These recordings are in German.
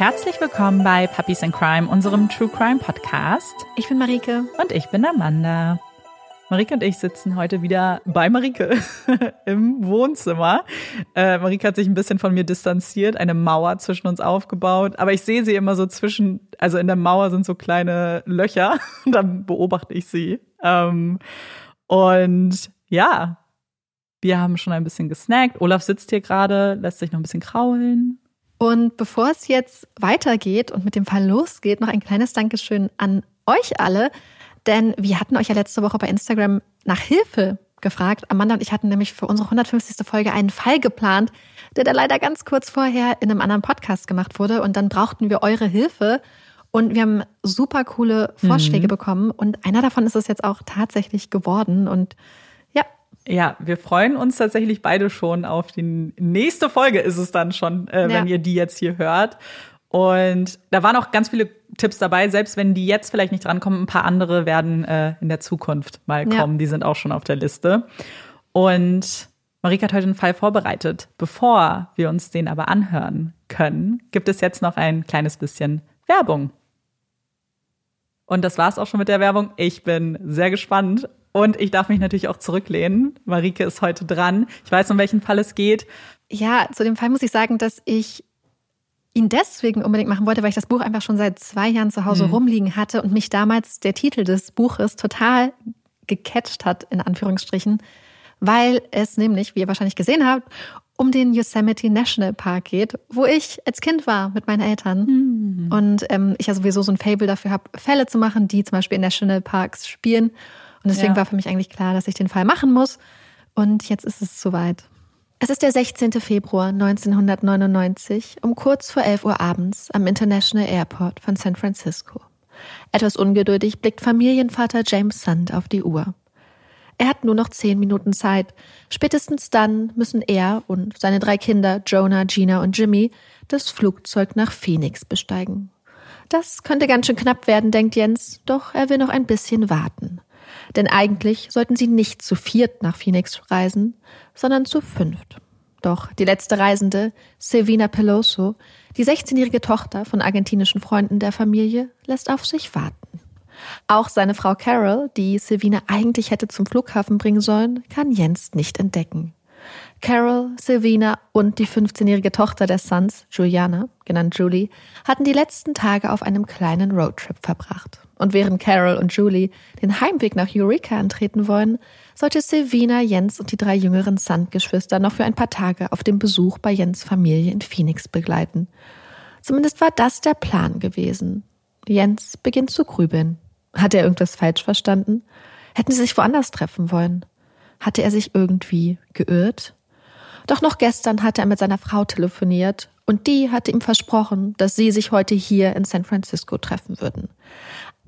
Herzlich willkommen bei Puppies in Crime, unserem True Crime Podcast. Ich bin Marike. Und ich bin Amanda. Marike und ich sitzen heute wieder bei Marike im Wohnzimmer. Äh, Marike hat sich ein bisschen von mir distanziert, eine Mauer zwischen uns aufgebaut. Aber ich sehe sie immer so zwischen, also in der Mauer sind so kleine Löcher. Und dann beobachte ich sie. Ähm, und ja, wir haben schon ein bisschen gesnackt. Olaf sitzt hier gerade, lässt sich noch ein bisschen kraulen. Und bevor es jetzt weitergeht und mit dem Fall losgeht, noch ein kleines Dankeschön an euch alle. Denn wir hatten euch ja letzte Woche bei Instagram nach Hilfe gefragt. Amanda und ich hatten nämlich für unsere 150. Folge einen Fall geplant, der da leider ganz kurz vorher in einem anderen Podcast gemacht wurde. Und dann brauchten wir eure Hilfe. Und wir haben super coole Vorschläge mhm. bekommen. Und einer davon ist es jetzt auch tatsächlich geworden. Und ja, wir freuen uns tatsächlich beide schon auf die nächste Folge ist es dann schon, äh, wenn ihr die jetzt hier hört. Und da waren auch ganz viele Tipps dabei, selbst wenn die jetzt vielleicht nicht drankommen, ein paar andere werden äh, in der Zukunft mal kommen. Ja. Die sind auch schon auf der Liste. Und Marika hat heute einen Fall vorbereitet. Bevor wir uns den aber anhören können, gibt es jetzt noch ein kleines bisschen Werbung. Und das war's auch schon mit der Werbung. Ich bin sehr gespannt und ich darf mich natürlich auch zurücklehnen. Marike ist heute dran. Ich weiß, um welchen Fall es geht. Ja, zu dem Fall muss ich sagen, dass ich ihn deswegen unbedingt machen wollte, weil ich das Buch einfach schon seit zwei Jahren zu Hause mhm. rumliegen hatte und mich damals der Titel des Buches total gecatcht hat, in Anführungsstrichen, weil es nämlich, wie ihr wahrscheinlich gesehen habt, um den Yosemite National Park geht, wo ich als Kind war mit meinen Eltern. Mhm. Und ähm, ich ja sowieso so ein Fable dafür habe, Fälle zu machen, die zum Beispiel in National Parks spielen. Und deswegen ja. war für mich eigentlich klar, dass ich den Fall machen muss. Und jetzt ist es soweit. Es ist der 16. Februar 1999 um kurz vor 11 Uhr abends am International Airport von San Francisco. Etwas ungeduldig blickt Familienvater James Sand auf die Uhr. Er hat nur noch zehn Minuten Zeit. Spätestens dann müssen er und seine drei Kinder, Jonah, Gina und Jimmy, das Flugzeug nach Phoenix besteigen. Das könnte ganz schön knapp werden, denkt Jens, doch er will noch ein bisschen warten. Denn eigentlich sollten sie nicht zu viert nach Phoenix reisen, sondern zu fünft. Doch die letzte Reisende, Silvina Peloso, die 16-jährige Tochter von argentinischen Freunden der Familie, lässt auf sich warten. Auch seine Frau Carol, die Silvina eigentlich hätte zum Flughafen bringen sollen, kann Jens nicht entdecken. Carol, Silvina und die 15-jährige Tochter des Sons, Juliana, genannt Julie, hatten die letzten Tage auf einem kleinen Roadtrip verbracht. Und während Carol und Julie den Heimweg nach Eureka antreten wollen, sollte Silvina, Jens und die drei jüngeren Sand-Geschwister noch für ein paar Tage auf dem Besuch bei Jens Familie in Phoenix begleiten. Zumindest war das der Plan gewesen. Jens beginnt zu grübeln. Hat er irgendwas falsch verstanden? Hätten sie sich woanders treffen wollen? Hatte er sich irgendwie geirrt? Doch noch gestern hatte er mit seiner Frau telefoniert und die hatte ihm versprochen, dass sie sich heute hier in San Francisco treffen würden.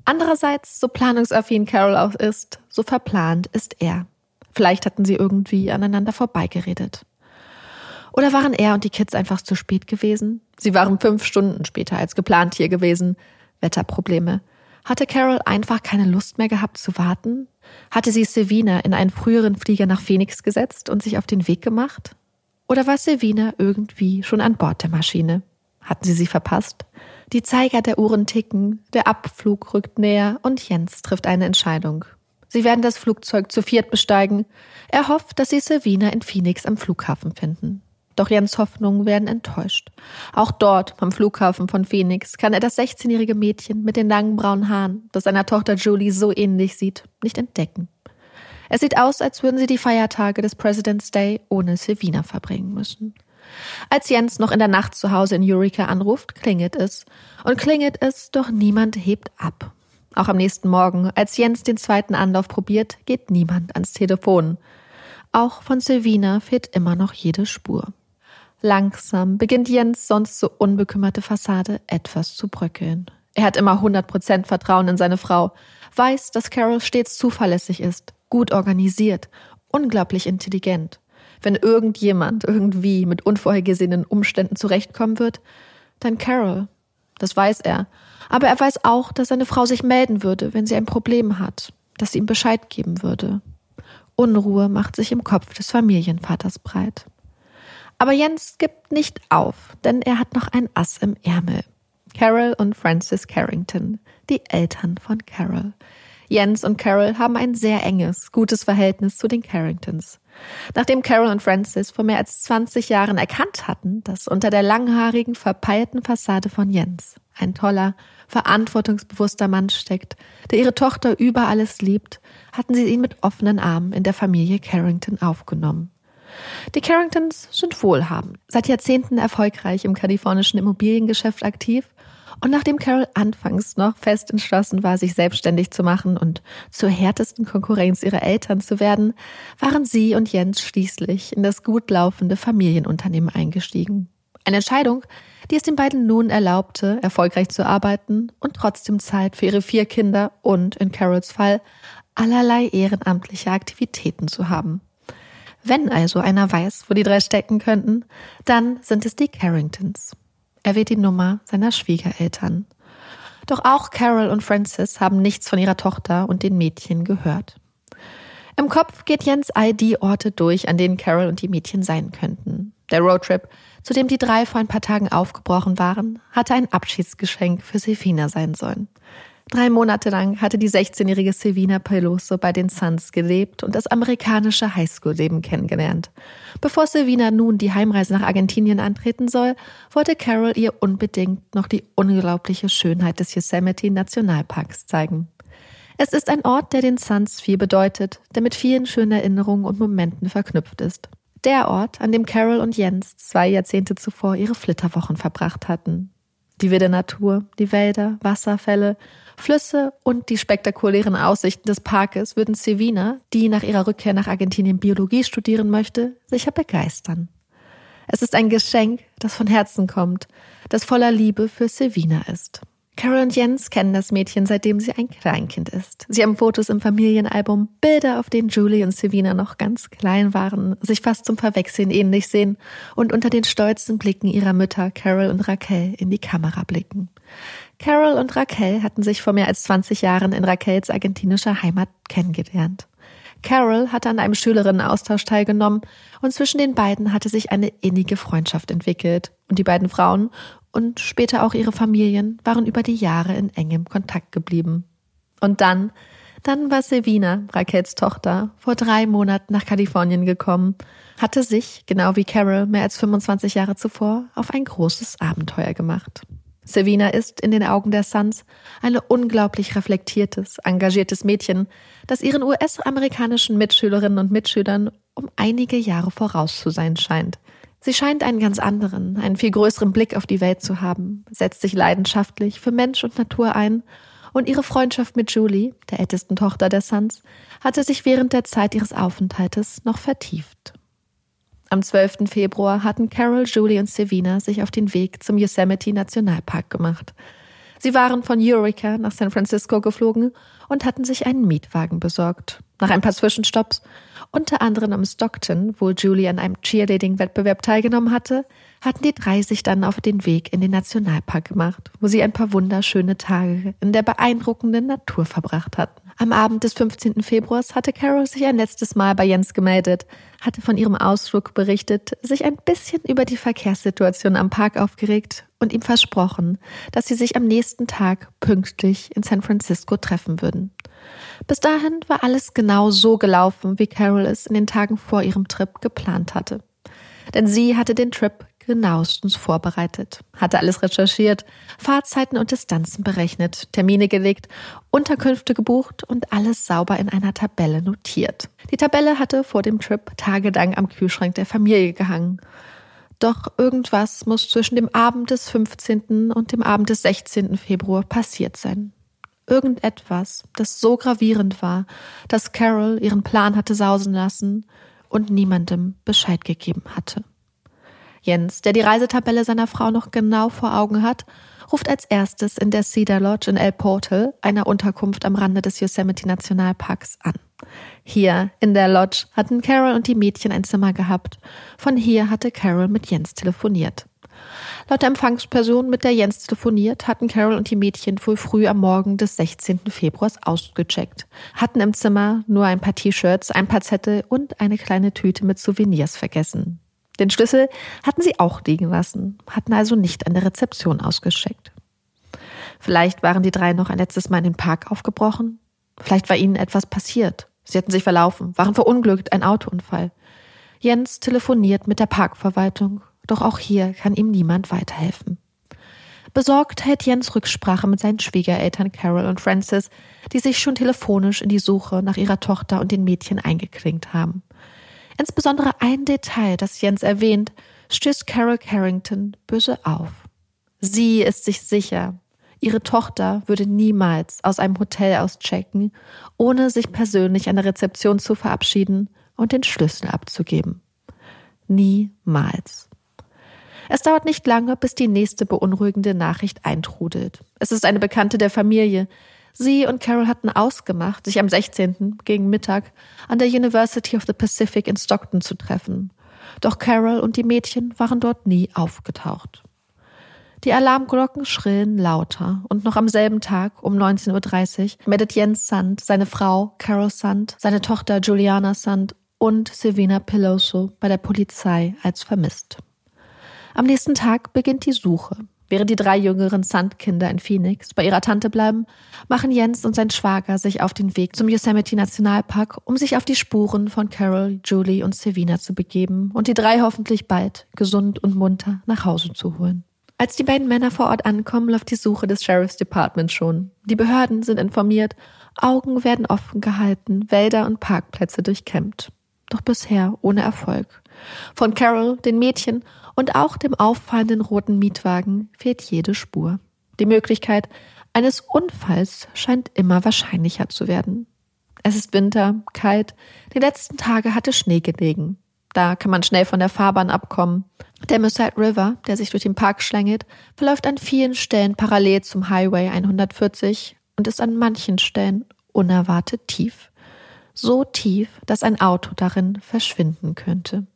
Andererseits, so planungsaffin Carol auch ist, so verplant ist er. Vielleicht hatten sie irgendwie aneinander vorbeigeredet. Oder waren er und die Kids einfach zu spät gewesen? Sie waren fünf Stunden später als geplant hier gewesen. Wetterprobleme. Hatte Carol einfach keine Lust mehr gehabt zu warten? Hatte sie Silvina in einen früheren Flieger nach Phoenix gesetzt und sich auf den Weg gemacht? Oder war Silvina irgendwie schon an Bord der Maschine? Hatten sie sie verpasst? Die Zeiger der Uhren ticken, der Abflug rückt näher und Jens trifft eine Entscheidung. Sie werden das Flugzeug zu viert besteigen. Er hofft, dass sie Silvina in Phoenix am Flughafen finden. Doch Jens Hoffnungen werden enttäuscht. Auch dort, am Flughafen von Phoenix, kann er das 16-jährige Mädchen mit den langen braunen Haaren, das seiner Tochter Julie so ähnlich sieht, nicht entdecken. Es sieht aus, als würden sie die Feiertage des President's Day ohne Silvina verbringen müssen. Als Jens noch in der Nacht zu Hause in Eureka anruft, klingelt es. Und klingelt es, doch niemand hebt ab. Auch am nächsten Morgen, als Jens den zweiten Anlauf probiert, geht niemand ans Telefon. Auch von Silvina fehlt immer noch jede Spur. Langsam beginnt Jens sonst so unbekümmerte Fassade etwas zu bröckeln. Er hat immer 100% Vertrauen in seine Frau, weiß, dass Carol stets zuverlässig ist, gut organisiert, unglaublich intelligent. Wenn irgendjemand irgendwie mit unvorhergesehenen Umständen zurechtkommen wird, dann Carol. Das weiß er. Aber er weiß auch, dass seine Frau sich melden würde, wenn sie ein Problem hat, dass sie ihm Bescheid geben würde. Unruhe macht sich im Kopf des Familienvaters breit. Aber Jens gibt nicht auf, denn er hat noch ein Ass im Ärmel. Carol und Francis Carrington, die Eltern von Carol. Jens und Carol haben ein sehr enges, gutes Verhältnis zu den Carringtons. Nachdem Carol und Francis vor mehr als 20 Jahren erkannt hatten, dass unter der langhaarigen, verpeilten Fassade von Jens ein toller, verantwortungsbewusster Mann steckt, der ihre Tochter über alles liebt, hatten sie ihn mit offenen Armen in der Familie Carrington aufgenommen. Die Carringtons sind wohlhabend, seit Jahrzehnten erfolgreich im kalifornischen Immobiliengeschäft aktiv und nachdem Carol anfangs noch fest entschlossen war, sich selbstständig zu machen und zur härtesten Konkurrenz ihrer Eltern zu werden, waren sie und Jens schließlich in das gut laufende Familienunternehmen eingestiegen. Eine Entscheidung, die es den beiden nun erlaubte, erfolgreich zu arbeiten und trotzdem Zeit für ihre vier Kinder und, in Carols Fall, allerlei ehrenamtliche Aktivitäten zu haben. Wenn also einer weiß, wo die drei stecken könnten, dann sind es die Carringtons. Er wählt die Nummer seiner Schwiegereltern. Doch auch Carol und Francis haben nichts von ihrer Tochter und den Mädchen gehört. Im Kopf geht Jens all die Orte durch, an denen Carol und die Mädchen sein könnten. Der Roadtrip, zu dem die drei vor ein paar Tagen aufgebrochen waren, hatte ein Abschiedsgeschenk für Sefina sein sollen. Drei Monate lang hatte die 16-jährige Silvina Peloso bei den Suns gelebt und das amerikanische Highschool-Leben kennengelernt. Bevor Silvina nun die Heimreise nach Argentinien antreten soll, wollte Carol ihr unbedingt noch die unglaubliche Schönheit des Yosemite Nationalparks zeigen. Es ist ein Ort, der den Suns viel bedeutet, der mit vielen schönen Erinnerungen und Momenten verknüpft ist. Der Ort, an dem Carol und Jens zwei Jahrzehnte zuvor ihre Flitterwochen verbracht hatten. Die wilde Natur, die Wälder, Wasserfälle, Flüsse und die spektakulären Aussichten des Parkes würden Sevina, die nach ihrer Rückkehr nach Argentinien Biologie studieren möchte, sicher begeistern. Es ist ein Geschenk, das von Herzen kommt, das voller Liebe für Sevina ist. Carol und Jens kennen das Mädchen, seitdem sie ein Kleinkind ist. Sie haben Fotos im Familienalbum, Bilder, auf denen Julie und Sevina noch ganz klein waren, sich fast zum Verwechseln ähnlich sehen und unter den stolzen Blicken ihrer Mütter Carol und Raquel in die Kamera blicken. Carol und Raquel hatten sich vor mehr als 20 Jahren in Raquels argentinischer Heimat kennengelernt. Carol hatte an einem Schülerinnenaustausch teilgenommen und zwischen den beiden hatte sich eine innige Freundschaft entwickelt und die beiden Frauen und später auch ihre Familien waren über die Jahre in engem Kontakt geblieben. Und dann, dann war Silvina, Raquels Tochter, vor drei Monaten nach Kalifornien gekommen, hatte sich, genau wie Carol mehr als 25 Jahre zuvor, auf ein großes Abenteuer gemacht. Silvina ist in den Augen der Suns ein unglaublich reflektiertes, engagiertes Mädchen, das ihren US-amerikanischen Mitschülerinnen und Mitschülern um einige Jahre voraus zu sein scheint. Sie scheint einen ganz anderen, einen viel größeren Blick auf die Welt zu haben, setzt sich leidenschaftlich für Mensch und Natur ein und ihre Freundschaft mit Julie, der ältesten Tochter der Suns, hatte sich während der Zeit ihres Aufenthaltes noch vertieft. Am 12. Februar hatten Carol, Julie und Savina sich auf den Weg zum Yosemite Nationalpark gemacht. Sie waren von Eureka nach San Francisco geflogen und hatten sich einen Mietwagen besorgt. Nach ein paar Zwischenstopps, unter anderem am Stockton, wo Julie an einem Cheerleading-Wettbewerb teilgenommen hatte, hatten die drei sich dann auf den Weg in den Nationalpark gemacht, wo sie ein paar wunderschöne Tage in der beeindruckenden Natur verbracht hatten. Am Abend des 15. Februars hatte Carol sich ein letztes Mal bei Jens gemeldet, hatte von ihrem Ausflug berichtet, sich ein bisschen über die Verkehrssituation am Park aufgeregt und ihm versprochen, dass sie sich am nächsten Tag pünktlich in San Francisco treffen würden. Bis dahin war alles genau so gelaufen, wie Carol es in den Tagen vor ihrem Trip geplant hatte. Denn sie hatte den Trip genauestens vorbereitet, hatte alles recherchiert, Fahrzeiten und Distanzen berechnet, Termine gelegt, Unterkünfte gebucht und alles sauber in einer Tabelle notiert. Die Tabelle hatte vor dem Trip tagelang am Kühlschrank der Familie gehangen. Doch irgendwas muss zwischen dem Abend des 15. und dem Abend des 16. Februar passiert sein. Irgendetwas, das so gravierend war, dass Carol ihren Plan hatte sausen lassen und niemandem Bescheid gegeben hatte. Jens, der die Reisetabelle seiner Frau noch genau vor Augen hat, ruft als erstes in der Cedar Lodge in El Portal, einer Unterkunft am Rande des Yosemite Nationalparks, an. Hier in der Lodge hatten Carol und die Mädchen ein Zimmer gehabt. Von hier hatte Carol mit Jens telefoniert. Laut der Empfangsperson, mit der Jens telefoniert, hatten Carol und die Mädchen wohl früh am Morgen des 16. Februars ausgecheckt, hatten im Zimmer nur ein paar T-Shirts, ein paar Zettel und eine kleine Tüte mit Souvenirs vergessen. Den Schlüssel hatten sie auch liegen lassen, hatten also nicht an der Rezeption ausgeschickt. Vielleicht waren die drei noch ein letztes Mal in den Park aufgebrochen. Vielleicht war ihnen etwas passiert. Sie hatten sich verlaufen, waren verunglückt, ein Autounfall. Jens telefoniert mit der Parkverwaltung, doch auch hier kann ihm niemand weiterhelfen. Besorgt hält Jens Rücksprache mit seinen Schwiegereltern Carol und Francis, die sich schon telefonisch in die Suche nach ihrer Tochter und den Mädchen eingeklingt haben. Insbesondere ein Detail, das Jens erwähnt, stößt Carol Carrington böse auf. Sie ist sich sicher, ihre Tochter würde niemals aus einem Hotel auschecken, ohne sich persönlich an der Rezeption zu verabschieden und den Schlüssel abzugeben. Niemals. Es dauert nicht lange, bis die nächste beunruhigende Nachricht eintrudelt. Es ist eine Bekannte der Familie. Sie und Carol hatten ausgemacht, sich am 16. gegen Mittag an der University of the Pacific in Stockton zu treffen. Doch Carol und die Mädchen waren dort nie aufgetaucht. Die Alarmglocken schrillen lauter und noch am selben Tag um 19.30 Uhr meldet Jens Sand, seine Frau Carol Sand, seine Tochter Juliana Sand und Silvina Peloso bei der Polizei als vermisst. Am nächsten Tag beginnt die Suche. Während die drei jüngeren Sandkinder in Phoenix bei ihrer Tante bleiben, machen Jens und sein Schwager sich auf den Weg zum Yosemite Nationalpark, um sich auf die Spuren von Carol, Julie und Savina zu begeben und die drei hoffentlich bald gesund und munter nach Hause zu holen. Als die beiden Männer vor Ort ankommen, läuft die Suche des Sheriff's Department schon. Die Behörden sind informiert, Augen werden offen gehalten, Wälder und Parkplätze durchkämmt. Doch bisher ohne Erfolg. Von Carol, den Mädchen und auch dem auffallenden roten Mietwagen fehlt jede Spur. Die Möglichkeit eines Unfalls scheint immer wahrscheinlicher zu werden. Es ist Winter, kalt, die letzten Tage hatte Schnee gelegen. Da kann man schnell von der Fahrbahn abkommen. Der Musette River, der sich durch den Park schlängelt, verläuft an vielen Stellen parallel zum Highway 140 und ist an manchen Stellen unerwartet tief. So tief, dass ein Auto darin verschwinden könnte.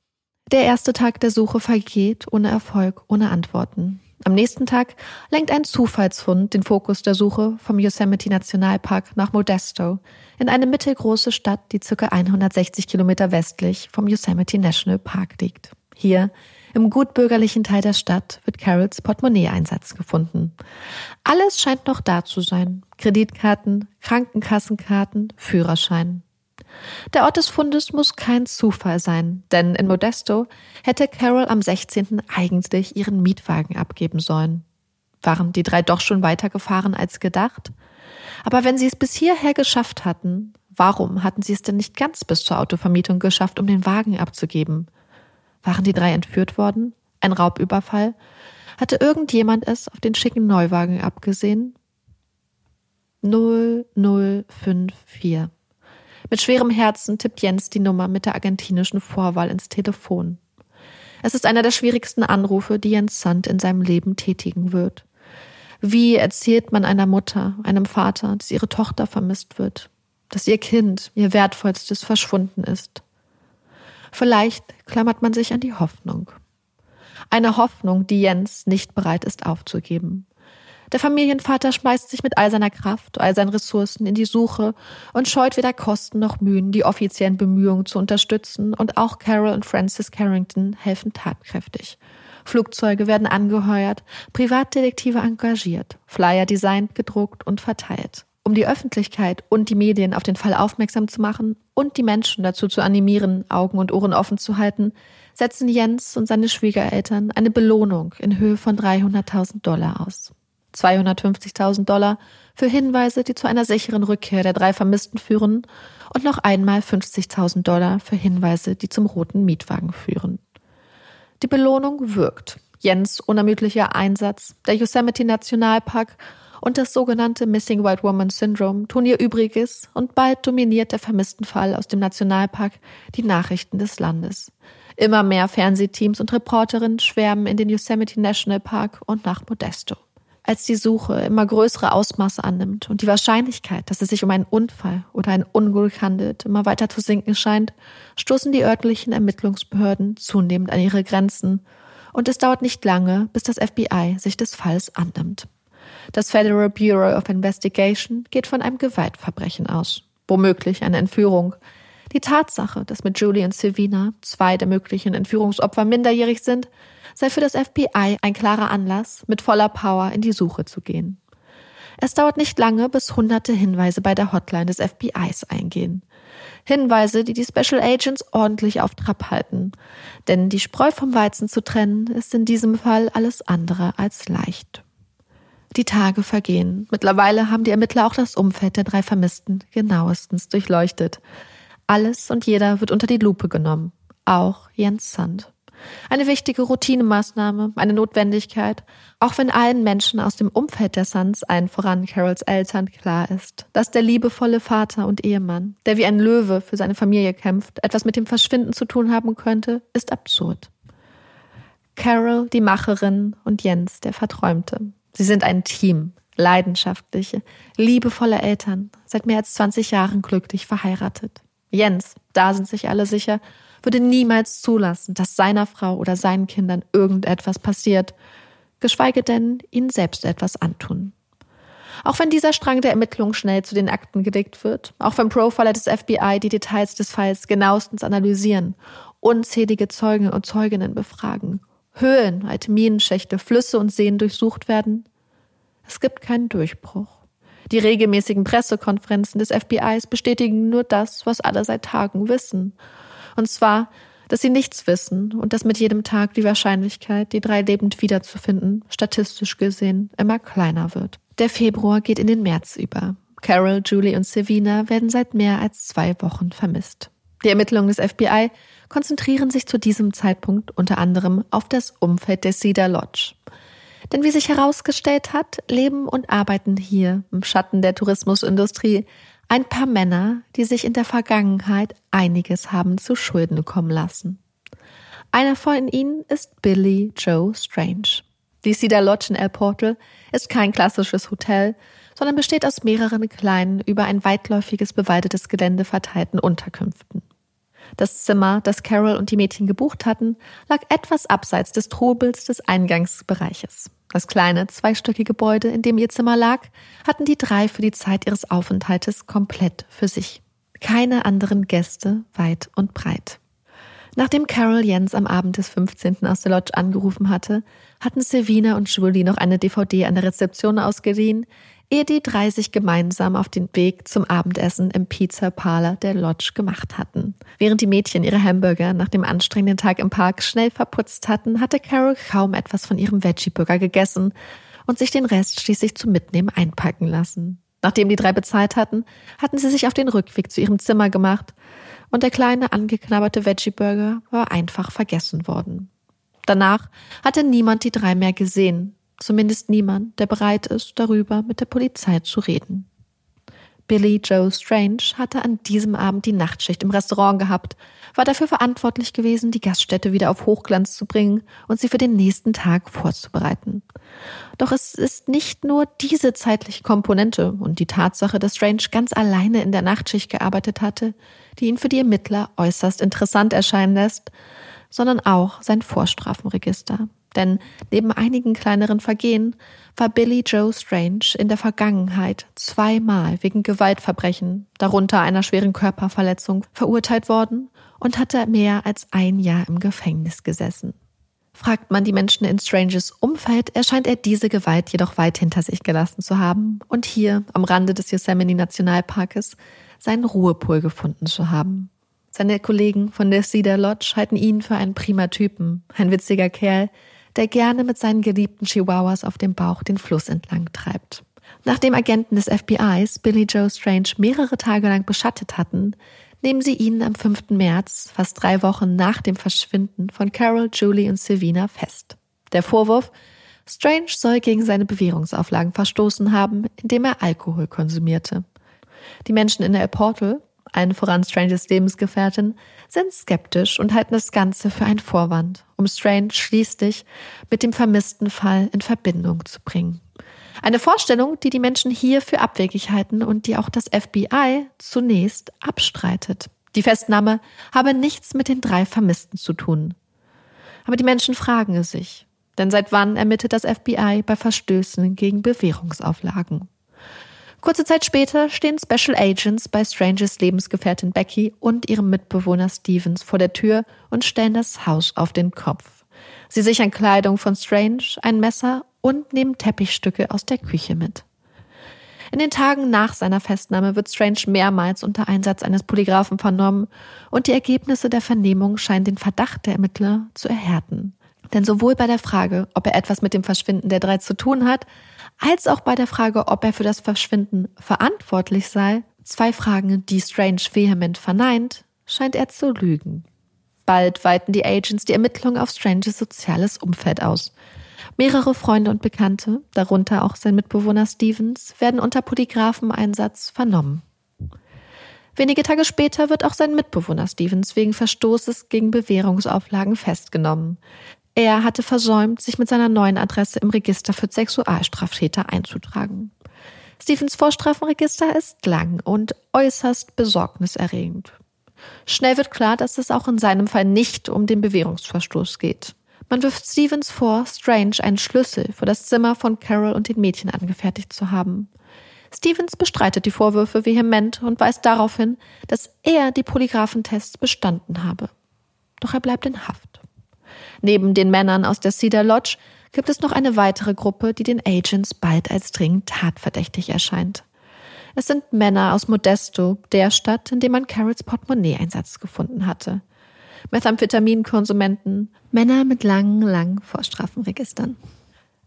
Der erste Tag der Suche vergeht ohne Erfolg, ohne Antworten. Am nächsten Tag lenkt ein Zufallsfund den Fokus der Suche vom Yosemite Nationalpark nach Modesto, in eine mittelgroße Stadt, die ca. 160 Kilometer westlich vom Yosemite National Park liegt. Hier, im gutbürgerlichen Teil der Stadt, wird Carols Portemonnaie-Einsatz gefunden. Alles scheint noch da zu sein. Kreditkarten, Krankenkassenkarten, Führerschein. Der Ort des Fundes muss kein Zufall sein, denn in Modesto hätte Carol am 16. eigentlich ihren Mietwagen abgeben sollen. Waren die drei doch schon weitergefahren als gedacht? Aber wenn sie es bis hierher geschafft hatten, warum hatten sie es denn nicht ganz bis zur Autovermietung geschafft, um den Wagen abzugeben? Waren die drei entführt worden? Ein Raubüberfall? Hatte irgendjemand es auf den schicken Neuwagen abgesehen? 0054 mit schwerem Herzen tippt Jens die Nummer mit der argentinischen Vorwahl ins Telefon. Es ist einer der schwierigsten Anrufe, die Jens Sand in seinem Leben tätigen wird. Wie erzählt man einer Mutter, einem Vater, dass ihre Tochter vermisst wird, dass ihr Kind, ihr wertvollstes, verschwunden ist? Vielleicht klammert man sich an die Hoffnung. Eine Hoffnung, die Jens nicht bereit ist aufzugeben. Der Familienvater schmeißt sich mit all seiner Kraft, all seinen Ressourcen in die Suche und scheut weder Kosten noch Mühen, die offiziellen Bemühungen zu unterstützen, und auch Carol und Francis Carrington helfen tatkräftig. Flugzeuge werden angeheuert, Privatdetektive engagiert, Flyer designt, gedruckt und verteilt. Um die Öffentlichkeit und die Medien auf den Fall aufmerksam zu machen und die Menschen dazu zu animieren, Augen und Ohren offen zu halten, setzen Jens und seine Schwiegereltern eine Belohnung in Höhe von 300.000 Dollar aus. 250.000 Dollar für Hinweise, die zu einer sicheren Rückkehr der drei Vermissten führen und noch einmal 50.000 Dollar für Hinweise, die zum roten Mietwagen führen. Die Belohnung wirkt. Jens unermüdlicher Einsatz, der Yosemite Nationalpark und das sogenannte Missing White Woman Syndrome tun ihr Übriges und bald dominiert der vermissten Fall aus dem Nationalpark die Nachrichten des Landes. Immer mehr Fernsehteams und Reporterinnen schwärmen in den Yosemite National Park und nach Modesto. Als die Suche immer größere Ausmaße annimmt und die Wahrscheinlichkeit, dass es sich um einen Unfall oder ein Unglück handelt, immer weiter zu sinken scheint, stoßen die örtlichen Ermittlungsbehörden zunehmend an ihre Grenzen und es dauert nicht lange, bis das FBI sich des Falls annimmt. Das Federal Bureau of Investigation geht von einem Gewaltverbrechen aus, womöglich eine Entführung. Die Tatsache, dass mit Julie und Silvina zwei der möglichen Entführungsopfer minderjährig sind, sei für das FBI ein klarer Anlass, mit voller Power in die Suche zu gehen. Es dauert nicht lange, bis hunderte Hinweise bei der Hotline des FBIs eingehen. Hinweise, die die Special Agents ordentlich auf Trab halten. Denn die Spreu vom Weizen zu trennen, ist in diesem Fall alles andere als leicht. Die Tage vergehen. Mittlerweile haben die Ermittler auch das Umfeld der drei Vermissten genauestens durchleuchtet. Alles und jeder wird unter die Lupe genommen. Auch Jens Sand. Eine wichtige Routinemaßnahme, eine Notwendigkeit, auch wenn allen Menschen aus dem Umfeld der Suns, allen voran Carols Eltern, klar ist, dass der liebevolle Vater und Ehemann, der wie ein Löwe für seine Familie kämpft, etwas mit dem Verschwinden zu tun haben könnte, ist absurd. Carol, die Macherin, und Jens, der Verträumte. Sie sind ein Team, leidenschaftliche, liebevolle Eltern, seit mehr als 20 Jahren glücklich verheiratet. Jens, da sind sich alle sicher, würde niemals zulassen, dass seiner Frau oder seinen Kindern irgendetwas passiert, geschweige denn ihnen selbst etwas antun. Auch wenn dieser Strang der Ermittlungen schnell zu den Akten gelegt wird, auch wenn Profiler des FBI die Details des Falls genauestens analysieren, unzählige Zeugen und Zeuginnen befragen, Höhlen, alte Minenschächte, Flüsse und Seen durchsucht werden, es gibt keinen Durchbruch. Die regelmäßigen Pressekonferenzen des FBIs bestätigen nur das, was alle seit Tagen wissen. Und zwar, dass sie nichts wissen und dass mit jedem Tag die Wahrscheinlichkeit, die drei lebend wiederzufinden, statistisch gesehen immer kleiner wird. Der Februar geht in den März über. Carol, Julie und Savina werden seit mehr als zwei Wochen vermisst. Die Ermittlungen des FBI konzentrieren sich zu diesem Zeitpunkt unter anderem auf das Umfeld der Cedar Lodge. Denn wie sich herausgestellt hat, leben und arbeiten hier im Schatten der Tourismusindustrie ein paar Männer, die sich in der Vergangenheit einiges haben zu Schulden kommen lassen. Einer von ihnen ist Billy Joe Strange. Die Cedar Lodge in El Portal ist kein klassisches Hotel, sondern besteht aus mehreren kleinen, über ein weitläufiges bewaldetes Gelände verteilten Unterkünften. Das Zimmer, das Carol und die Mädchen gebucht hatten, lag etwas abseits des Trubels des Eingangsbereiches. Das kleine, zweistöckige Gebäude, in dem ihr Zimmer lag, hatten die drei für die Zeit ihres Aufenthaltes komplett für sich. Keine anderen Gäste weit und breit. Nachdem Carol Jens am Abend des 15. aus der Lodge angerufen hatte, hatten Sevina und Julie noch eine DVD an der Rezeption ausgeliehen, ehe die drei sich gemeinsam auf den Weg zum Abendessen im Pizza Parlor der Lodge gemacht hatten. Während die Mädchen ihre Hamburger nach dem anstrengenden Tag im Park schnell verputzt hatten, hatte Carol kaum etwas von ihrem Veggie-Burger gegessen und sich den Rest schließlich zum Mitnehmen einpacken lassen. Nachdem die drei bezahlt hatten, hatten sie sich auf den Rückweg zu ihrem Zimmer gemacht und der kleine angeknabberte Veggie-Burger war einfach vergessen worden. Danach hatte niemand die drei mehr gesehen, Zumindest niemand, der bereit ist, darüber mit der Polizei zu reden. Billy Joe Strange hatte an diesem Abend die Nachtschicht im Restaurant gehabt, war dafür verantwortlich gewesen, die Gaststätte wieder auf Hochglanz zu bringen und sie für den nächsten Tag vorzubereiten. Doch es ist nicht nur diese zeitliche Komponente und die Tatsache, dass Strange ganz alleine in der Nachtschicht gearbeitet hatte, die ihn für die Ermittler äußerst interessant erscheinen lässt, sondern auch sein Vorstrafenregister. Denn neben einigen kleineren Vergehen war Billy Joe Strange in der Vergangenheit zweimal wegen Gewaltverbrechen, darunter einer schweren Körperverletzung, verurteilt worden und hatte mehr als ein Jahr im Gefängnis gesessen. Fragt man die Menschen in Stranges Umfeld, erscheint er diese Gewalt jedoch weit hinter sich gelassen zu haben und hier am Rande des Yosemite Nationalparkes seinen Ruhepol gefunden zu haben. Seine Kollegen von der Cedar Lodge halten ihn für einen prima Typen, ein witziger Kerl, der gerne mit seinen geliebten Chihuahuas auf dem Bauch den Fluss entlang treibt. Nachdem Agenten des FBIs Billy Joe Strange mehrere Tage lang beschattet hatten, nehmen sie ihn am 5. März, fast drei Wochen nach dem Verschwinden von Carol, Julie und Silvina, fest. Der Vorwurf, Strange soll gegen seine Bewährungsauflagen verstoßen haben, indem er Alkohol konsumierte. Die Menschen in El Portal, allen voran Stranges Lebensgefährtin, sind skeptisch und halten das Ganze für einen Vorwand, um Strange schließlich mit dem vermissten Fall in Verbindung zu bringen. Eine Vorstellung, die die Menschen hier für abwegig halten und die auch das FBI zunächst abstreitet. Die Festnahme habe nichts mit den drei Vermissten zu tun. Aber die Menschen fragen es sich. Denn seit wann ermittelt das FBI bei Verstößen gegen Bewährungsauflagen? Kurze Zeit später stehen Special Agents bei Strangers Lebensgefährtin Becky und ihrem Mitbewohner Stevens vor der Tür und stellen das Haus auf den Kopf. Sie sichern Kleidung von Strange, ein Messer und nehmen Teppichstücke aus der Küche mit. In den Tagen nach seiner Festnahme wird Strange mehrmals unter Einsatz eines Polygraphen vernommen und die Ergebnisse der Vernehmung scheinen den Verdacht der Ermittler zu erhärten. Denn sowohl bei der Frage, ob er etwas mit dem Verschwinden der drei zu tun hat, als auch bei der Frage, ob er für das Verschwinden verantwortlich sei, zwei Fragen, die Strange vehement verneint, scheint er zu lügen. Bald weiten die Agents die Ermittlungen auf Stranges soziales Umfeld aus. Mehrere Freunde und Bekannte, darunter auch sein Mitbewohner Stevens, werden unter Polygrapheneinsatz vernommen. Wenige Tage später wird auch sein Mitbewohner Stevens wegen Verstoßes gegen Bewährungsauflagen festgenommen. Er hatte versäumt, sich mit seiner neuen Adresse im Register für Sexualstraftäter einzutragen. Stevens Vorstrafenregister ist lang und äußerst besorgniserregend. Schnell wird klar, dass es auch in seinem Fall nicht um den Bewährungsverstoß geht. Man wirft Stevens vor, Strange einen Schlüssel für das Zimmer von Carol und den Mädchen angefertigt zu haben. Stevens bestreitet die Vorwürfe vehement und weist darauf hin, dass er die Polygraphentests bestanden habe. Doch er bleibt in Haft. Neben den Männern aus der Cedar Lodge gibt es noch eine weitere Gruppe, die den Agents bald als dringend tatverdächtig erscheint. Es sind Männer aus Modesto, der Stadt, in dem man Carols Portemonnaie-Einsatz gefunden hatte. Methamphitaminkonsumenten, Männer mit langen, langen Vorstrafenregistern.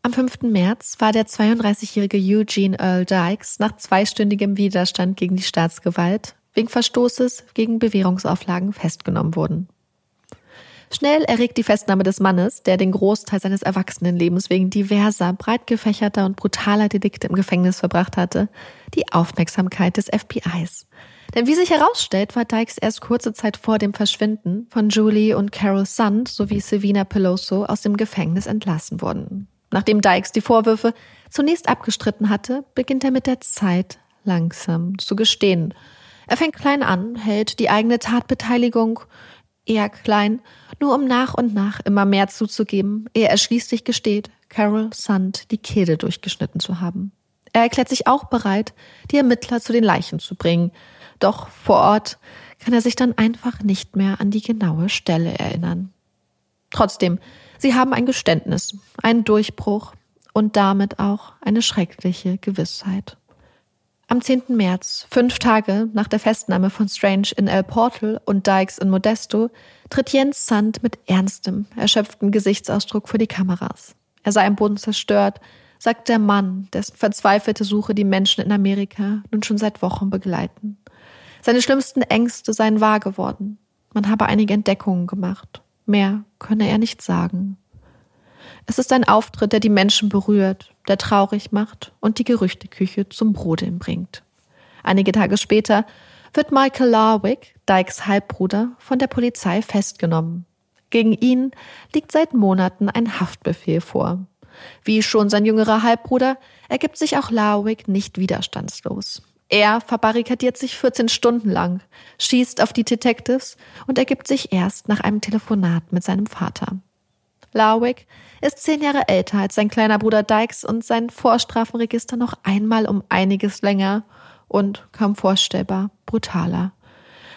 Am 5. März war der 32-jährige Eugene Earl Dykes nach zweistündigem Widerstand gegen die Staatsgewalt wegen Verstoßes gegen Bewährungsauflagen festgenommen worden. Schnell erregt die Festnahme des Mannes, der den Großteil seines Erwachsenenlebens wegen diverser, breit gefächerter und brutaler Delikte im Gefängnis verbracht hatte, die Aufmerksamkeit des FBIs. Denn wie sich herausstellt, war Dykes erst kurze Zeit vor dem Verschwinden von Julie und Carol Sand sowie Savina Peloso aus dem Gefängnis entlassen worden. Nachdem Dykes die Vorwürfe zunächst abgestritten hatte, beginnt er mit der Zeit langsam zu gestehen. Er fängt klein an, hält die eigene Tatbeteiligung eher klein, nur um nach und nach immer mehr zuzugeben, ehe er schließlich gesteht, Carol Sand die Kehle durchgeschnitten zu haben. Er erklärt sich auch bereit, die Ermittler zu den Leichen zu bringen, doch vor Ort kann er sich dann einfach nicht mehr an die genaue Stelle erinnern. Trotzdem, sie haben ein Geständnis, einen Durchbruch und damit auch eine schreckliche Gewissheit. Am 10. März, fünf Tage nach der Festnahme von Strange in El Portal und Dykes in Modesto, tritt Jens Sand mit ernstem, erschöpftem Gesichtsausdruck vor die Kameras. Er sei am Boden zerstört, sagt der Mann, dessen verzweifelte Suche die Menschen in Amerika nun schon seit Wochen begleiten. Seine schlimmsten Ängste seien wahr geworden. Man habe einige Entdeckungen gemacht. Mehr könne er nicht sagen. Es ist ein Auftritt, der die Menschen berührt, der traurig macht und die Gerüchteküche zum Brodeln bringt. Einige Tage später wird Michael Larwick, Dykes Halbbruder, von der Polizei festgenommen. Gegen ihn liegt seit Monaten ein Haftbefehl vor. Wie schon sein jüngerer Halbbruder ergibt sich auch Larwick nicht widerstandslos. Er verbarrikadiert sich 14 Stunden lang, schießt auf die Detectives und ergibt sich erst nach einem Telefonat mit seinem Vater. Larwick ist zehn Jahre älter als sein kleiner Bruder Dykes und sein Vorstrafenregister noch einmal um einiges länger und kaum vorstellbar brutaler.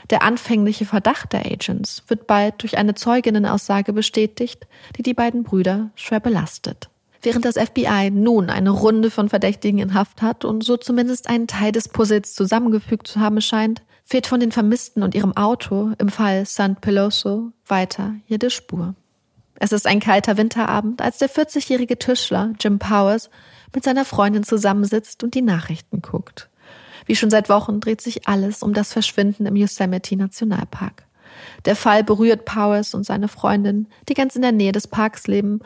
Der anfängliche Verdacht der Agents wird bald durch eine Zeuginnenaussage bestätigt, die die beiden Brüder schwer belastet. Während das FBI nun eine Runde von Verdächtigen in Haft hat und so zumindest einen Teil des Puzzles zusammengefügt zu haben scheint, fehlt von den Vermissten und ihrem Auto im Fall San Peloso weiter jede Spur. Es ist ein kalter Winterabend, als der 40-jährige Tischler Jim Powers mit seiner Freundin zusammensitzt und die Nachrichten guckt. Wie schon seit Wochen dreht sich alles um das Verschwinden im Yosemite Nationalpark. Der Fall berührt Powers und seine Freundin, die ganz in der Nähe des Parks leben,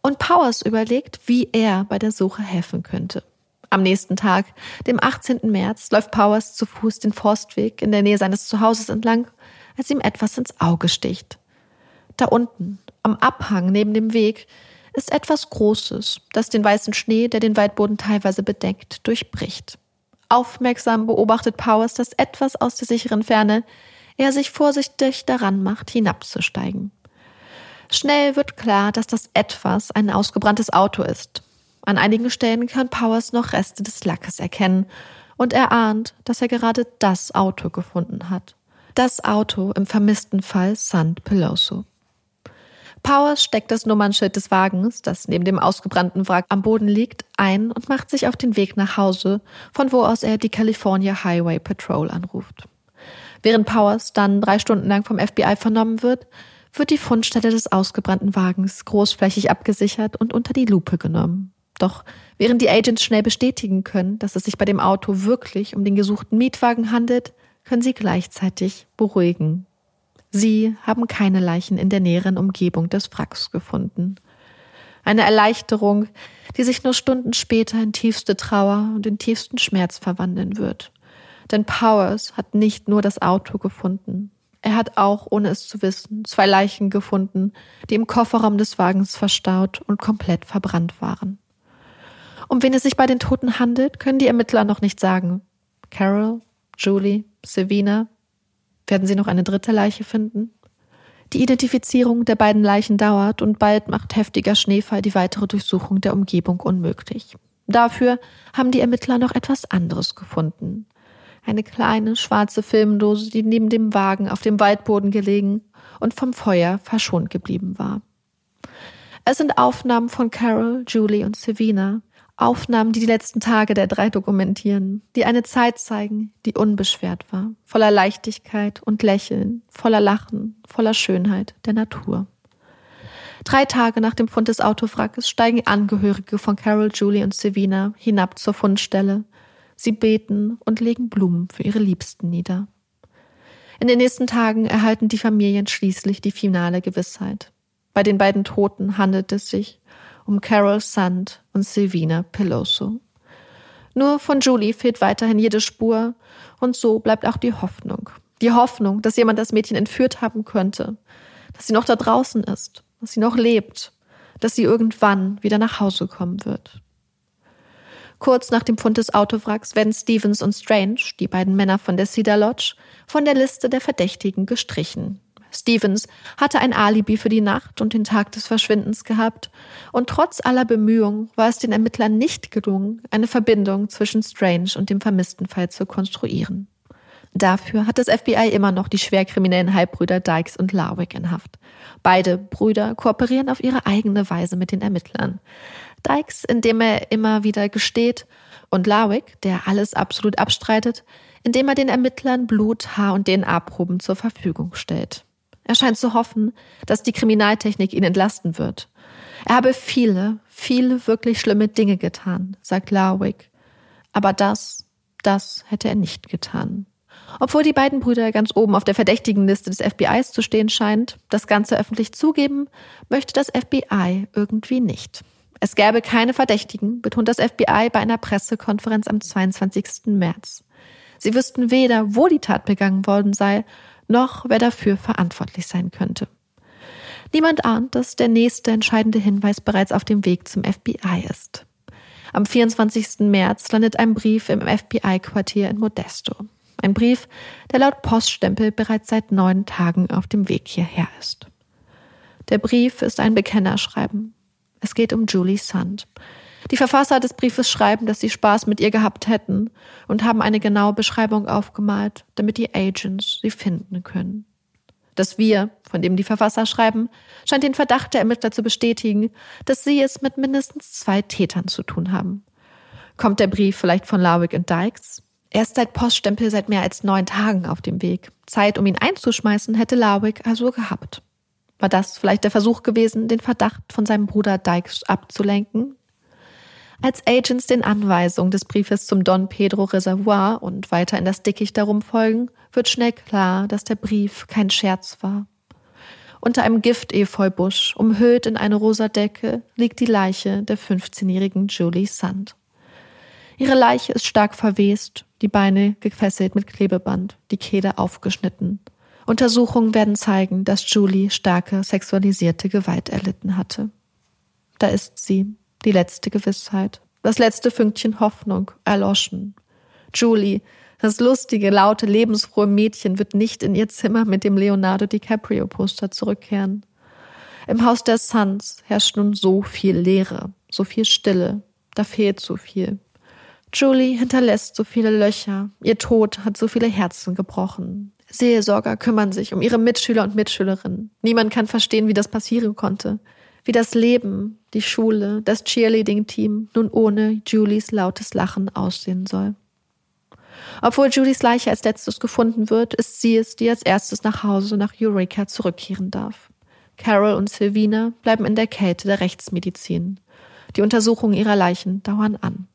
und Powers überlegt, wie er bei der Suche helfen könnte. Am nächsten Tag, dem 18. März, läuft Powers zu Fuß den Forstweg in der Nähe seines Zuhauses entlang, als ihm etwas ins Auge sticht. Da unten, am Abhang neben dem Weg, ist etwas Großes, das den weißen Schnee, der den Waldboden teilweise bedeckt, durchbricht. Aufmerksam beobachtet Powers das etwas aus der sicheren Ferne, er sich vorsichtig daran macht, hinabzusteigen. Schnell wird klar, dass das etwas ein ausgebranntes Auto ist. An einigen Stellen kann Powers noch Reste des Lackes erkennen und er ahnt, dass er gerade das Auto gefunden hat. Das Auto im vermissten Fall San Peloso. Powers steckt das Nummernschild des Wagens, das neben dem ausgebrannten Wrack am Boden liegt, ein und macht sich auf den Weg nach Hause, von wo aus er die California Highway Patrol anruft. Während Powers dann drei Stunden lang vom FBI vernommen wird, wird die Fundstelle des ausgebrannten Wagens großflächig abgesichert und unter die Lupe genommen. Doch während die Agents schnell bestätigen können, dass es sich bei dem Auto wirklich um den gesuchten Mietwagen handelt, können sie gleichzeitig beruhigen. Sie haben keine Leichen in der näheren Umgebung des Wracks gefunden. Eine Erleichterung, die sich nur Stunden später in tiefste Trauer und in tiefsten Schmerz verwandeln wird. Denn Powers hat nicht nur das Auto gefunden. Er hat auch, ohne es zu wissen, zwei Leichen gefunden, die im Kofferraum des Wagens verstaut und komplett verbrannt waren. Um wen es sich bei den Toten handelt, können die Ermittler noch nicht sagen. Carol, Julie, Savina, werden sie noch eine dritte Leiche finden? Die Identifizierung der beiden Leichen dauert und bald macht heftiger Schneefall die weitere Durchsuchung der Umgebung unmöglich. Dafür haben die Ermittler noch etwas anderes gefunden. Eine kleine schwarze Filmdose, die neben dem Wagen auf dem Waldboden gelegen und vom Feuer verschont geblieben war. Es sind Aufnahmen von Carol, Julie und Savina, Aufnahmen, die die letzten Tage der drei dokumentieren, die eine Zeit zeigen, die unbeschwert war, voller Leichtigkeit und Lächeln, voller Lachen, voller Schönheit der Natur. Drei Tage nach dem Fund des Autowrackes steigen Angehörige von Carol, Julie und Savina hinab zur Fundstelle. Sie beten und legen Blumen für ihre Liebsten nieder. In den nächsten Tagen erhalten die Familien schließlich die finale Gewissheit. Bei den beiden Toten handelt es sich um Carol Sand und Silvina Peloso. Nur von Julie fehlt weiterhin jede Spur und so bleibt auch die Hoffnung. Die Hoffnung, dass jemand das Mädchen entführt haben könnte, dass sie noch da draußen ist, dass sie noch lebt, dass sie irgendwann wieder nach Hause kommen wird. Kurz nach dem Fund des Autowracks werden Stevens und Strange, die beiden Männer von der Cedar Lodge, von der Liste der Verdächtigen gestrichen. Stevens hatte ein Alibi für die Nacht und den Tag des Verschwindens gehabt, und trotz aller Bemühungen war es den Ermittlern nicht gelungen, eine Verbindung zwischen Strange und dem vermissten Fall zu konstruieren. Dafür hat das FBI immer noch die schwerkriminellen Halbbrüder Dykes und Larwick in Haft. Beide Brüder kooperieren auf ihre eigene Weise mit den Ermittlern. Dykes, indem er immer wieder gesteht, und Larwick, der alles absolut abstreitet, indem er den Ermittlern Blut, Haar und DNA-Proben zur Verfügung stellt. Er scheint zu hoffen, dass die Kriminaltechnik ihn entlasten wird. Er habe viele, viele wirklich schlimme Dinge getan, sagt Larwick. Aber das, das hätte er nicht getan. Obwohl die beiden Brüder ganz oben auf der verdächtigen Liste des FBIs zu stehen scheint, das Ganze öffentlich zugeben, möchte das FBI irgendwie nicht. Es gäbe keine Verdächtigen, betont das FBI bei einer Pressekonferenz am 22. März. Sie wüssten weder, wo die Tat begangen worden sei, noch wer dafür verantwortlich sein könnte. Niemand ahnt, dass der nächste entscheidende Hinweis bereits auf dem Weg zum FBI ist. Am 24. März landet ein Brief im FBI-Quartier in Modesto. Ein Brief, der laut Poststempel bereits seit neun Tagen auf dem Weg hierher ist. Der Brief ist ein Bekennerschreiben. Es geht um Julie Sand, die Verfasser des Briefes schreiben, dass sie Spaß mit ihr gehabt hätten und haben eine genaue Beschreibung aufgemalt, damit die Agents sie finden können. Das Wir, von dem die Verfasser schreiben, scheint den Verdacht der Ermittler zu bestätigen, dass sie es mit mindestens zwei Tätern zu tun haben. Kommt der Brief vielleicht von Larwick und Dykes? Er ist seit Poststempel seit mehr als neun Tagen auf dem Weg. Zeit, um ihn einzuschmeißen, hätte Larwick also gehabt. War das vielleicht der Versuch gewesen, den Verdacht von seinem Bruder Dykes abzulenken? Als Agents den Anweisungen des Briefes zum Don Pedro Reservoir und weiter in das Dickicht darum folgen, wird schnell klar, dass der Brief kein Scherz war. Unter einem Giftefeubusch, umhüllt in eine rosa Decke, liegt die Leiche der 15-jährigen Julie Sand. Ihre Leiche ist stark verwest, die Beine gefesselt mit Klebeband, die Kehle aufgeschnitten. Untersuchungen werden zeigen, dass Julie starke sexualisierte Gewalt erlitten hatte. Da ist sie, die letzte Gewissheit, das letzte Fünkchen Hoffnung erloschen. Julie, das lustige, laute, lebensfrohe Mädchen wird nicht in ihr Zimmer mit dem Leonardo DiCaprio Poster zurückkehren. Im Haus der Suns herrscht nun so viel Leere, so viel Stille, da fehlt so viel. Julie hinterlässt so viele Löcher, ihr Tod hat so viele Herzen gebrochen. Seelsorger kümmern sich um ihre Mitschüler und Mitschülerinnen. Niemand kann verstehen, wie das passieren konnte. Wie das Leben, die Schule, das Cheerleading-Team nun ohne Julies lautes Lachen aussehen soll. Obwohl Julies Leiche als letztes gefunden wird, ist sie es, die als erstes nach Hause nach Eureka zurückkehren darf. Carol und Sylvina bleiben in der Kälte der Rechtsmedizin. Die Untersuchungen ihrer Leichen dauern an.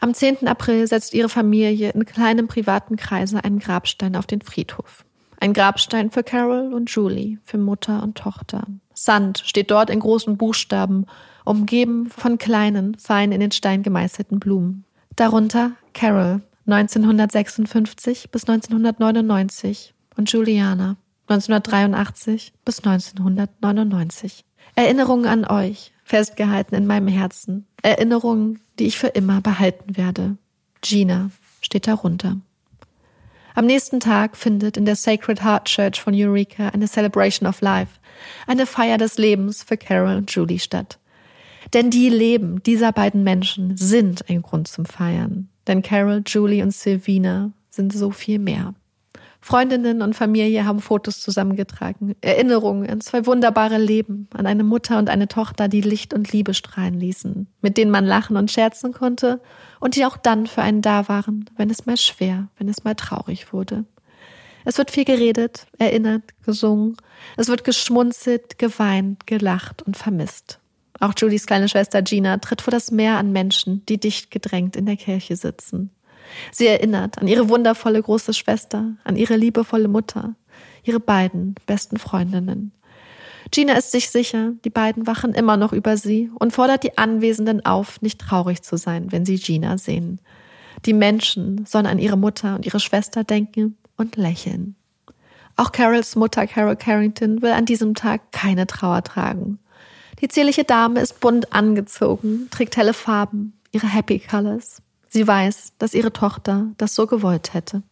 Am 10. April setzt ihre Familie in kleinem privaten Kreise einen Grabstein auf den Friedhof. Ein Grabstein für Carol und Julie, für Mutter und Tochter. Sand steht dort in großen Buchstaben, umgeben von kleinen, fein in den Stein gemeißelten Blumen. Darunter Carol 1956 bis 1999 und Juliana 1983 bis 1999. Erinnerungen an euch, festgehalten in meinem Herzen. Erinnerungen, die ich für immer behalten werde. Gina steht darunter. Am nächsten Tag findet in der Sacred Heart Church von Eureka eine Celebration of Life, eine Feier des Lebens für Carol und Julie statt. Denn die Leben dieser beiden Menschen sind ein Grund zum Feiern. Denn Carol, Julie und Sylvina sind so viel mehr. Freundinnen und Familie haben Fotos zusammengetragen, Erinnerungen an zwei wunderbare Leben, an eine Mutter und eine Tochter, die Licht und Liebe strahlen ließen, mit denen man lachen und scherzen konnte und die auch dann für einen da waren, wenn es mal schwer, wenn es mal traurig wurde. Es wird viel geredet, erinnert, gesungen, es wird geschmunzelt, geweint, gelacht und vermisst. Auch Julies kleine Schwester Gina tritt vor das Meer an Menschen, die dicht gedrängt in der Kirche sitzen. Sie erinnert an ihre wundervolle große Schwester, an ihre liebevolle Mutter, ihre beiden besten Freundinnen. Gina ist sich sicher, die beiden wachen immer noch über sie und fordert die Anwesenden auf, nicht traurig zu sein, wenn sie Gina sehen. Die Menschen sollen an ihre Mutter und ihre Schwester denken und lächeln. Auch Carols Mutter Carol Carrington will an diesem Tag keine Trauer tragen. Die zierliche Dame ist bunt angezogen, trägt helle Farben, ihre Happy Colors. Sie weiß, dass ihre Tochter das so gewollt hätte.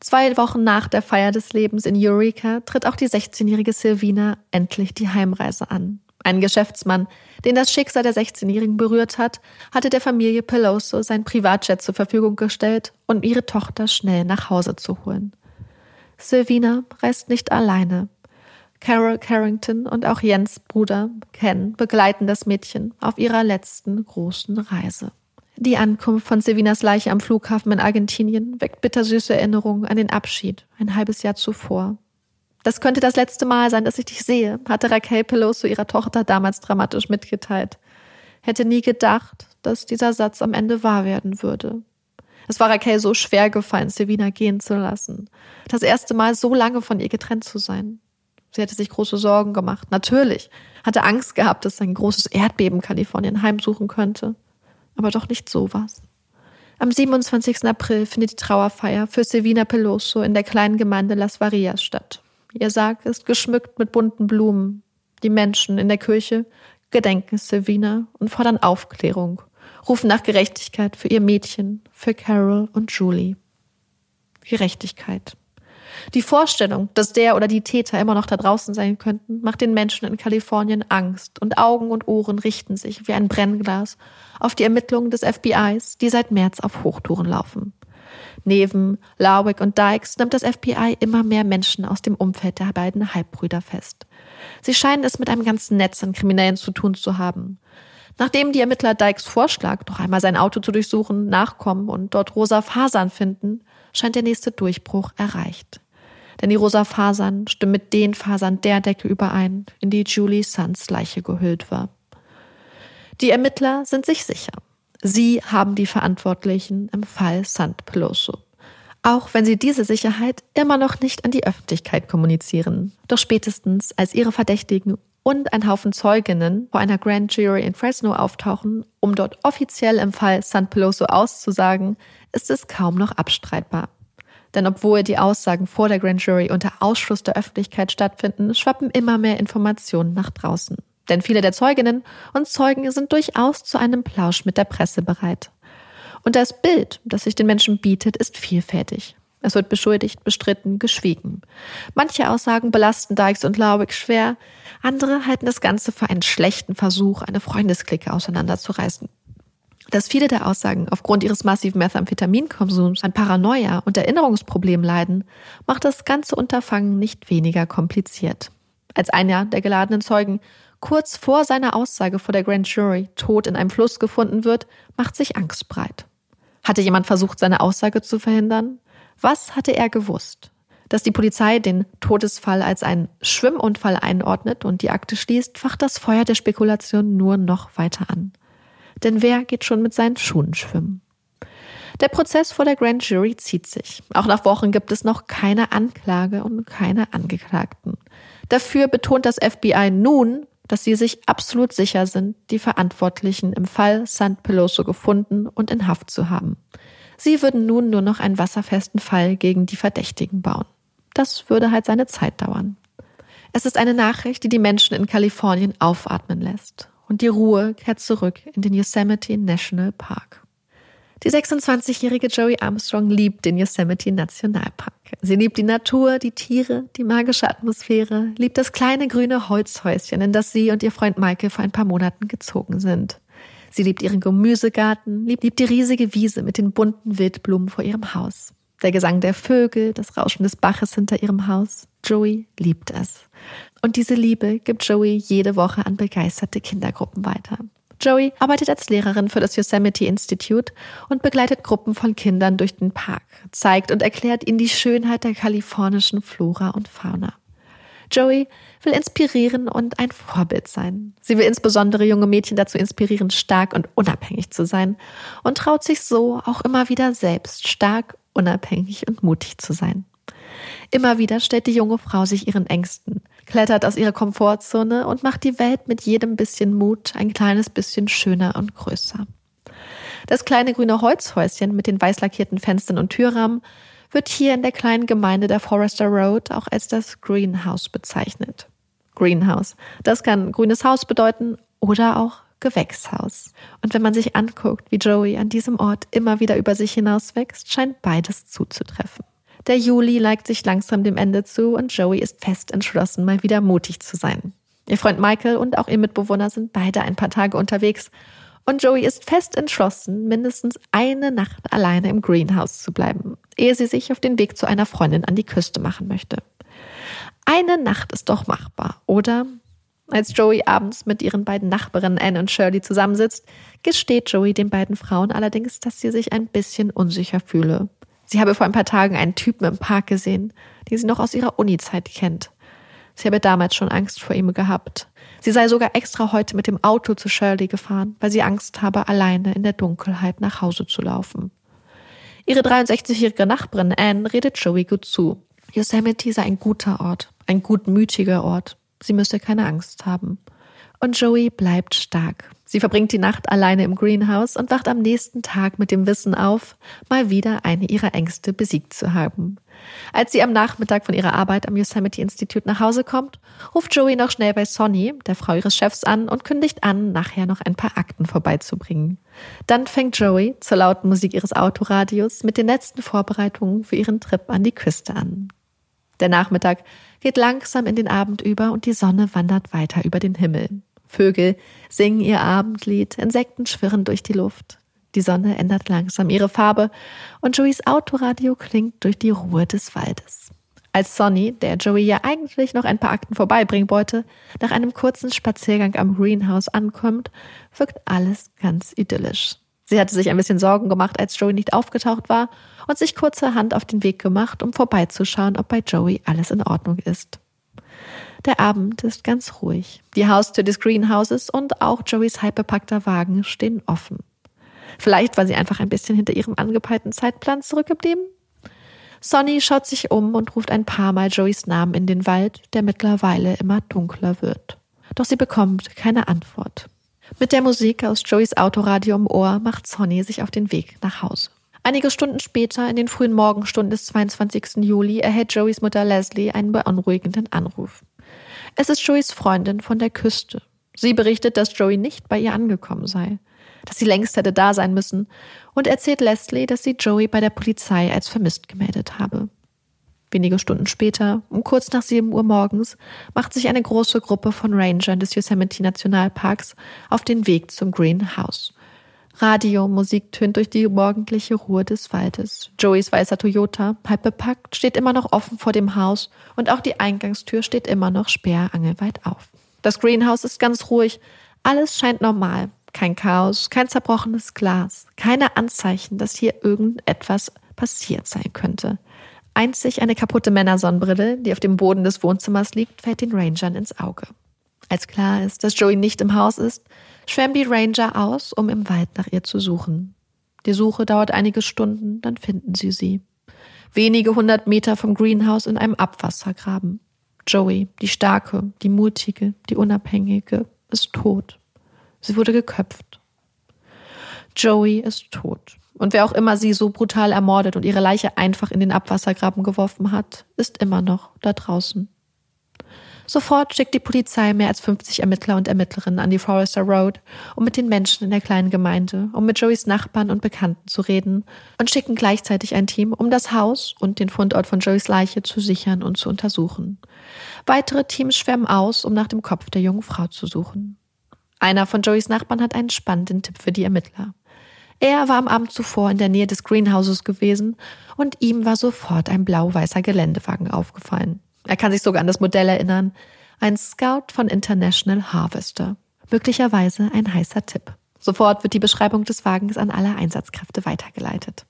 Zwei Wochen nach der Feier des Lebens in Eureka tritt auch die 16-jährige Silvina endlich die Heimreise an. Ein Geschäftsmann, den das Schicksal der 16-Jährigen berührt hat, hatte der Familie Peloso sein Privatjet zur Verfügung gestellt, um ihre Tochter schnell nach Hause zu holen. Silvina reist nicht alleine. Carol Carrington und auch Jens Bruder Ken begleiten das Mädchen auf ihrer letzten großen Reise. Die Ankunft von Silvinas Leiche am Flughafen in Argentinien weckt bittersüße Erinnerungen an den Abschied ein halbes Jahr zuvor. Das könnte das letzte Mal sein, dass ich dich sehe, hatte Raquel Peloso ihrer Tochter damals dramatisch mitgeteilt. Hätte nie gedacht, dass dieser Satz am Ende wahr werden würde. Es war Raquel so schwer gefallen, Silvina gehen zu lassen. Das erste Mal so lange von ihr getrennt zu sein. Sie hatte sich große Sorgen gemacht. Natürlich. Hatte Angst gehabt, dass ein großes Erdbeben Kalifornien heimsuchen könnte aber doch nicht sowas. Am 27. April findet die Trauerfeier für Silvina Peloso in der kleinen Gemeinde Las Varias statt. Ihr Sarg ist geschmückt mit bunten Blumen. Die Menschen in der Kirche gedenken Silvina und fordern Aufklärung, rufen nach Gerechtigkeit für ihr Mädchen, für Carol und Julie. Gerechtigkeit. Die Vorstellung, dass der oder die Täter immer noch da draußen sein könnten, macht den Menschen in Kalifornien Angst und Augen und Ohren richten sich wie ein Brennglas auf die Ermittlungen des FBIs, die seit März auf Hochtouren laufen. Neben Larwick und Dykes nimmt das FBI immer mehr Menschen aus dem Umfeld der beiden Halbbrüder fest. Sie scheinen es mit einem ganzen Netz an Kriminellen zu tun zu haben. Nachdem die Ermittler Dykes Vorschlag, doch einmal sein Auto zu durchsuchen, nachkommen und dort rosa Fasern finden, scheint der nächste Durchbruch erreicht denn die rosa Fasern stimmen mit den Fasern der Decke überein, in die Julie Suns Leiche gehüllt war. Die Ermittler sind sich sicher. Sie haben die Verantwortlichen im Fall Sant Peloso. Auch wenn sie diese Sicherheit immer noch nicht an die Öffentlichkeit kommunizieren. Doch spätestens, als ihre Verdächtigen und ein Haufen Zeuginnen vor einer Grand Jury in Fresno auftauchen, um dort offiziell im Fall Sant Peloso auszusagen, ist es kaum noch abstreitbar. Denn obwohl die Aussagen vor der Grand Jury unter Ausschluss der Öffentlichkeit stattfinden, schwappen immer mehr Informationen nach draußen. Denn viele der Zeuginnen und Zeugen sind durchaus zu einem Plausch mit der Presse bereit. Und das Bild, das sich den Menschen bietet, ist vielfältig. Es wird beschuldigt, bestritten, geschwiegen. Manche Aussagen belasten Dykes und Lauwick schwer, andere halten das Ganze für einen schlechten Versuch, eine Freundesklicke auseinanderzureißen. Dass viele der Aussagen aufgrund ihres massiven Methamphitaminkonsums an Paranoia und Erinnerungsproblemen leiden, macht das ganze Unterfangen nicht weniger kompliziert. Als einer der geladenen Zeugen kurz vor seiner Aussage vor der Grand Jury tot in einem Fluss gefunden wird, macht sich Angst breit. Hatte jemand versucht, seine Aussage zu verhindern? Was hatte er gewusst? Dass die Polizei den Todesfall als einen Schwimmunfall einordnet und die Akte schließt, facht das Feuer der Spekulation nur noch weiter an. Denn wer geht schon mit seinen Schuhen schwimmen? Der Prozess vor der Grand Jury zieht sich. Auch nach Wochen gibt es noch keine Anklage und keine Angeklagten. Dafür betont das FBI nun, dass sie sich absolut sicher sind, die Verantwortlichen im Fall San Peloso gefunden und in Haft zu haben. Sie würden nun nur noch einen wasserfesten Fall gegen die Verdächtigen bauen. Das würde halt seine Zeit dauern. Es ist eine Nachricht, die die Menschen in Kalifornien aufatmen lässt und die Ruhe kehrt zurück in den Yosemite National Park. Die 26-jährige Joey Armstrong liebt den Yosemite Nationalpark. Sie liebt die Natur, die Tiere, die magische Atmosphäre, liebt das kleine grüne Holzhäuschen, in das sie und ihr Freund Michael vor ein paar Monaten gezogen sind. Sie liebt ihren Gemüsegarten, liebt, liebt die riesige Wiese mit den bunten Wildblumen vor ihrem Haus. Der Gesang der Vögel, das Rauschen des Baches hinter ihrem Haus. Joey liebt es. Und diese Liebe gibt Joey jede Woche an begeisterte Kindergruppen weiter. Joey arbeitet als Lehrerin für das Yosemite Institute und begleitet Gruppen von Kindern durch den Park, zeigt und erklärt ihnen die Schönheit der kalifornischen Flora und Fauna. Joey will inspirieren und ein Vorbild sein. Sie will insbesondere junge Mädchen dazu inspirieren, stark und unabhängig zu sein und traut sich so auch immer wieder selbst stark, unabhängig und mutig zu sein. Immer wieder stellt die junge Frau sich ihren Ängsten, klettert aus ihrer Komfortzone und macht die Welt mit jedem bisschen Mut ein kleines bisschen schöner und größer. Das kleine grüne Holzhäuschen mit den weiß lackierten Fenstern und Türrahmen wird hier in der kleinen Gemeinde der Forester Road auch als das Greenhouse bezeichnet. Greenhouse. Das kann grünes Haus bedeuten oder auch Gewächshaus. Und wenn man sich anguckt, wie Joey an diesem Ort immer wieder über sich hinauswächst, scheint beides zuzutreffen. Der Juli neigt sich langsam dem Ende zu und Joey ist fest entschlossen, mal wieder mutig zu sein. Ihr Freund Michael und auch ihr Mitbewohner sind beide ein paar Tage unterwegs und Joey ist fest entschlossen, mindestens eine Nacht alleine im Greenhouse zu bleiben, ehe sie sich auf den Weg zu einer Freundin an die Küste machen möchte. Eine Nacht ist doch machbar, oder? Als Joey abends mit ihren beiden Nachbarinnen Anne und Shirley zusammensitzt, gesteht Joey den beiden Frauen allerdings, dass sie sich ein bisschen unsicher fühle. Sie habe vor ein paar Tagen einen Typen im Park gesehen, den sie noch aus ihrer Uni-Zeit kennt. Sie habe damals schon Angst vor ihm gehabt. Sie sei sogar extra heute mit dem Auto zu Shirley gefahren, weil sie Angst habe, alleine in der Dunkelheit nach Hause zu laufen. Ihre 63-jährige Nachbarin Anne redet Joey gut zu. Yosemite sei ein guter Ort, ein gutmütiger Ort. Sie müsse keine Angst haben. Und Joey bleibt stark. Sie verbringt die Nacht alleine im Greenhouse und wacht am nächsten Tag mit dem Wissen auf, mal wieder eine ihrer Ängste besiegt zu haben. Als sie am Nachmittag von ihrer Arbeit am Yosemite Institute nach Hause kommt, ruft Joey noch schnell bei Sonny, der Frau ihres Chefs, an und kündigt an, nachher noch ein paar Akten vorbeizubringen. Dann fängt Joey zur lauten Musik ihres Autoradios mit den letzten Vorbereitungen für ihren Trip an die Küste an. Der Nachmittag geht langsam in den Abend über und die Sonne wandert weiter über den Himmel. Vögel singen ihr Abendlied, Insekten schwirren durch die Luft. Die Sonne ändert langsam ihre Farbe und Joeys Autoradio klingt durch die Ruhe des Waldes. Als Sonny, der Joey ja eigentlich noch ein paar Akten vorbeibringen wollte, nach einem kurzen Spaziergang am Greenhouse ankommt, wirkt alles ganz idyllisch. Sie hatte sich ein bisschen Sorgen gemacht, als Joey nicht aufgetaucht war und sich kurzerhand auf den Weg gemacht, um vorbeizuschauen, ob bei Joey alles in Ordnung ist. Der Abend ist ganz ruhig. Die Haustür des Greenhouses und auch Joeys halb bepackter Wagen stehen offen. Vielleicht war sie einfach ein bisschen hinter ihrem angepeilten Zeitplan zurückgeblieben. Sonny schaut sich um und ruft ein paar Mal Joeys Namen in den Wald, der mittlerweile immer dunkler wird. Doch sie bekommt keine Antwort. Mit der Musik aus Joeys Autoradio im Ohr macht Sonny sich auf den Weg nach Hause. Einige Stunden später, in den frühen Morgenstunden des 22. Juli, erhält Joeys Mutter Leslie einen beunruhigenden Anruf. Es ist Joeys Freundin von der Küste. Sie berichtet, dass Joey nicht bei ihr angekommen sei, dass sie längst hätte da sein müssen und erzählt Leslie, dass sie Joey bei der Polizei als vermisst gemeldet habe. Wenige Stunden später, um kurz nach sieben Uhr morgens, macht sich eine große Gruppe von Rangern des Yosemite Nationalparks auf den Weg zum Green House. Radiomusik tönt durch die morgendliche Ruhe des Waldes. Joeys weißer Toyota, halb bepackt, steht immer noch offen vor dem Haus und auch die Eingangstür steht immer noch sperrangelweit auf. Das Greenhouse ist ganz ruhig. Alles scheint normal. Kein Chaos, kein zerbrochenes Glas, keine Anzeichen, dass hier irgendetwas passiert sein könnte. Einzig eine kaputte Männersonnenbrille, die auf dem Boden des Wohnzimmers liegt, fällt den Rangern ins Auge. Als klar ist, dass Joey nicht im Haus ist, schwärmen die Ranger aus, um im Wald nach ihr zu suchen. Die Suche dauert einige Stunden, dann finden sie sie. Wenige hundert Meter vom Greenhouse in einem Abwassergraben. Joey, die starke, die mutige, die unabhängige, ist tot. Sie wurde geköpft. Joey ist tot. Und wer auch immer sie so brutal ermordet und ihre Leiche einfach in den Abwassergraben geworfen hat, ist immer noch da draußen. Sofort schickt die Polizei mehr als 50 Ermittler und Ermittlerinnen an die Forester Road, um mit den Menschen in der kleinen Gemeinde, um mit Joeys Nachbarn und Bekannten zu reden und schicken gleichzeitig ein Team, um das Haus und den Fundort von Joeys Leiche zu sichern und zu untersuchen. Weitere Teams schwärmen aus, um nach dem Kopf der jungen Frau zu suchen. Einer von Joeys Nachbarn hat einen spannenden Tipp für die Ermittler. Er war am Abend zuvor in der Nähe des Greenhouses gewesen und ihm war sofort ein blau-weißer Geländewagen aufgefallen. Er kann sich sogar an das Modell erinnern. Ein Scout von International Harvester. Möglicherweise ein heißer Tipp. Sofort wird die Beschreibung des Wagens an alle Einsatzkräfte weitergeleitet.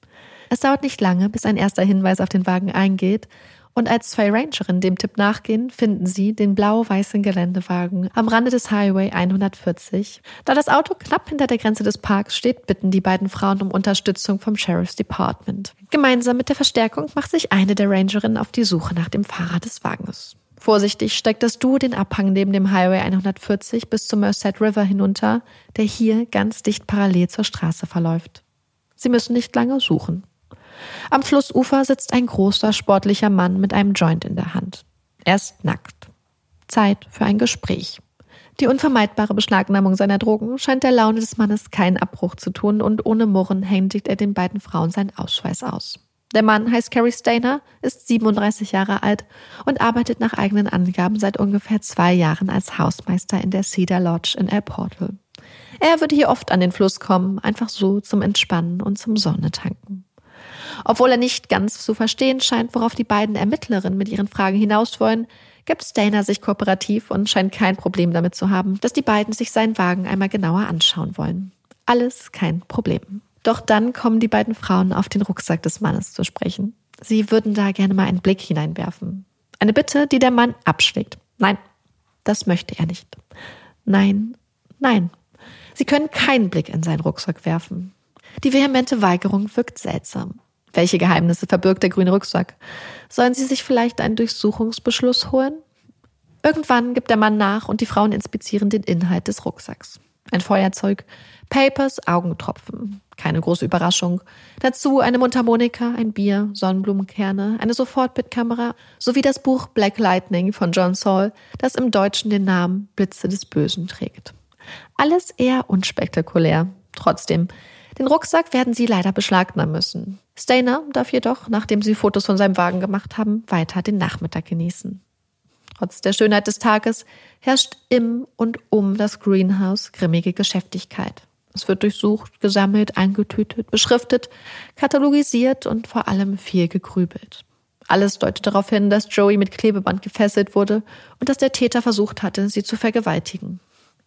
Es dauert nicht lange, bis ein erster Hinweis auf den Wagen eingeht und als zwei Rangerinnen dem Tipp nachgehen, finden sie den blau-weißen Geländewagen am Rande des Highway 140. Da das Auto knapp hinter der Grenze des Parks steht, bitten die beiden Frauen um Unterstützung vom Sheriff's Department. Gemeinsam mit der Verstärkung macht sich eine der Rangerinnen auf die Suche nach dem Fahrer des Wagens. Vorsichtig steigt das Duo den Abhang neben dem Highway 140 bis zum Merced River hinunter, der hier ganz dicht parallel zur Straße verläuft. Sie müssen nicht lange suchen. Am Flussufer sitzt ein großer, sportlicher Mann mit einem Joint in der Hand. Er ist nackt. Zeit für ein Gespräch. Die unvermeidbare Beschlagnahmung seiner Drogen scheint der Laune des Mannes keinen Abbruch zu tun und ohne Murren händigt er den beiden Frauen seinen Ausweis aus. Der Mann heißt Carrie Stainer, ist 37 Jahre alt und arbeitet nach eigenen Angaben seit ungefähr zwei Jahren als Hausmeister in der Cedar Lodge in El Portal. Er würde hier oft an den Fluss kommen, einfach so zum Entspannen und zum Sonne tanken. Obwohl er nicht ganz zu verstehen scheint, worauf die beiden Ermittlerinnen mit ihren Fragen hinaus wollen, gibt Stainer sich kooperativ und scheint kein Problem damit zu haben, dass die beiden sich seinen Wagen einmal genauer anschauen wollen. Alles kein Problem. Doch dann kommen die beiden Frauen auf den Rucksack des Mannes zu sprechen. Sie würden da gerne mal einen Blick hineinwerfen. Eine Bitte, die der Mann abschlägt. Nein, das möchte er nicht. Nein, nein. Sie können keinen Blick in seinen Rucksack werfen. Die vehemente Weigerung wirkt seltsam. Welche Geheimnisse verbirgt der grüne Rucksack? Sollen sie sich vielleicht einen Durchsuchungsbeschluss holen? Irgendwann gibt der Mann nach und die Frauen inspizieren den Inhalt des Rucksacks. Ein Feuerzeug, Papers, Augentropfen. Keine große Überraschung. Dazu eine Mundharmonika, ein Bier, Sonnenblumenkerne, eine Sofortbildkamera sowie das Buch Black Lightning von John Saul, das im Deutschen den Namen Blitze des Bösen trägt. Alles eher unspektakulär. Trotzdem, den Rucksack werden sie leider beschlagnahmen müssen. Stainer darf jedoch, nachdem sie Fotos von seinem Wagen gemacht haben, weiter den Nachmittag genießen. Trotz der Schönheit des Tages herrscht im und um das Greenhouse grimmige Geschäftigkeit. Es wird durchsucht, gesammelt, eingetütet, beschriftet, katalogisiert und vor allem viel gegrübelt. Alles deutet darauf hin, dass Joey mit Klebeband gefesselt wurde und dass der Täter versucht hatte, sie zu vergewaltigen.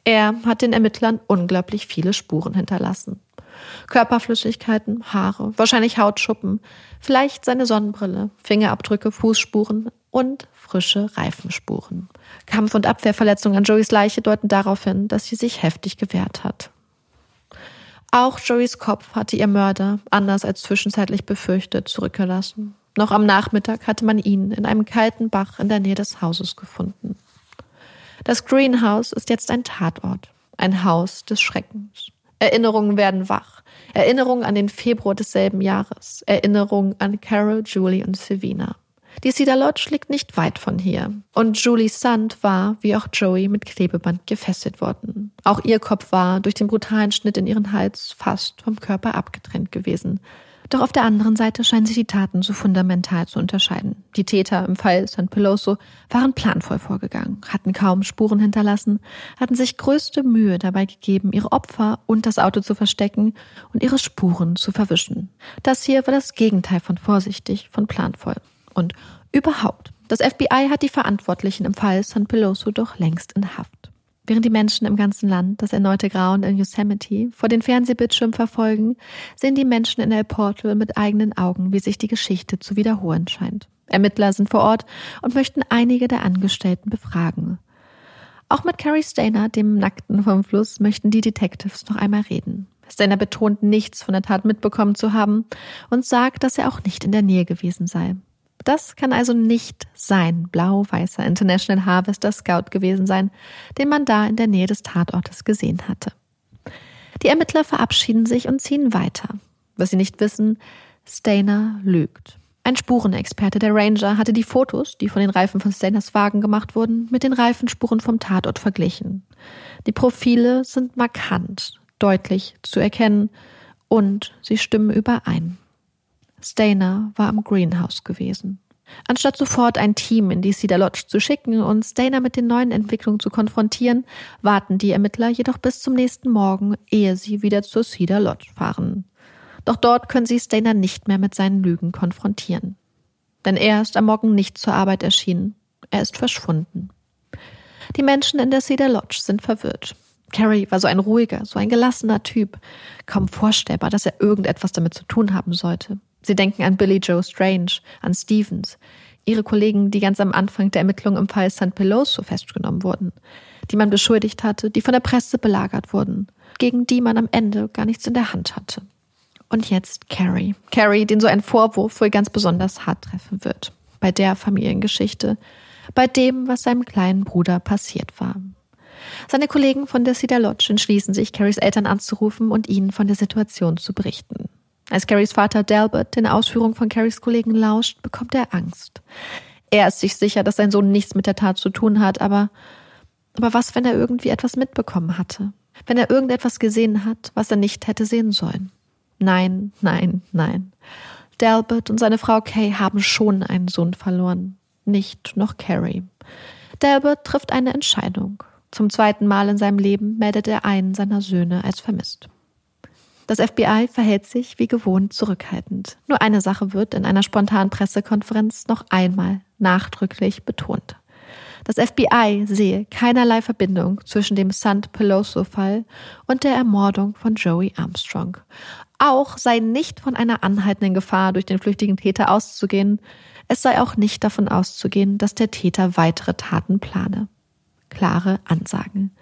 Er hat den Ermittlern unglaublich viele Spuren hinterlassen. Körperflüssigkeiten, Haare, wahrscheinlich Hautschuppen, vielleicht seine Sonnenbrille, Fingerabdrücke, Fußspuren und frische Reifenspuren. Kampf- und Abwehrverletzungen an Joeys Leiche deuten darauf hin, dass sie sich heftig gewehrt hat. Auch Joeys Kopf hatte ihr Mörder, anders als zwischenzeitlich befürchtet, zurückgelassen. Noch am Nachmittag hatte man ihn in einem kalten Bach in der Nähe des Hauses gefunden. Das Greenhouse ist jetzt ein Tatort, ein Haus des Schreckens. Erinnerungen werden wach. Erinnerungen an den Februar desselben Jahres. Erinnerungen an Carol, Julie und Savina. Die Cedar Lodge liegt nicht weit von hier. Und Julie Sand war, wie auch Joey, mit Klebeband gefesselt worden. Auch ihr Kopf war durch den brutalen Schnitt in ihren Hals fast vom Körper abgetrennt gewesen. Doch auf der anderen Seite scheinen sich die Taten so fundamental zu unterscheiden. Die Täter im Fall St. Peloso waren planvoll vorgegangen, hatten kaum Spuren hinterlassen, hatten sich größte Mühe dabei gegeben, ihre Opfer und das Auto zu verstecken und ihre Spuren zu verwischen. Das hier war das Gegenteil von vorsichtig, von planvoll. Und überhaupt, das FBI hat die Verantwortlichen im Fall St. Peloso doch längst in Haft. Während die Menschen im ganzen Land das erneute Grauen in Yosemite vor den Fernsehbildschirmen verfolgen, sehen die Menschen in El Portal mit eigenen Augen, wie sich die Geschichte zu wiederholen scheint. Ermittler sind vor Ort und möchten einige der Angestellten befragen. Auch mit Carrie Stainer, dem Nackten vom Fluss, möchten die Detectives noch einmal reden. Stainer betont, nichts von der Tat mitbekommen zu haben und sagt, dass er auch nicht in der Nähe gewesen sei. Das kann also nicht sein blau-weißer International Harvester Scout gewesen sein, den man da in der Nähe des Tatortes gesehen hatte. Die Ermittler verabschieden sich und ziehen weiter. Was sie nicht wissen, Stainer lügt. Ein Spurenexperte der Ranger hatte die Fotos, die von den Reifen von Stainers Wagen gemacht wurden, mit den Reifenspuren vom Tatort verglichen. Die Profile sind markant, deutlich zu erkennen und sie stimmen überein. Stainer war am Greenhouse gewesen. Anstatt sofort ein Team in die Cedar Lodge zu schicken und Stainer mit den neuen Entwicklungen zu konfrontieren, warten die Ermittler jedoch bis zum nächsten Morgen, ehe sie wieder zur Cedar Lodge fahren. Doch dort können sie Stainer nicht mehr mit seinen Lügen konfrontieren. Denn er ist am Morgen nicht zur Arbeit erschienen. Er ist verschwunden. Die Menschen in der Cedar Lodge sind verwirrt. Carrie war so ein ruhiger, so ein gelassener Typ. Kaum vorstellbar, dass er irgendetwas damit zu tun haben sollte. Sie denken an Billy Joe Strange, an Stevens, ihre Kollegen, die ganz am Anfang der Ermittlungen im Fall St. Peloso festgenommen wurden, die man beschuldigt hatte, die von der Presse belagert wurden, gegen die man am Ende gar nichts in der Hand hatte. Und jetzt Carrie. Carrie, den so ein Vorwurf wohl ganz besonders hart treffen wird. Bei der Familiengeschichte, bei dem, was seinem kleinen Bruder passiert war. Seine Kollegen von der Cedar Lodge entschließen sich, Carries Eltern anzurufen und ihnen von der Situation zu berichten. Als Carries Vater Delbert den Ausführungen von Carries Kollegen lauscht, bekommt er Angst. Er ist sich sicher, dass sein Sohn nichts mit der Tat zu tun hat, aber, aber was, wenn er irgendwie etwas mitbekommen hatte? Wenn er irgendetwas gesehen hat, was er nicht hätte sehen sollen? Nein, nein, nein. Delbert und seine Frau Kay haben schon einen Sohn verloren. Nicht noch Carrie. Delbert trifft eine Entscheidung. Zum zweiten Mal in seinem Leben meldet er einen seiner Söhne als vermisst. Das FBI verhält sich wie gewohnt zurückhaltend. Nur eine Sache wird in einer spontanen Pressekonferenz noch einmal nachdrücklich betont. Das FBI sehe keinerlei Verbindung zwischen dem St. Peloso-Fall und der Ermordung von Joey Armstrong. Auch sei nicht von einer anhaltenden Gefahr durch den flüchtigen Täter auszugehen. Es sei auch nicht davon auszugehen, dass der Täter weitere Taten plane klare Ansagen.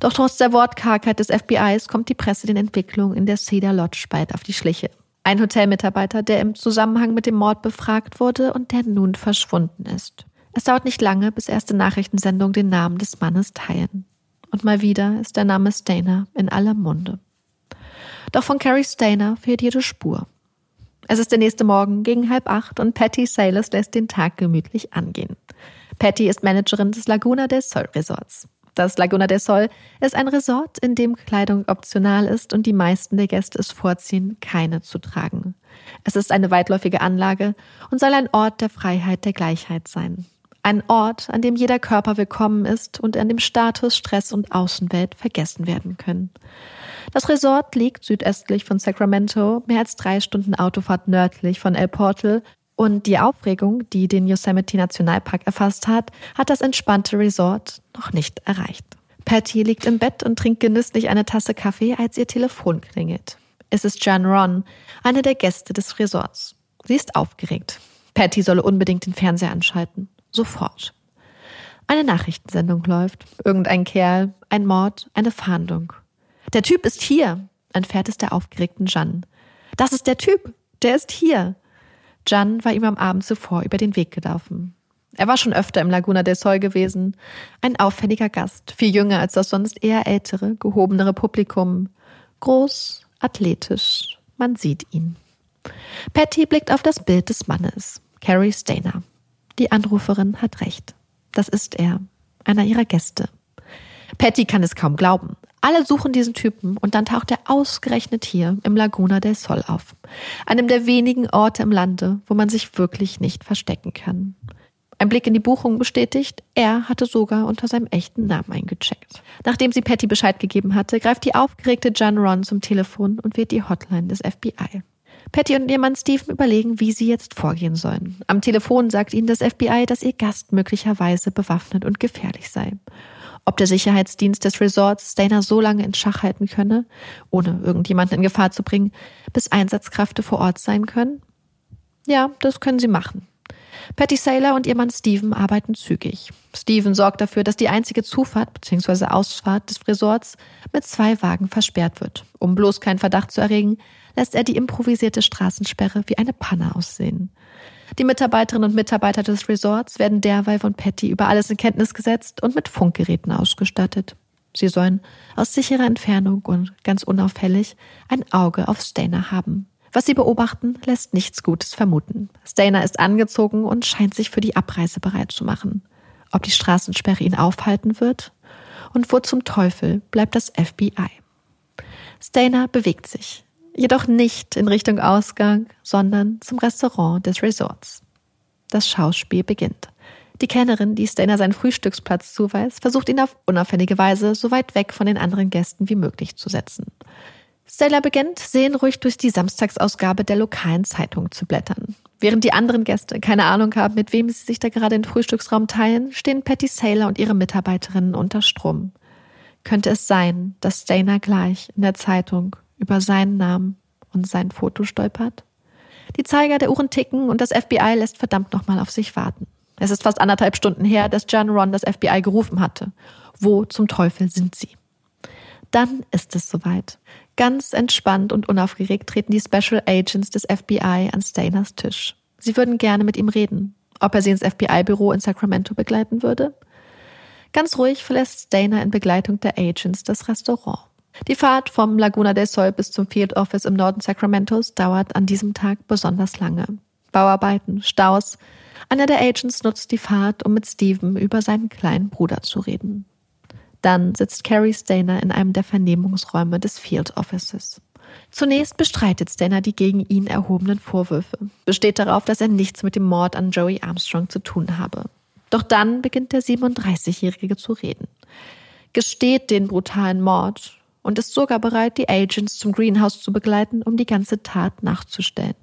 Doch trotz der Wortkargheit des FBIs kommt die Presse den Entwicklungen in der Cedar Lodge bald auf die Schliche. Ein Hotelmitarbeiter, der im Zusammenhang mit dem Mord befragt wurde und der nun verschwunden ist. Es dauert nicht lange, bis erste Nachrichtensendungen den Namen des Mannes teilen. Und mal wieder ist der Name Stainer in aller Munde. Doch von Carrie Stainer fehlt jede Spur. Es ist der nächste Morgen gegen halb acht und Patty Sailors lässt den Tag gemütlich angehen. Patty ist Managerin des Laguna del Sol Resorts. Das Laguna del Sol ist ein Resort, in dem Kleidung optional ist und die meisten der Gäste es vorziehen, keine zu tragen. Es ist eine weitläufige Anlage und soll ein Ort der Freiheit, der Gleichheit sein. Ein Ort, an dem jeder Körper willkommen ist und an dem Status, Stress und Außenwelt vergessen werden können. Das Resort liegt südöstlich von Sacramento, mehr als drei Stunden Autofahrt nördlich von El Portal und die Aufregung, die den Yosemite Nationalpark erfasst hat, hat das entspannte Resort noch nicht erreicht. Patty liegt im Bett und trinkt genüsslich eine Tasse Kaffee, als ihr Telefon klingelt. Es ist Jan Ron, eine der Gäste des Resorts. Sie ist aufgeregt. Patty solle unbedingt den Fernseher anschalten. Sofort. Eine Nachrichtensendung läuft. Irgendein Kerl, ein Mord, eine Fahndung. Der Typ ist hier, entfährt es der aufgeregten Jan. Das ist der Typ, der ist hier. Jan war ihm am Abend zuvor über den Weg gelaufen. Er war schon öfter im Laguna del Sol gewesen. Ein auffälliger Gast, viel jünger als das sonst eher ältere, gehobenere Publikum. Groß, athletisch, man sieht ihn. Patty blickt auf das Bild des Mannes, Carrie Stainer. Die Anruferin hat recht. Das ist er, einer ihrer Gäste. Patty kann es kaum glauben. Alle suchen diesen Typen und dann taucht er ausgerechnet hier im Laguna del Sol auf. Einem der wenigen Orte im Lande, wo man sich wirklich nicht verstecken kann. Ein Blick in die Buchung bestätigt, er hatte sogar unter seinem echten Namen eingecheckt. Nachdem sie Patty Bescheid gegeben hatte, greift die aufgeregte Jan Ron zum Telefon und wählt die Hotline des FBI. Patty und ihr Mann Stephen überlegen, wie sie jetzt vorgehen sollen. Am Telefon sagt ihnen das FBI, dass ihr Gast möglicherweise bewaffnet und gefährlich sei. Ob der Sicherheitsdienst des Resorts Stainer so lange in Schach halten könne, ohne irgendjemanden in Gefahr zu bringen, bis Einsatzkräfte vor Ort sein können? Ja, das können sie machen. Patty Saylor und ihr Mann Steven arbeiten zügig. Steven sorgt dafür, dass die einzige Zufahrt bzw. Ausfahrt des Resorts mit zwei Wagen versperrt wird. Um bloß keinen Verdacht zu erregen, lässt er die improvisierte Straßensperre wie eine Panne aussehen. Die Mitarbeiterinnen und Mitarbeiter des Resorts werden derweil von Patty über alles in Kenntnis gesetzt und mit Funkgeräten ausgestattet. Sie sollen aus sicherer Entfernung und ganz unauffällig ein Auge auf Stainer haben. Was sie beobachten, lässt nichts Gutes vermuten. Stainer ist angezogen und scheint sich für die Abreise bereit zu machen. Ob die Straßensperre ihn aufhalten wird? Und wo zum Teufel bleibt das FBI? Stainer bewegt sich, jedoch nicht in Richtung Ausgang, sondern zum Restaurant des Resorts. Das Schauspiel beginnt. Die Kennerin, die Stainer seinen Frühstücksplatz zuweist, versucht ihn auf unauffällige Weise so weit weg von den anderen Gästen wie möglich zu setzen. Stella beginnt, seelenruhig durch die Samstagsausgabe der lokalen Zeitung zu blättern. Während die anderen Gäste keine Ahnung haben, mit wem sie sich da gerade den Frühstücksraum teilen, stehen Patty Saylor und ihre Mitarbeiterinnen unter Strom. Könnte es sein, dass Stainer gleich in der Zeitung über seinen Namen und sein Foto stolpert? Die Zeiger der Uhren ticken und das FBI lässt verdammt nochmal auf sich warten. Es ist fast anderthalb Stunden her, dass John Ron das FBI gerufen hatte. Wo zum Teufel sind sie? Dann ist es soweit. Ganz entspannt und unaufgeregt treten die Special Agents des FBI an Stainers Tisch. Sie würden gerne mit ihm reden, ob er sie ins FBI-Büro in Sacramento begleiten würde. Ganz ruhig verlässt Stainer in Begleitung der Agents das Restaurant. Die Fahrt vom Laguna del Sol bis zum Field Office im Norden Sacramentos dauert an diesem Tag besonders lange. Bauarbeiten, Staus. Einer der Agents nutzt die Fahrt, um mit Steven über seinen kleinen Bruder zu reden. Dann sitzt Carrie Stainer in einem der Vernehmungsräume des Field Offices. Zunächst bestreitet Stainer die gegen ihn erhobenen Vorwürfe, besteht darauf, dass er nichts mit dem Mord an Joey Armstrong zu tun habe. Doch dann beginnt der 37-Jährige zu reden, gesteht den brutalen Mord und ist sogar bereit, die Agents zum Greenhouse zu begleiten, um die ganze Tat nachzustellen.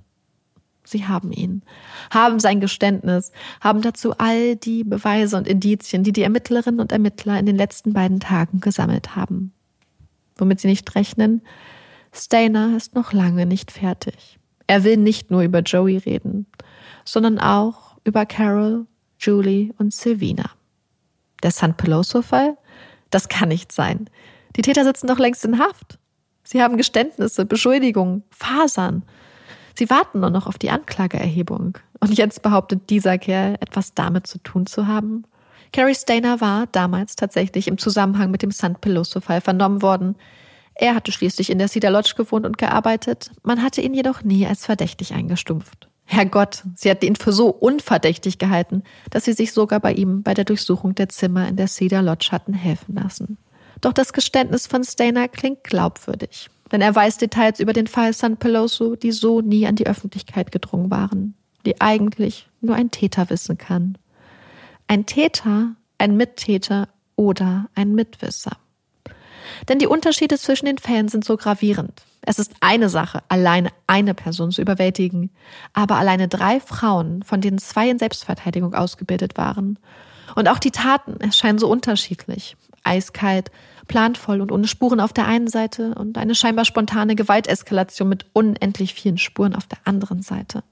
Sie haben ihn, haben sein Geständnis, haben dazu all die Beweise und Indizien, die die Ermittlerinnen und Ermittler in den letzten beiden Tagen gesammelt haben. Womit sie nicht rechnen, Stainer ist noch lange nicht fertig. Er will nicht nur über Joey reden, sondern auch über Carol, Julie und Silvina. Der San Peloso-Fall? Das kann nicht sein. Die Täter sitzen doch längst in Haft. Sie haben Geständnisse, Beschuldigungen, Fasern. Sie warten nur noch auf die Anklageerhebung. Und jetzt behauptet dieser Kerl, etwas damit zu tun zu haben. Carrie Stainer war damals tatsächlich im Zusammenhang mit dem San Peloso-Fall vernommen worden. Er hatte schließlich in der Cedar Lodge gewohnt und gearbeitet. Man hatte ihn jedoch nie als verdächtig eingestumpft. Herrgott, sie hatte ihn für so unverdächtig gehalten, dass sie sich sogar bei ihm bei der Durchsuchung der Zimmer in der Cedar Lodge hatten helfen lassen. Doch das Geständnis von Stainer klingt glaubwürdig denn er weiß Details über den Fall San Peloso, die so nie an die Öffentlichkeit gedrungen waren, die eigentlich nur ein Täter wissen kann. Ein Täter, ein Mittäter oder ein Mitwisser. Denn die Unterschiede zwischen den Fällen sind so gravierend. Es ist eine Sache, alleine eine Person zu überwältigen, aber alleine drei Frauen, von denen zwei in Selbstverteidigung ausgebildet waren. Und auch die Taten erscheinen so unterschiedlich. Eiskalt, planvoll und ohne Spuren auf der einen Seite und eine scheinbar spontane Gewalteskalation mit unendlich vielen Spuren auf der anderen Seite.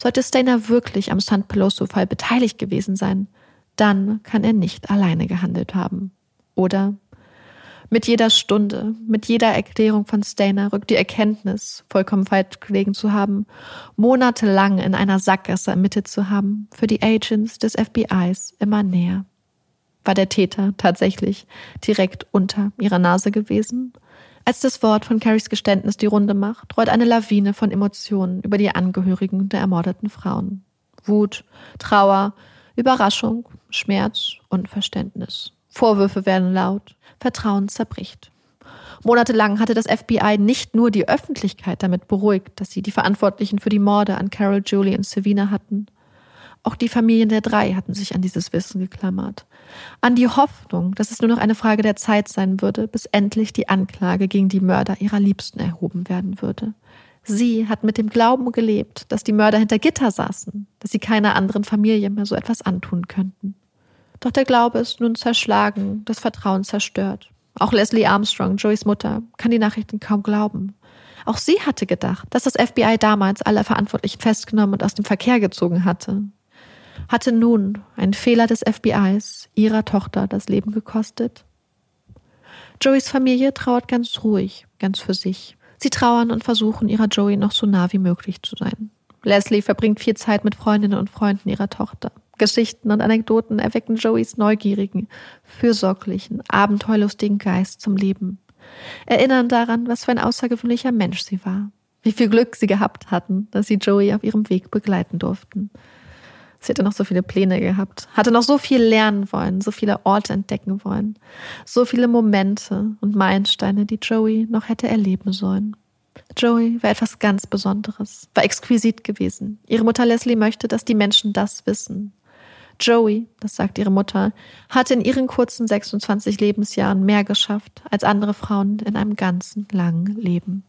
Sollte Stainer wirklich am San Peloso-Fall beteiligt gewesen sein, dann kann er nicht alleine gehandelt haben. Oder mit jeder Stunde, mit jeder Erklärung von Stainer rückt die Erkenntnis, vollkommen falsch gelegen zu haben, monatelang in einer Sackgasse ermittelt zu haben, für die Agents des FBIs immer näher. War der Täter tatsächlich direkt unter ihrer Nase gewesen? Als das Wort von Carries Geständnis die Runde macht, rollt eine Lawine von Emotionen über die Angehörigen der ermordeten Frauen. Wut, Trauer, Überraschung, Schmerz, Unverständnis. Vorwürfe werden laut, Vertrauen zerbricht. Monatelang hatte das FBI nicht nur die Öffentlichkeit damit beruhigt, dass sie die Verantwortlichen für die Morde an Carol, Julie und Savina hatten. Auch die Familien der drei hatten sich an dieses Wissen geklammert. An die Hoffnung, dass es nur noch eine Frage der Zeit sein würde, bis endlich die Anklage gegen die Mörder ihrer Liebsten erhoben werden würde. Sie hat mit dem Glauben gelebt, dass die Mörder hinter Gitter saßen, dass sie keiner anderen Familie mehr so etwas antun könnten. Doch der Glaube ist nun zerschlagen, das Vertrauen zerstört. Auch Leslie Armstrong, Joeys Mutter, kann die Nachrichten kaum glauben. Auch sie hatte gedacht, dass das FBI damals alle Verantwortlichen festgenommen und aus dem Verkehr gezogen hatte. Hatte nun ein Fehler des FBIs ihrer Tochter das Leben gekostet? Joeys Familie trauert ganz ruhig, ganz für sich. Sie trauern und versuchen, ihrer Joey noch so nah wie möglich zu sein. Leslie verbringt viel Zeit mit Freundinnen und Freunden ihrer Tochter. Geschichten und Anekdoten erwecken Joeys neugierigen, fürsorglichen, abenteuerlustigen Geist zum Leben. Erinnern daran, was für ein außergewöhnlicher Mensch sie war. Wie viel Glück sie gehabt hatten, dass sie Joey auf ihrem Weg begleiten durften. Sie hatte noch so viele Pläne gehabt, hatte noch so viel lernen wollen, so viele Orte entdecken wollen, so viele Momente und Meilensteine, die Joey noch hätte erleben sollen. Joey war etwas ganz Besonderes, war exquisit gewesen. Ihre Mutter Leslie möchte, dass die Menschen das wissen. Joey, das sagt ihre Mutter, hatte in ihren kurzen 26 Lebensjahren mehr geschafft als andere Frauen in einem ganzen langen Leben.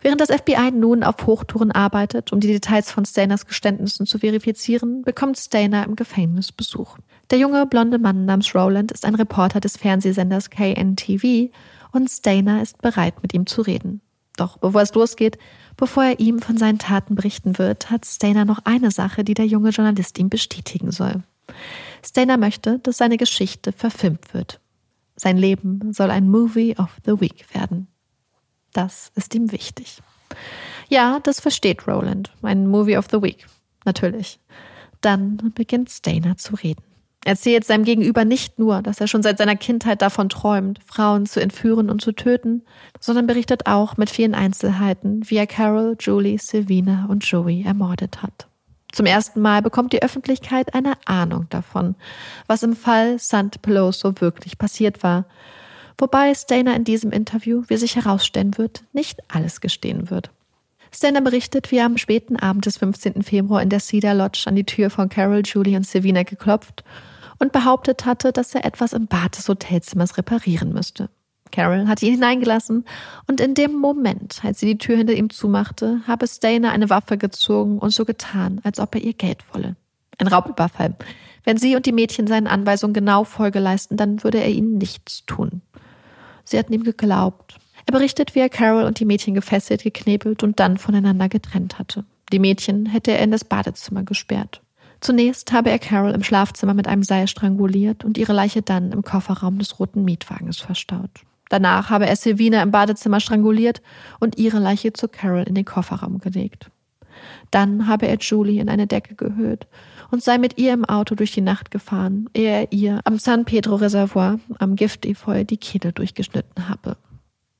Während das FBI nun auf Hochtouren arbeitet, um die Details von Stainers Geständnissen zu verifizieren, bekommt Stainer im Gefängnis Besuch. Der junge blonde Mann namens Roland ist ein Reporter des Fernsehsenders KNTV und Stainer ist bereit, mit ihm zu reden. Doch bevor es losgeht, bevor er ihm von seinen Taten berichten wird, hat Stainer noch eine Sache, die der junge Journalist ihm bestätigen soll. Stainer möchte, dass seine Geschichte verfilmt wird. Sein Leben soll ein Movie of the Week werden. Das ist ihm wichtig. Ja, das versteht Roland. Ein Movie of the Week. Natürlich. Dann beginnt Stainer zu reden. Er erzählt seinem Gegenüber nicht nur, dass er schon seit seiner Kindheit davon träumt, Frauen zu entführen und zu töten, sondern berichtet auch mit vielen Einzelheiten, wie er Carol, Julie, Silvina und Joey ermordet hat. Zum ersten Mal bekommt die Öffentlichkeit eine Ahnung davon, was im Fall St. Peloso wirklich passiert war wobei Stainer in diesem Interview, wie sich herausstellen wird, nicht alles gestehen wird. Stainer berichtet, wie er am späten Abend des 15. Februar in der Cedar Lodge an die Tür von Carol, Julie und Savina geklopft und behauptet hatte, dass er etwas im Bad des Hotelzimmers reparieren müsste. Carol hatte ihn hineingelassen und in dem Moment, als sie die Tür hinter ihm zumachte, habe Stainer eine Waffe gezogen und so getan, als ob er ihr Geld wolle. Ein Raubüberfall. Wenn sie und die Mädchen seinen Anweisungen genau Folge leisten, dann würde er ihnen nichts tun. Sie hatten ihm geglaubt. Er berichtet, wie er Carol und die Mädchen gefesselt, geknebelt und dann voneinander getrennt hatte. Die Mädchen hätte er in das Badezimmer gesperrt. Zunächst habe er Carol im Schlafzimmer mit einem Seil stranguliert und ihre Leiche dann im Kofferraum des roten Mietwagens verstaut. Danach habe er Silvina im Badezimmer stranguliert und ihre Leiche zu Carol in den Kofferraum gelegt. Dann habe er Julie in eine Decke gehüllt und sei mit ihr im Auto durch die Nacht gefahren, ehe er ihr am San Pedro Reservoir am Giftefeu die Kehle durchgeschnitten habe.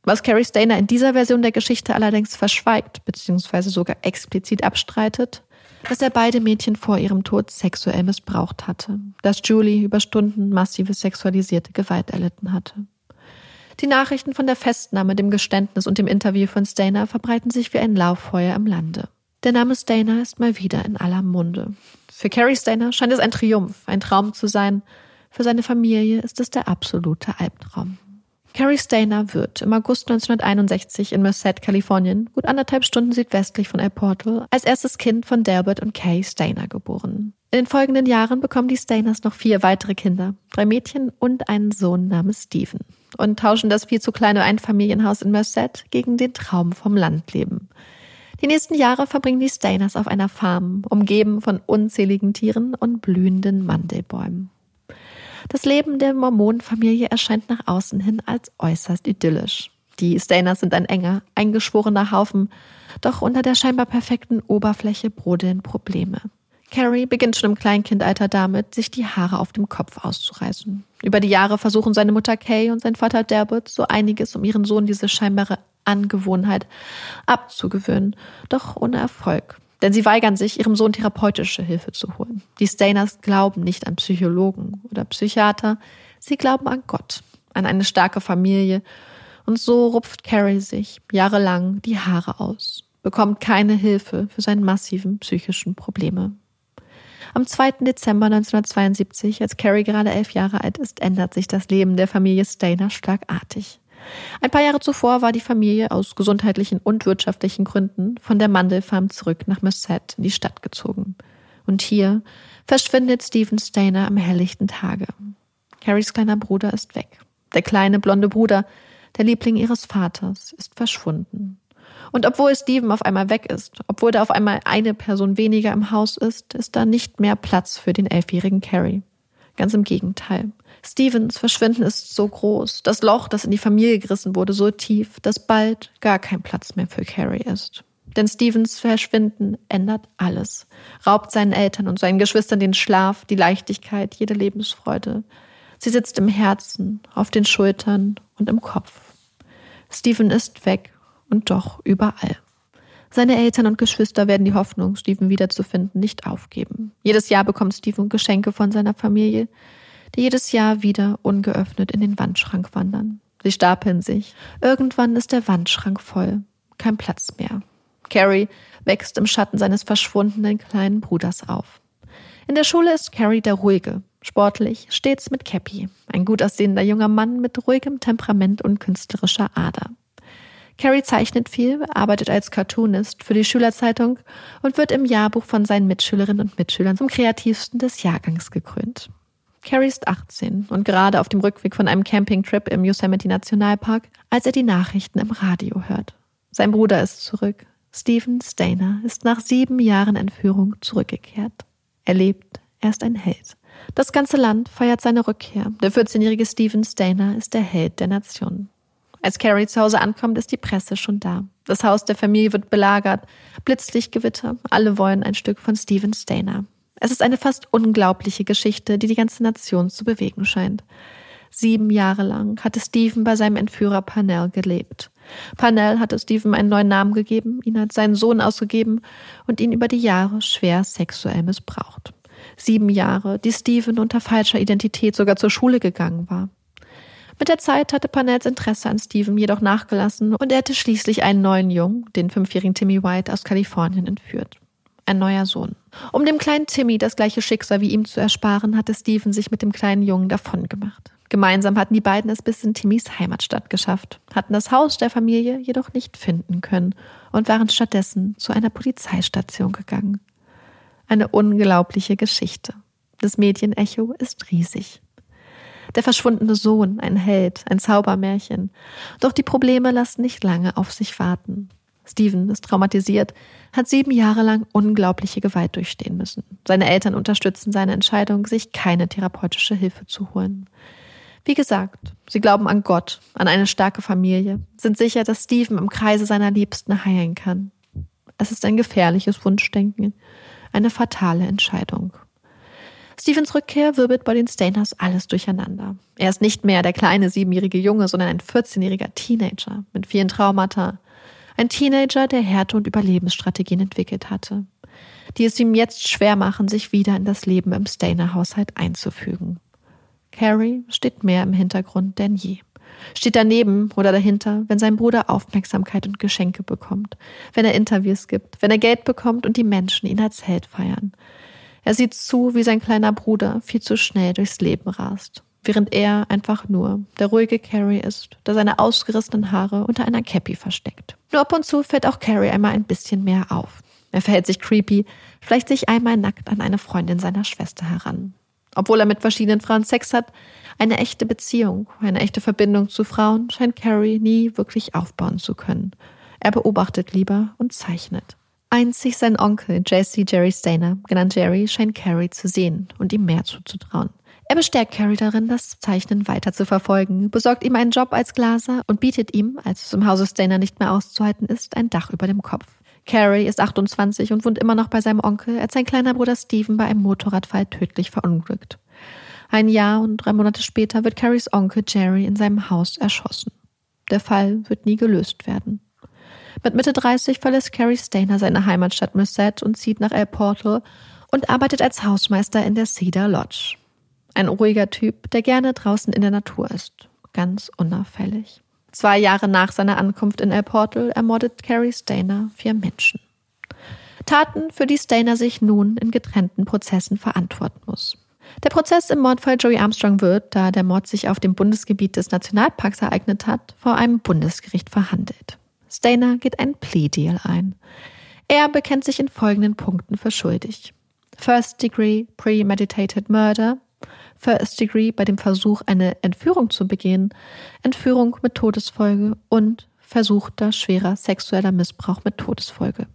Was Carrie Stainer in dieser Version der Geschichte allerdings verschweigt bzw. sogar explizit abstreitet, dass er beide Mädchen vor ihrem Tod sexuell missbraucht hatte, dass Julie über Stunden massive sexualisierte Gewalt erlitten hatte. Die Nachrichten von der Festnahme, dem Geständnis und dem Interview von Stainer verbreiten sich wie ein Lauffeuer im Lande. Der Name Stainer ist mal wieder in aller Munde. Für Carrie Stainer scheint es ein Triumph, ein Traum zu sein. Für seine Familie ist es der absolute Albtraum. Carrie Stainer wird im August 1961 in Merced, Kalifornien, gut anderthalb Stunden südwestlich von El Portal, als erstes Kind von Delbert und Kay Stainer geboren. In den folgenden Jahren bekommen die Stainers noch vier weitere Kinder, drei Mädchen und einen Sohn namens Stephen, und tauschen das viel zu kleine Einfamilienhaus in Merced gegen den Traum vom Landleben. Die nächsten Jahre verbringen die Stainers auf einer Farm, umgeben von unzähligen Tieren und blühenden Mandelbäumen. Das Leben der Mormonenfamilie erscheint nach außen hin als äußerst idyllisch. Die Stainers sind ein enger, eingeschworener Haufen, doch unter der scheinbar perfekten Oberfläche brodeln Probleme. Carrie beginnt schon im Kleinkindalter damit, sich die Haare auf dem Kopf auszureißen. Über die Jahre versuchen seine Mutter Kay und sein Vater Delbert so einiges, um ihren Sohn diese scheinbare Angewohnheit abzugewöhnen, doch ohne Erfolg. Denn sie weigern sich, ihrem Sohn therapeutische Hilfe zu holen. Die Stainers glauben nicht an Psychologen oder Psychiater, sie glauben an Gott, an eine starke Familie Und so rupft Carrie sich jahrelang die Haare aus, bekommt keine Hilfe für seine massiven psychischen Probleme. Am 2. Dezember 1972, als Carrie gerade elf Jahre alt ist, ändert sich das Leben der Familie Stainer schlagartig. Ein paar Jahre zuvor war die Familie aus gesundheitlichen und wirtschaftlichen Gründen von der Mandelfarm zurück nach Merced in die Stadt gezogen. Und hier verschwindet Stephen Stainer am helllichten Tage. Carries kleiner Bruder ist weg. Der kleine blonde Bruder, der Liebling ihres Vaters, ist verschwunden. Und obwohl Stephen auf einmal weg ist, obwohl da auf einmal eine Person weniger im Haus ist, ist da nicht mehr Platz für den elfjährigen Carrie. Ganz im Gegenteil. Stevens Verschwinden ist so groß, das Loch, das in die Familie gerissen wurde, so tief, dass bald gar kein Platz mehr für Carrie ist. Denn Stevens Verschwinden ändert alles, raubt seinen Eltern und seinen Geschwistern den Schlaf, die Leichtigkeit, jede Lebensfreude. Sie sitzt im Herzen, auf den Schultern und im Kopf. Stephen ist weg und doch überall. Seine Eltern und Geschwister werden die Hoffnung, Stephen wiederzufinden, nicht aufgeben. Jedes Jahr bekommt Stephen Geschenke von seiner Familie, die jedes Jahr wieder ungeöffnet in den Wandschrank wandern. Sie stapeln sich. Irgendwann ist der Wandschrank voll. Kein Platz mehr. Carrie wächst im Schatten seines verschwundenen kleinen Bruders auf. In der Schule ist Carrie der Ruhige, sportlich, stets mit Cappy, ein gut aussehender junger Mann mit ruhigem Temperament und künstlerischer Ader. Carrie zeichnet viel, arbeitet als Cartoonist für die Schülerzeitung und wird im Jahrbuch von seinen Mitschülerinnen und Mitschülern zum kreativsten des Jahrgangs gekrönt. Carrie ist 18 und gerade auf dem Rückweg von einem Campingtrip im Yosemite Nationalpark, als er die Nachrichten im Radio hört. Sein Bruder ist zurück. Stephen Stainer ist nach sieben Jahren Entführung zurückgekehrt. Er lebt, er ist ein Held. Das ganze Land feiert seine Rückkehr. Der 14-jährige Stephen Stainer ist der Held der Nation. Als Carrie zu Hause ankommt, ist die Presse schon da. Das Haus der Familie wird belagert. Blitzlichtgewitter. Alle wollen ein Stück von Stephen Stainer. Es ist eine fast unglaubliche Geschichte, die die ganze Nation zu bewegen scheint. Sieben Jahre lang hatte Stephen bei seinem Entführer Parnell gelebt. Parnell hatte Stephen einen neuen Namen gegeben, ihn als seinen Sohn ausgegeben und ihn über die Jahre schwer sexuell missbraucht. Sieben Jahre, die Stephen unter falscher Identität sogar zur Schule gegangen war. Mit der Zeit hatte Parnells Interesse an Steven jedoch nachgelassen und er hatte schließlich einen neuen Jungen, den fünfjährigen Timmy White aus Kalifornien, entführt. Ein neuer Sohn. Um dem kleinen Timmy das gleiche Schicksal wie ihm zu ersparen, hatte Steven sich mit dem kleinen Jungen davongemacht. Gemeinsam hatten die beiden es bis in Timmys Heimatstadt geschafft, hatten das Haus der Familie jedoch nicht finden können und waren stattdessen zu einer Polizeistation gegangen. Eine unglaubliche Geschichte. Das Medienecho ist riesig. Der verschwundene Sohn, ein Held, ein Zaubermärchen. Doch die Probleme lassen nicht lange auf sich warten. Steven ist traumatisiert, hat sieben Jahre lang unglaubliche Gewalt durchstehen müssen. Seine Eltern unterstützen seine Entscheidung, sich keine therapeutische Hilfe zu holen. Wie gesagt, sie glauben an Gott, an eine starke Familie, sind sicher, dass Steven im Kreise seiner Liebsten heilen kann. Es ist ein gefährliches Wunschdenken, eine fatale Entscheidung. Stephens Rückkehr wirbelt bei den Stainers alles durcheinander. Er ist nicht mehr der kleine siebenjährige Junge, sondern ein 14-jähriger Teenager mit vielen Traumata. Ein Teenager, der Härte und Überlebensstrategien entwickelt hatte, die es ihm jetzt schwer machen, sich wieder in das Leben im Stainer-Haushalt einzufügen. Carrie steht mehr im Hintergrund denn je. Steht daneben oder dahinter, wenn sein Bruder Aufmerksamkeit und Geschenke bekommt, wenn er Interviews gibt, wenn er Geld bekommt und die Menschen ihn als Held feiern. Er sieht zu, wie sein kleiner Bruder viel zu schnell durchs Leben rast, während er einfach nur der ruhige Carrie ist, der seine ausgerissenen Haare unter einer Cappy versteckt. Nur ab und zu fällt auch Carrie einmal ein bisschen mehr auf. Er verhält sich creepy, schleicht sich einmal nackt an eine Freundin seiner Schwester heran. Obwohl er mit verschiedenen Frauen Sex hat, eine echte Beziehung, eine echte Verbindung zu Frauen scheint Carrie nie wirklich aufbauen zu können. Er beobachtet lieber und zeichnet. Einzig sein Onkel, Jesse Jerry Stainer, genannt Jerry, scheint Carrie zu sehen und ihm mehr zuzutrauen. Er bestärkt Carrie darin, das Zeichnen weiter zu verfolgen, besorgt ihm einen Job als Glaser und bietet ihm, als es im Hause Stainer nicht mehr auszuhalten ist, ein Dach über dem Kopf. Carrie ist 28 und wohnt immer noch bei seinem Onkel, als sein kleiner Bruder Steven bei einem Motorradfall tödlich verunglückt. Ein Jahr und drei Monate später wird Carries Onkel Jerry in seinem Haus erschossen. Der Fall wird nie gelöst werden. Mit Mitte 30 verlässt Carrie Stainer seine Heimatstadt Merced und zieht nach El Portal und arbeitet als Hausmeister in der Cedar Lodge. Ein ruhiger Typ, der gerne draußen in der Natur ist. Ganz unauffällig. Zwei Jahre nach seiner Ankunft in El Portal ermordet Carrie Stainer vier Menschen. Taten, für die Stainer sich nun in getrennten Prozessen verantworten muss. Der Prozess im Mordfall Joey Armstrong wird, da der Mord sich auf dem Bundesgebiet des Nationalparks ereignet hat, vor einem Bundesgericht verhandelt. Stainer geht einen Plea-Deal ein. Er bekennt sich in folgenden Punkten für schuldig. First Degree Premeditated Murder, First Degree bei dem Versuch, eine Entführung zu begehen, Entführung mit Todesfolge und versuchter schwerer sexueller Missbrauch mit Todesfolge.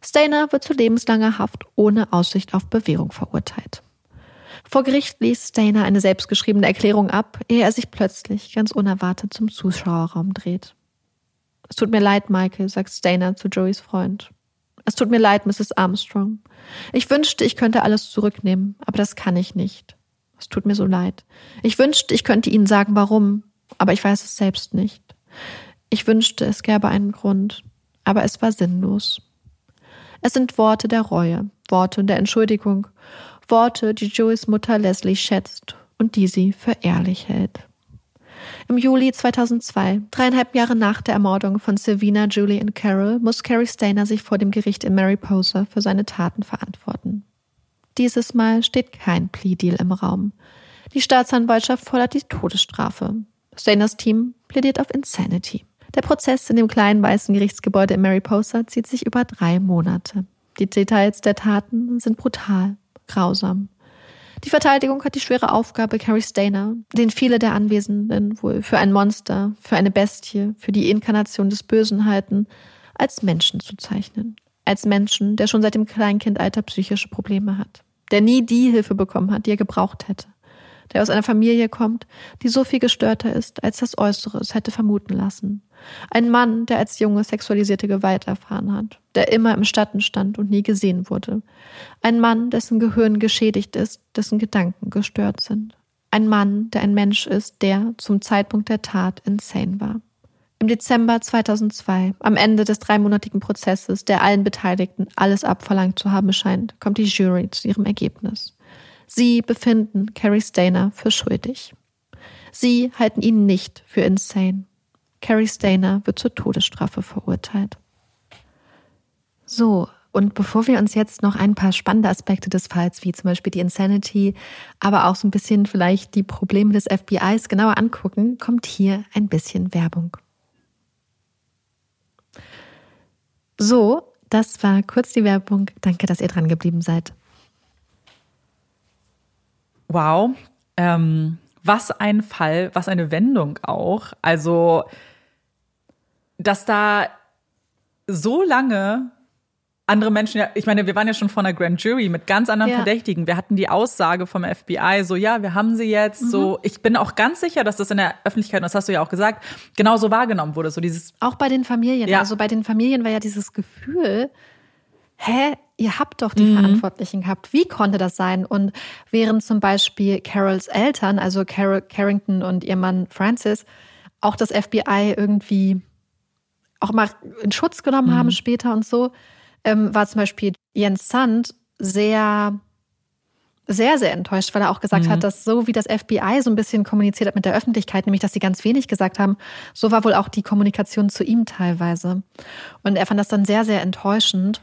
Stainer wird zu lebenslanger Haft ohne Aussicht auf Bewährung verurteilt. Vor Gericht ließ Stainer eine selbstgeschriebene Erklärung ab, ehe er sich plötzlich ganz unerwartet zum Zuschauerraum dreht. Es tut mir leid, Michael, sagt Stainer zu Joeys Freund. Es tut mir leid, Mrs. Armstrong. Ich wünschte, ich könnte alles zurücknehmen, aber das kann ich nicht. Es tut mir so leid. Ich wünschte, ich könnte Ihnen sagen, warum, aber ich weiß es selbst nicht. Ich wünschte, es gäbe einen Grund, aber es war sinnlos. Es sind Worte der Reue, Worte der Entschuldigung, Worte, die Joeys Mutter Leslie schätzt und die sie für ehrlich hält. Im Juli 2002, dreieinhalb Jahre nach der Ermordung von Savina, Julie und Carol, muss Carrie Stainer sich vor dem Gericht in Mariposa für seine Taten verantworten. Dieses Mal steht kein Plea-Deal im Raum. Die Staatsanwaltschaft fordert die Todesstrafe. Stainers Team plädiert auf Insanity. Der Prozess in dem kleinen weißen Gerichtsgebäude in Mariposa zieht sich über drei Monate. Die Details der Taten sind brutal, grausam. Die Verteidigung hat die schwere Aufgabe, Carrie Stainer, den viele der Anwesenden wohl für ein Monster, für eine Bestie, für die Inkarnation des Bösen halten, als Menschen zu zeichnen. Als Menschen, der schon seit dem Kleinkindalter psychische Probleme hat. Der nie die Hilfe bekommen hat, die er gebraucht hätte der aus einer Familie kommt, die so viel gestörter ist, als das Äußere es hätte vermuten lassen. Ein Mann, der als Junge sexualisierte Gewalt erfahren hat, der immer im Schatten stand und nie gesehen wurde. Ein Mann, dessen Gehirn geschädigt ist, dessen Gedanken gestört sind. Ein Mann, der ein Mensch ist, der zum Zeitpunkt der Tat insane war. Im Dezember 2002, am Ende des dreimonatigen Prozesses, der allen Beteiligten alles abverlangt zu haben scheint, kommt die Jury zu ihrem Ergebnis. Sie befinden Carrie Stainer für schuldig. Sie halten ihn nicht für insane. Carrie Stainer wird zur Todesstrafe verurteilt. So, und bevor wir uns jetzt noch ein paar spannende Aspekte des Falls, wie zum Beispiel die Insanity, aber auch so ein bisschen vielleicht die Probleme des FBIs genauer angucken, kommt hier ein bisschen Werbung. So, das war kurz die Werbung. Danke, dass ihr dran geblieben seid. Wow. Ähm, was ein Fall, was eine Wendung auch. Also, dass da so lange andere Menschen, ja, ich meine, wir waren ja schon vor einer Grand Jury mit ganz anderen ja. Verdächtigen. Wir hatten die Aussage vom FBI, so ja, wir haben sie jetzt. Mhm. So, ich bin auch ganz sicher, dass das in der Öffentlichkeit, und das hast du ja auch gesagt, genauso wahrgenommen wurde. So dieses. Auch bei den Familien. Ja. Also bei den Familien war ja dieses Gefühl, hä, ihr habt doch die mhm. Verantwortlichen gehabt. Wie konnte das sein? Und während zum Beispiel Carols Eltern, also Carol Carrington und ihr Mann Francis, auch das FBI irgendwie auch mal in Schutz genommen mhm. haben später und so, ähm, war zum Beispiel Jens Sand sehr sehr, sehr enttäuscht, weil er auch gesagt mhm. hat, dass so wie das FBI so ein bisschen kommuniziert hat mit der Öffentlichkeit, nämlich dass sie ganz wenig gesagt haben, so war wohl auch die Kommunikation zu ihm teilweise. Und er fand das dann sehr, sehr enttäuschend.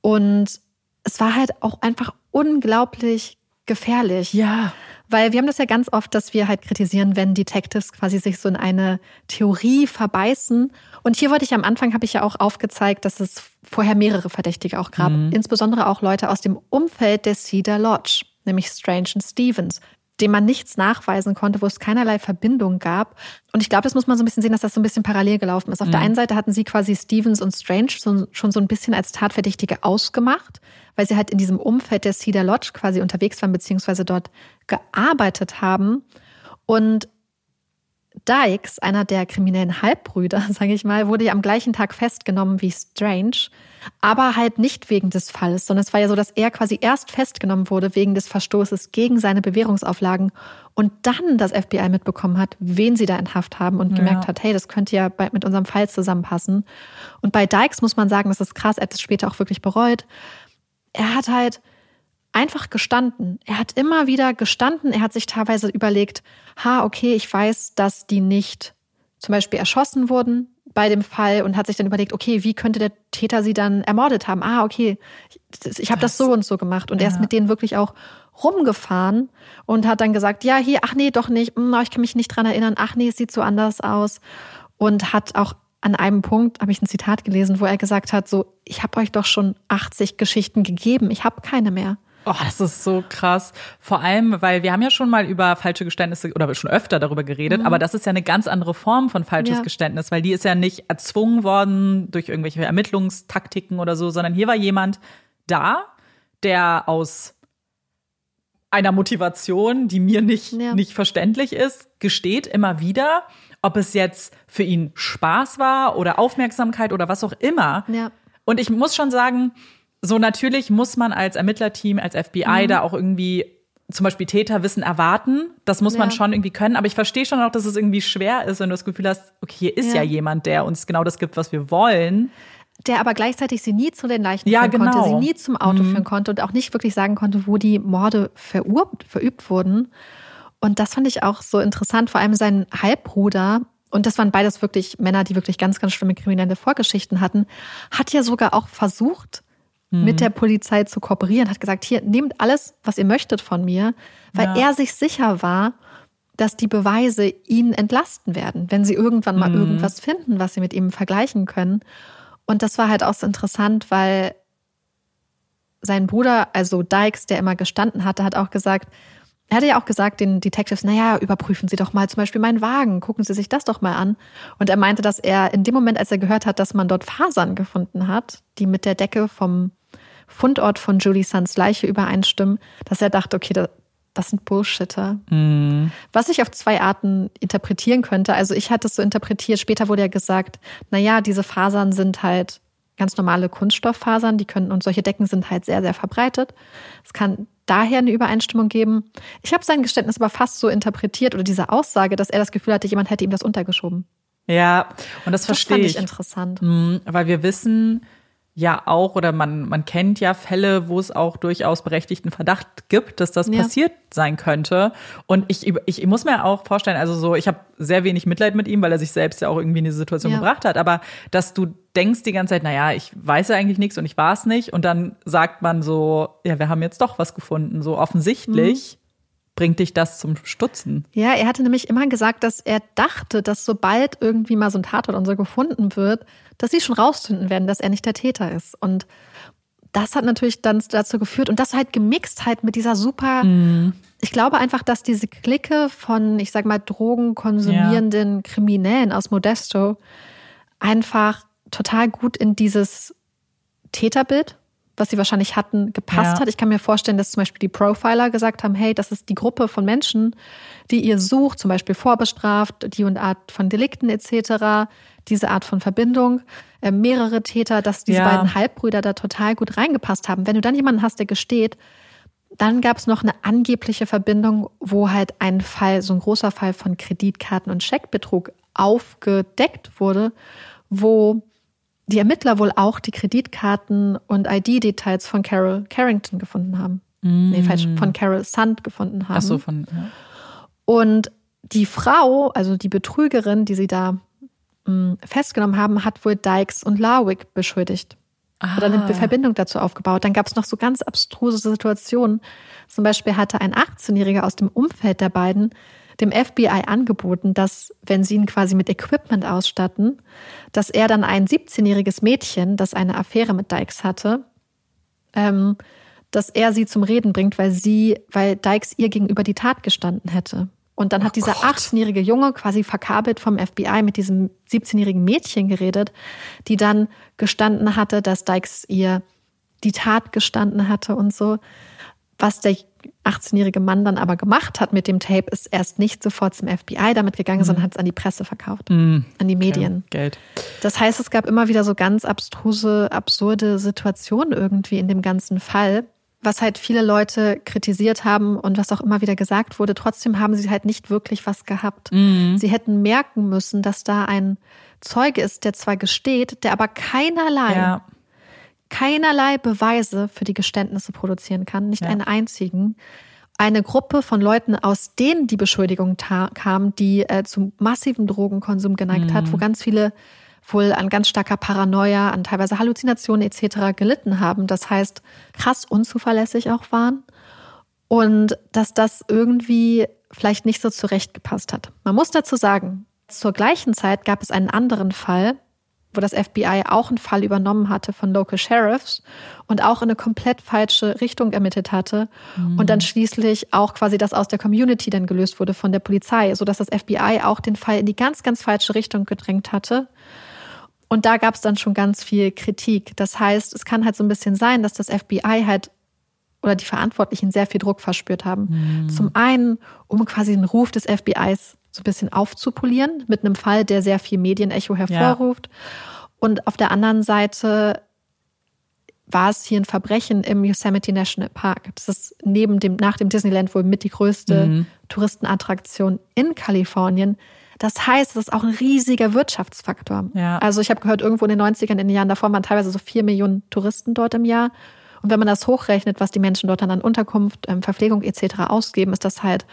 Und es war halt auch einfach unglaublich gefährlich. Ja. Weil wir haben das ja ganz oft, dass wir halt kritisieren, wenn Detectives quasi sich so in eine Theorie verbeißen. Und hier wollte ich am Anfang, habe ich ja auch aufgezeigt, dass es vorher mehrere Verdächtige auch gab. Mhm. Insbesondere auch Leute aus dem Umfeld der Cedar Lodge, nämlich Strange und Stevens dem man nichts nachweisen konnte, wo es keinerlei Verbindung gab. Und ich glaube, das muss man so ein bisschen sehen, dass das so ein bisschen parallel gelaufen ist. Auf mhm. der einen Seite hatten sie quasi Stevens und Strange so, schon so ein bisschen als Tatverdächtige ausgemacht, weil sie halt in diesem Umfeld der Cedar Lodge quasi unterwegs waren, beziehungsweise dort gearbeitet haben. Und Dykes, einer der kriminellen Halbbrüder, sage ich mal, wurde ja am gleichen Tag festgenommen wie Strange, aber halt nicht wegen des Falles, sondern es war ja so, dass er quasi erst festgenommen wurde wegen des Verstoßes gegen seine Bewährungsauflagen und dann das FBI mitbekommen hat, wen sie da in Haft haben und ja. gemerkt hat, hey, das könnte ja mit unserem Fall zusammenpassen. Und bei Dykes muss man sagen, das ist krass, er hat es später auch wirklich bereut. Er hat halt einfach gestanden. Er hat immer wieder gestanden. Er hat sich teilweise überlegt, ha, okay, ich weiß, dass die nicht zum Beispiel erschossen wurden bei dem Fall und hat sich dann überlegt, okay, wie könnte der Täter sie dann ermordet haben? Ah, okay, ich, ich habe das, so und so gemacht. Und ja. er ist mit denen wirklich auch rumgefahren und hat dann gesagt, ja, hier, ach nee, doch nicht, hm, ich kann mich nicht dran erinnern, ach nee, es sieht so anders aus. Und hat auch an einem Punkt, habe ich ein Zitat gelesen, wo er gesagt hat, so, ich habe euch doch schon 80 Geschichten gegeben, ich habe keine mehr. Oh, das ist so krass. Vor allem, weil wir haben ja schon mal über falsche Geständnisse oder schon öfter darüber geredet, mhm. aber das ist ja eine ganz andere Form von falsches ja. Geständnis, weil die ist ja nicht erzwungen worden durch irgendwelche Ermittlungstaktiken oder so, sondern hier war jemand da, der aus einer Motivation, die mir nicht, ja. nicht verständlich ist, gesteht immer wieder, ob es jetzt für ihn Spaß war oder Aufmerksamkeit oder was auch immer. Ja. Und ich muss schon sagen, so natürlich muss man als Ermittlerteam, als FBI mhm. da auch irgendwie zum Beispiel Täterwissen erwarten. Das muss ja. man schon irgendwie können. Aber ich verstehe schon auch, dass es irgendwie schwer ist, wenn du das Gefühl hast, okay, hier ist ja, ja jemand, der uns genau das gibt, was wir wollen. Der aber gleichzeitig sie nie zu den Leichen ja, führen genau. konnte, sie nie zum Auto mhm. führen konnte und auch nicht wirklich sagen konnte, wo die Morde verübt, verübt wurden. Und das fand ich auch so interessant. Vor allem sein Halbbruder, und das waren beides wirklich Männer, die wirklich ganz, ganz schlimme kriminelle Vorgeschichten hatten, hat ja sogar auch versucht, mhm. mit der Polizei zu kooperieren, hat gesagt, hier, nehmt alles, was ihr möchtet von mir, weil ja. er sich sicher war, dass die Beweise ihn entlasten werden, wenn sie irgendwann mal mhm. irgendwas finden, was sie mit ihm vergleichen können. Und das war halt auch so interessant, weil sein Bruder, also Dykes, der immer gestanden hatte, hat auch gesagt, er hatte ja auch gesagt den Detectives, naja, überprüfen Sie doch mal zum Beispiel meinen Wagen, gucken Sie sich das doch mal an. Und er meinte, dass er in dem Moment, als er gehört hat, dass man dort Fasern gefunden hat, die mit der Decke vom Fundort von Julie Suns Leiche übereinstimmen, dass er dachte, okay, das, das sind Bullshitter. Mm. Was ich auf zwei Arten interpretieren könnte. Also ich hatte es so interpretiert, später wurde ja gesagt, naja, diese Fasern sind halt ganz normale Kunststofffasern, die können und solche Decken sind halt sehr, sehr verbreitet. Es kann daher eine Übereinstimmung geben. Ich habe sein Geständnis aber fast so interpretiert oder diese Aussage, dass er das Gefühl hatte, jemand hätte ihm das untergeschoben. Ja, und das, das verstehe ich. Das fand ich interessant. Mhm, weil wir wissen, ja auch oder man, man kennt ja Fälle, wo es auch durchaus berechtigten Verdacht gibt, dass das ja. passiert sein könnte. Und ich, ich, ich muss mir auch vorstellen, also so, ich habe sehr wenig Mitleid mit ihm, weil er sich selbst ja auch irgendwie in diese Situation ja. gebracht hat. Aber dass du denkst die ganze Zeit, naja, ich weiß ja eigentlich nichts und ich war es nicht. Und dann sagt man so, ja, wir haben jetzt doch was gefunden. So offensichtlich. Mhm bringt dich das zum Stutzen? Ja, er hatte nämlich immer gesagt, dass er dachte, dass sobald irgendwie mal so ein Tatort und so gefunden wird, dass sie schon rausfinden werden, dass er nicht der Täter ist. Und das hat natürlich dann dazu geführt und das halt gemixt halt mit dieser super, mm. ich glaube einfach, dass diese Clique von, ich sag mal, drogenkonsumierenden ja. Kriminellen aus Modesto einfach total gut in dieses Täterbild was sie wahrscheinlich hatten, gepasst ja. hat. Ich kann mir vorstellen, dass zum Beispiel die Profiler gesagt haben, hey, das ist die Gruppe von Menschen, die ihr sucht, zum Beispiel vorbestraft, die und Art von Delikten etc., diese Art von Verbindung, äh, mehrere Täter, dass diese ja. beiden Halbbrüder da total gut reingepasst haben. Wenn du dann jemanden hast, der gesteht, dann gab es noch eine angebliche Verbindung, wo halt ein Fall, so ein großer Fall von Kreditkarten- und Scheckbetrug aufgedeckt wurde, wo die Ermittler wohl auch die Kreditkarten und ID-Details von Carol Carrington gefunden haben. Mm. Nee, falsch, von Carol Sand gefunden haben. Ach so, von. Ja. Und die Frau, also die Betrügerin, die sie da mh, mm, festgenommen haben, hat wohl Dykes und Larwick beschuldigt. Ah. Oder eine ah. Verbindung dazu aufgebaut. Dann gab es noch so ganz abstruse Situationen. Zum Beispiel hatte ein 18-Jähriger aus dem Umfeld der beiden dem FBI angeboten, dass, wenn sie ihn quasi mit Equipment ausstatten, dass er dann ein 17-jähriges Mädchen, das eine Affäre mit Dykes hatte, ähm, dass er sie zum Reden bringt, weil sie, weil Dykes ihr gegenüber die Tat gestanden hätte. Und dann hat oh dieser 18-jährige Junge quasi verkabelt vom FBI mit diesem 17-jährigen Mädchen geredet, die dann gestanden hatte, dass Dykes ihr die Tat gestanden hatte und so. Was der 18-jährige Mann dann aber gemacht hat mit dem Tape, ist erst nicht sofort zum FBI damit gegangen, mhm. sondern hat es an die Presse verkauft, mhm. an die Medien. Okay. Geld. Das heißt, es gab immer wieder so ganz abstruse, absurde Situationen irgendwie in dem ganzen Fall, was halt viele Leute kritisiert haben und was auch immer wieder gesagt wurde. Trotzdem haben sie halt nicht wirklich was gehabt. Mhm. Sie hätten merken müssen, dass da ein Zeuge ist, der zwar gesteht, der aber keinerlei ja keinerlei Beweise für die Geständnisse produzieren kann, nicht ja. einen einzigen. eine Gruppe von Leuten, aus denen die Beschuldigung kam, die äh, zu massiven Drogenkonsum geneigt mhm. hat, wo mhm. ganz viele wohl an ganz starker Paranoia, an teilweise Halluzinationen etc. gelitten haben. Das heißt, krass unzuverlässig auch waren und dass das irgendwie vielleicht nicht so zurechtgepasst hat. Man muss dazu sagen, zur gleichen Zeit gab es einen anderen Fall, wo das FBI auch einen Fall übernommen hatte von Local Sheriffs und auch in eine komplett falsche Richtung ermittelt hatte mhm. und dann schließlich auch quasi das aus der Community dann gelöst wurde von der Polizei, sodass das FBI auch den Fall in die ganz, ganz falsche Richtung gedrängt hatte. Und da gab es dann schon ganz viel Kritik. Das heißt, es kann halt so ein bisschen sein, dass das FBI halt oder die Verantwortlichen sehr viel Druck verspürt haben. Mhm. Zum einen, um quasi den Ruf des FBIs so ein bisschen aufzupolieren mit einem Fall, der sehr viel Medienecho hervorruft. Ja. Und auf der anderen Seite war es hier ein Verbrechen im Yosemite National Park. Das ist neben dem, nach dem Disneyland wohl mit die größte mhm. Touristenattraktion in Kalifornien. Das heißt, es ist auch ein riesiger Wirtschaftsfaktor. Ja. Also ich habe gehört, irgendwo in den 90ern, in den Jahren davor waren teilweise so vier Millionen Touristen dort im Jahr. Und wenn man das hochrechnet, was die Menschen dort dann an Unterkunft, ähm, Verpflegung etc. ausgeben, ist das halt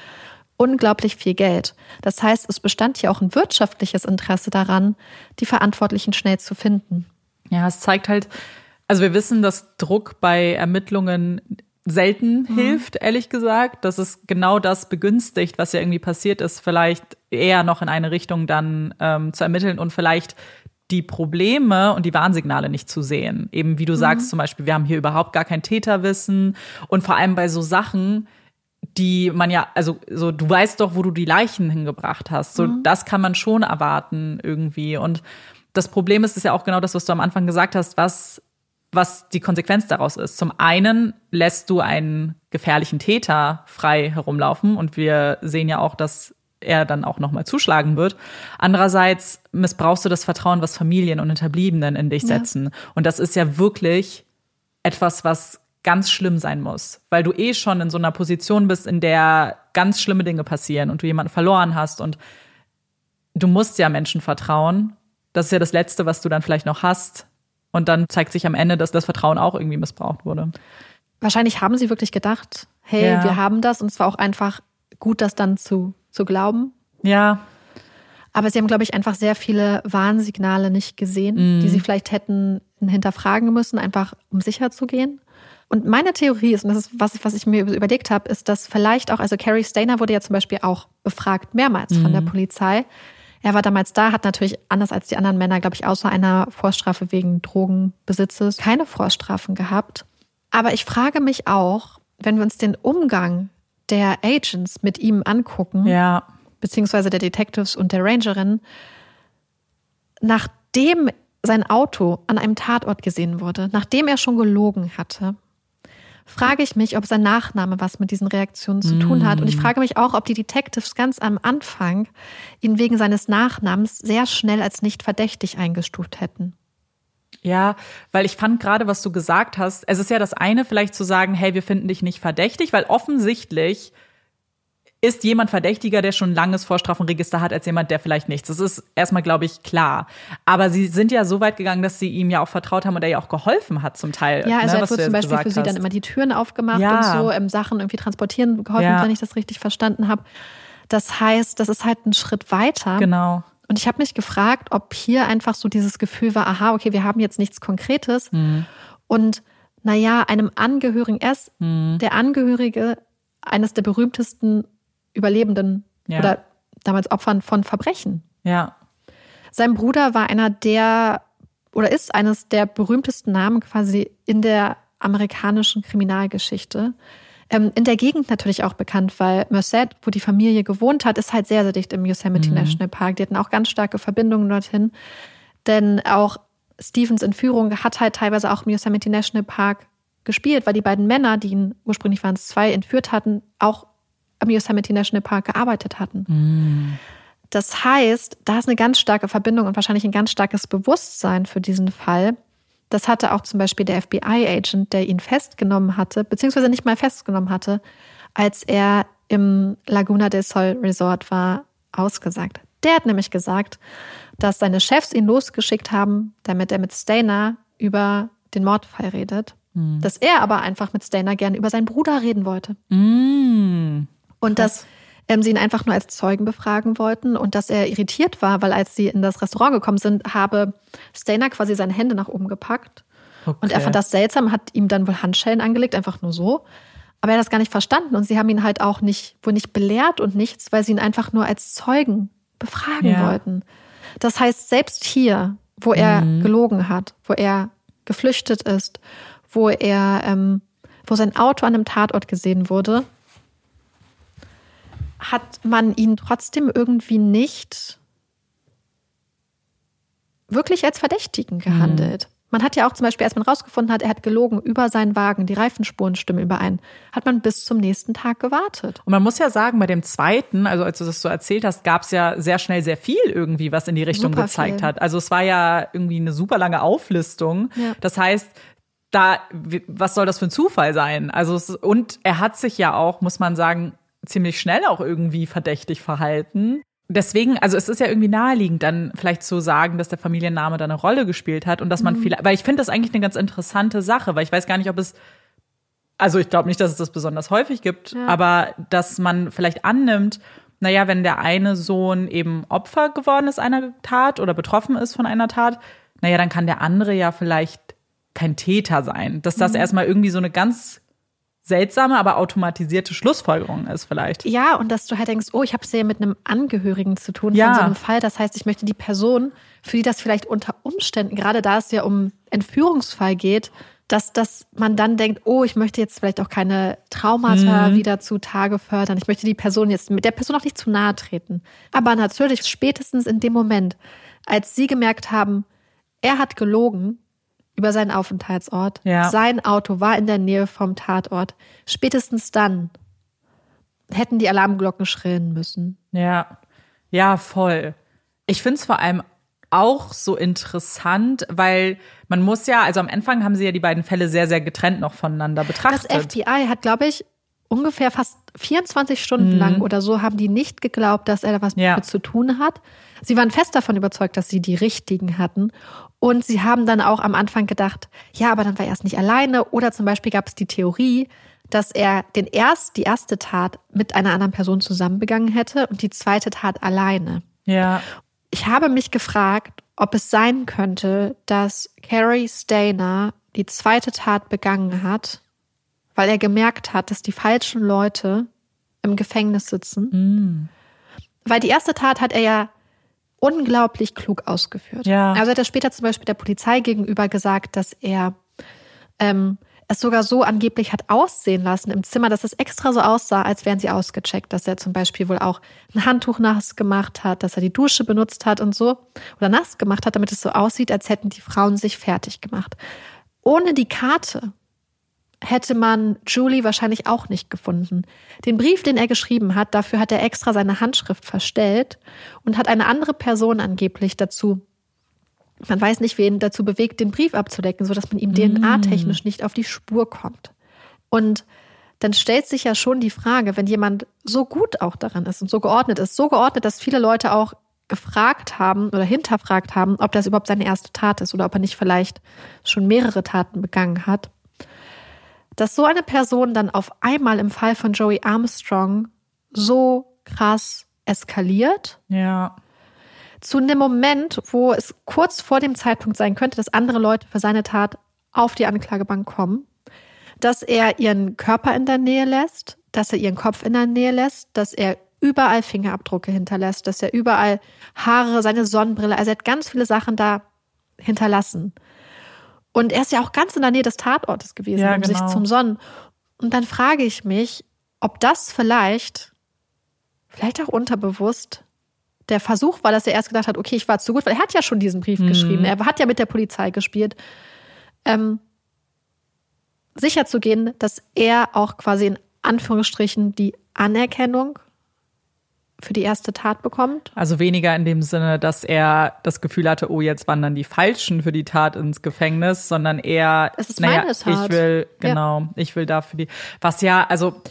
unglaublich viel Geld. Das heißt, es bestand hier auch ein wirtschaftliches Interesse daran, die Verantwortlichen schnell zu finden. Ja, es zeigt halt, also wir wissen, dass Druck bei Ermittlungen selten mhm. hilft, ehrlich gesagt. Dass es genau das begünstigt, was ja irgendwie passiert ist, vielleicht eher noch in eine Richtung dann ähm, zu ermitteln und vielleicht die Probleme und die Warnsignale nicht zu sehen. Eben wie du mhm. sagst, zum Beispiel, wir haben hier überhaupt gar kein Täterwissen und vor allem bei so Sachen, die man ja, also so, du weißt doch, wo du die Leichen hingebracht hast. So, mhm. das kann man schon erwarten irgendwie. Und das Problem ist, ist ja auch genau das, was du am Anfang gesagt hast, was, was die Konsequenz daraus ist. Zum einen lässt du einen gefährlichen Täter frei herumlaufen und wir sehen ja auch, dass er dann auch nochmal zuschlagen wird. Andererseits missbrauchst du das Vertrauen, was Familien und Hinterbliebenen in dich setzen. Ja. Und das ist ja wirklich etwas, was ganz schlimm sein muss, weil du eh schon in so einer Position bist, in der ganz schlimme Dinge passieren und du jemanden verloren hast und du musst ja Menschen vertrauen. Das ist ja das Letzte, was du dann vielleicht noch hast. Und dann zeigt sich am Ende, dass das Vertrauen auch irgendwie missbraucht wurde. Wahrscheinlich haben sie wirklich gedacht, hey, ja. wir haben das und es war auch einfach gut, das dann zu, zu glauben. Ja. Aber sie haben, glaube ich, einfach sehr viele Warnsignale nicht gesehen, mm. die sie vielleicht hätten hinterfragen müssen, einfach um sicher zu gehen. Und meine Theorie ist, und das ist was, was ich mir überlegt habe, ist, dass vielleicht auch, also Carrie Stainer wurde ja zum Beispiel auch befragt, mehrmals mhm. von der mhm. Polizei. Er war damals da, hat natürlich anders als die anderen Männer, glaube ich, außer einer Vorstrafe wegen Drogenbesitzes keine Vorstrafen gehabt. Aber ich frage mich auch, wenn wir uns den Umgang der Agents mit ihm angucken, ja. beziehungsweise der Detectives und der Rangerin, nachdem sein Auto an einem Tatort gesehen wurde, nachdem er schon gelogen hatte, frage ich mich, ob sein Nachname was mit diesen Reaktionen zu tun hat. Und ich mm. frage mich auch, ob die Detectives ganz am Anfang ihn wegen seines Nachnamens sehr schnell als nicht verdächtig eingestuft hätten. Ja, weil ich fand gerade, was du gesagt hast, es ist ja das eine, vielleicht zu sagen, hey, wir finden dich nicht verdächtig, weil offensichtlich ist jemand verdächtiger, der schon ein langes Vorstrafenregister hat, als jemand, der vielleicht nichts. Das ist erstmal, glaube ich, klar. Aber sie sind ja so weit gegangen, dass sie ihm ja auch vertraut haben und er ja auch geholfen hat zum Teil. Ja, also ne, er hat zum Beispiel für sie dann immer die Türen aufgemacht ja. und so ähm, Sachen irgendwie transportieren geholfen, ja. wenn ich das richtig verstanden habe. Das heißt, das ist halt ein Schritt weiter. Genau. Und ich habe mich gefragt, ob hier einfach so dieses Gefühl war, aha, okay, wir haben jetzt nichts Konkretes. Mhm. Und naja, einem Angehörigen, ist mhm. der Angehörige eines der berühmtesten Überlebenden ja. oder damals Opfern von Verbrechen. Ja. Sein Bruder war einer der oder ist eines der berühmtesten Namen quasi in der amerikanischen Kriminalgeschichte. Ähm, in der Gegend natürlich auch bekannt, weil Merced, wo die Familie gewohnt hat, ist halt sehr, sehr dicht im Yosemite mhm. National Park. Die hatten auch ganz starke Verbindungen dorthin. Denn auch Stevens Entführung hat halt teilweise auch im Yosemite National Park gespielt, weil die beiden Männer, die ihn ursprünglich waren es zwei, entführt hatten, auch am Yosemite National Park gearbeitet hatten. Mm. Das heißt, da ist eine ganz starke Verbindung und wahrscheinlich ein ganz starkes Bewusstsein für diesen Fall. Das hatte auch zum Beispiel der FBI-Agent, der ihn festgenommen hatte, beziehungsweise nicht mal festgenommen hatte, als er im Laguna del Sol Resort war, ausgesagt. Der hat nämlich gesagt, dass seine Chefs ihn losgeschickt haben, damit er mit Stainer über den Mordfall redet. Mhm. Dass er aber einfach mit Stainer gerne über seinen Bruder reden wollte. Mhm. Und dass ähm, sie ihn einfach nur als Zeugen befragen wollten und dass er irritiert war, weil als sie in das Restaurant gekommen sind, habe Stainer quasi seine Hände nach oben gepackt. Okay. Und er fand das seltsam, hat ihm dann wohl Handschellen angelegt, einfach nur so. Aber er hat das gar nicht verstanden und sie haben ihn halt auch nicht, wohl nicht belehrt und nichts, weil sie ihn einfach nur als Zeugen befragen ja. wollten. Das heißt, selbst hier, wo er mhm. gelogen hat, wo er geflüchtet ist, wo er, ähm, wo sein Auto an einem Tatort gesehen wurde, hat man ihn trotzdem irgendwie nicht wirklich als Verdächtigen gehandelt. Mhm. Man hat ja auch zum Beispiel, als man rausgefunden hat, er hat gelogen über seinen Wagen, die Reifenspuren stimmen überein, hat man bis zum nächsten Tag gewartet. Und man muss ja sagen, bei dem zweiten, also als du das so erzählt hast, gab es ja sehr schnell sehr viel irgendwie, was in die Richtung super gezeigt viel. hat. Also es war ja irgendwie eine super lange Auflistung. Ja. Das heißt, da, was soll das für ein Zufall sein? Also, es, und er hat sich ja auch, muss man sagen, ziemlich schnell auch irgendwie verdächtig verhalten. Deswegen, also es ist ja irgendwie naheliegend, dann vielleicht zu sagen, dass der Familienname da eine Rolle gespielt hat und dass man mhm. vielleicht, weil ich finde das eigentlich eine ganz interessante Sache, weil ich weiß gar nicht, ob es, also ich glaube nicht, dass es das besonders häufig gibt, ja. aber dass man vielleicht annimmt, naja, wenn der eine Sohn eben Opfer geworden ist einer Tat oder betroffen ist von einer Tat, naja, dann kann der andere ja vielleicht kein Täter sein. Dass das mhm. erstmal irgendwie so eine ganz seltsame, aber automatisierte Schlussfolgerung ist vielleicht. Ja, und dass du halt denkst, oh, ich habe es ja mit einem Angehörigen zu tun ja. von so einem Fall. Das heißt, ich möchte die Person, für die das vielleicht unter Umständen, gerade da es ja um Entführungsfall geht, dass, dass man dann denkt, oh, ich möchte jetzt vielleicht auch keine Traumata mhm. wieder zutage fördern. Ich möchte die Person jetzt mit der Person auch nicht zu nahe treten. Aber natürlich spätestens in dem Moment, als sie gemerkt haben, er hat gelogen, über seinen Aufenthaltsort. Ja. Sein Auto war in der Nähe vom Tatort. Spätestens dann hätten die Alarmglocken schrillen müssen. Ja, ja, voll. Ich finde es vor allem auch so interessant, weil man muss ja, also am Anfang haben sie ja die beiden Fälle sehr, sehr getrennt noch voneinander betrachtet. Das FBI hat, glaube ich, ungefähr fast 24 Stunden mhm. lang oder so haben die nicht geglaubt, dass er da was ja. mit zu tun hat. Sie waren fest davon überzeugt, dass sie die richtigen hatten. Und sie haben dann auch am Anfang gedacht, ja, aber dann war er erst nicht alleine. Oder zum Beispiel gab es die Theorie, dass er den erst, die erste Tat mit einer anderen Person zusammen begangen hätte und die zweite Tat alleine. Ja. Ich habe mich gefragt, ob es sein könnte, dass Carrie Stainer die zweite Tat begangen hat, weil er gemerkt hat, dass die falschen Leute im Gefängnis sitzen. Mm. Weil die erste Tat hat er ja unglaublich klug ausgeführt. Ja. Also hat er später zum Beispiel der Polizei gegenüber gesagt, dass er ähm, es sogar so angeblich hat aussehen lassen im Zimmer, dass es extra so aussah, als wären sie ausgecheckt, dass er zum Beispiel wohl auch ein Handtuch nass gemacht hat, dass er die Dusche benutzt hat und so oder nass gemacht hat, damit es so aussieht, als hätten die Frauen sich fertig gemacht. Ohne die Karte hätte man Julie wahrscheinlich auch nicht gefunden. Den Brief, den er geschrieben hat, dafür hat er extra seine Handschrift verstellt und hat eine andere Person angeblich dazu, man weiß nicht, wen dazu bewegt, den Brief abzudecken, sodass man ihm DNA-technisch nicht auf die Spur kommt. Und dann stellt sich ja schon die Frage, wenn jemand so gut auch daran ist und so geordnet ist, so geordnet, dass viele Leute auch gefragt haben oder hinterfragt haben, ob das überhaupt seine erste Tat ist oder ob er nicht vielleicht schon mehrere Taten begangen hat dass so eine Person dann auf einmal im Fall von Joey Armstrong so krass eskaliert. Ja. Zu einem Moment, wo es kurz vor dem Zeitpunkt sein könnte, dass andere Leute für seine Tat auf die Anklagebank kommen, dass er ihren Körper in der Nähe lässt, dass er ihren Kopf in der Nähe lässt, dass er überall Fingerabdrücke hinterlässt, dass er überall Haare, seine Sonnenbrille, also er hat ganz viele Sachen da hinterlassen. Und er ist ja auch ganz in der Nähe des Tatortes gewesen, ja, um genau. sich zum Sonnen. Und dann frage ich mich, ob das vielleicht, vielleicht auch unterbewusst, der Versuch war, dass er erst gedacht hat, okay, ich war zu gut, weil er hat ja schon diesen Brief mhm. geschrieben, er hat ja mit der Polizei gespielt, ähm, sicher zu gehen, dass er auch quasi in Anführungsstrichen die Anerkennung für die erste Tat bekommt. Also weniger in dem Sinne, dass er das Gefühl hatte, oh, jetzt wandern die Falschen für die Tat ins Gefängnis, sondern eher, es ist naja, ich will, genau, ja. ich will dafür die, was ja, also,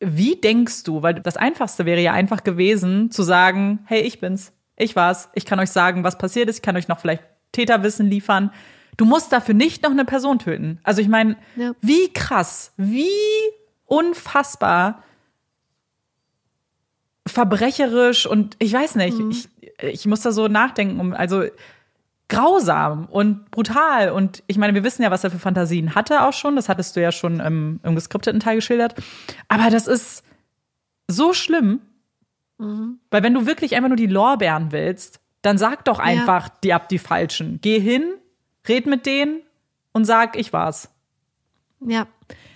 wie denkst du, weil das Einfachste wäre ja einfach gewesen, zu sagen, hey, ich bin's, ich war's, ich kann euch sagen, was passiert ist, ich kann euch noch vielleicht Täterwissen liefern. Du musst dafür nicht noch eine Person töten. Also ich meine, ja. wie krass, wie unfassbar verbrecherisch und ich weiß nicht, mhm. ich, ich muss da so nachdenken, um, also grausam und brutal. Und ich meine, wir wissen ja, was er für Fantasien hatte auch schon. Das hattest du ja schon im, im geskripteten Teil geschildert. Aber das ist so schlimm. Mhm. Weil wenn du wirklich einfach nur die Lorbeeren willst, dann sag doch einfach, ja. die ab die Falschen. Geh hin, red mit denen und sag, ich war's. Ja.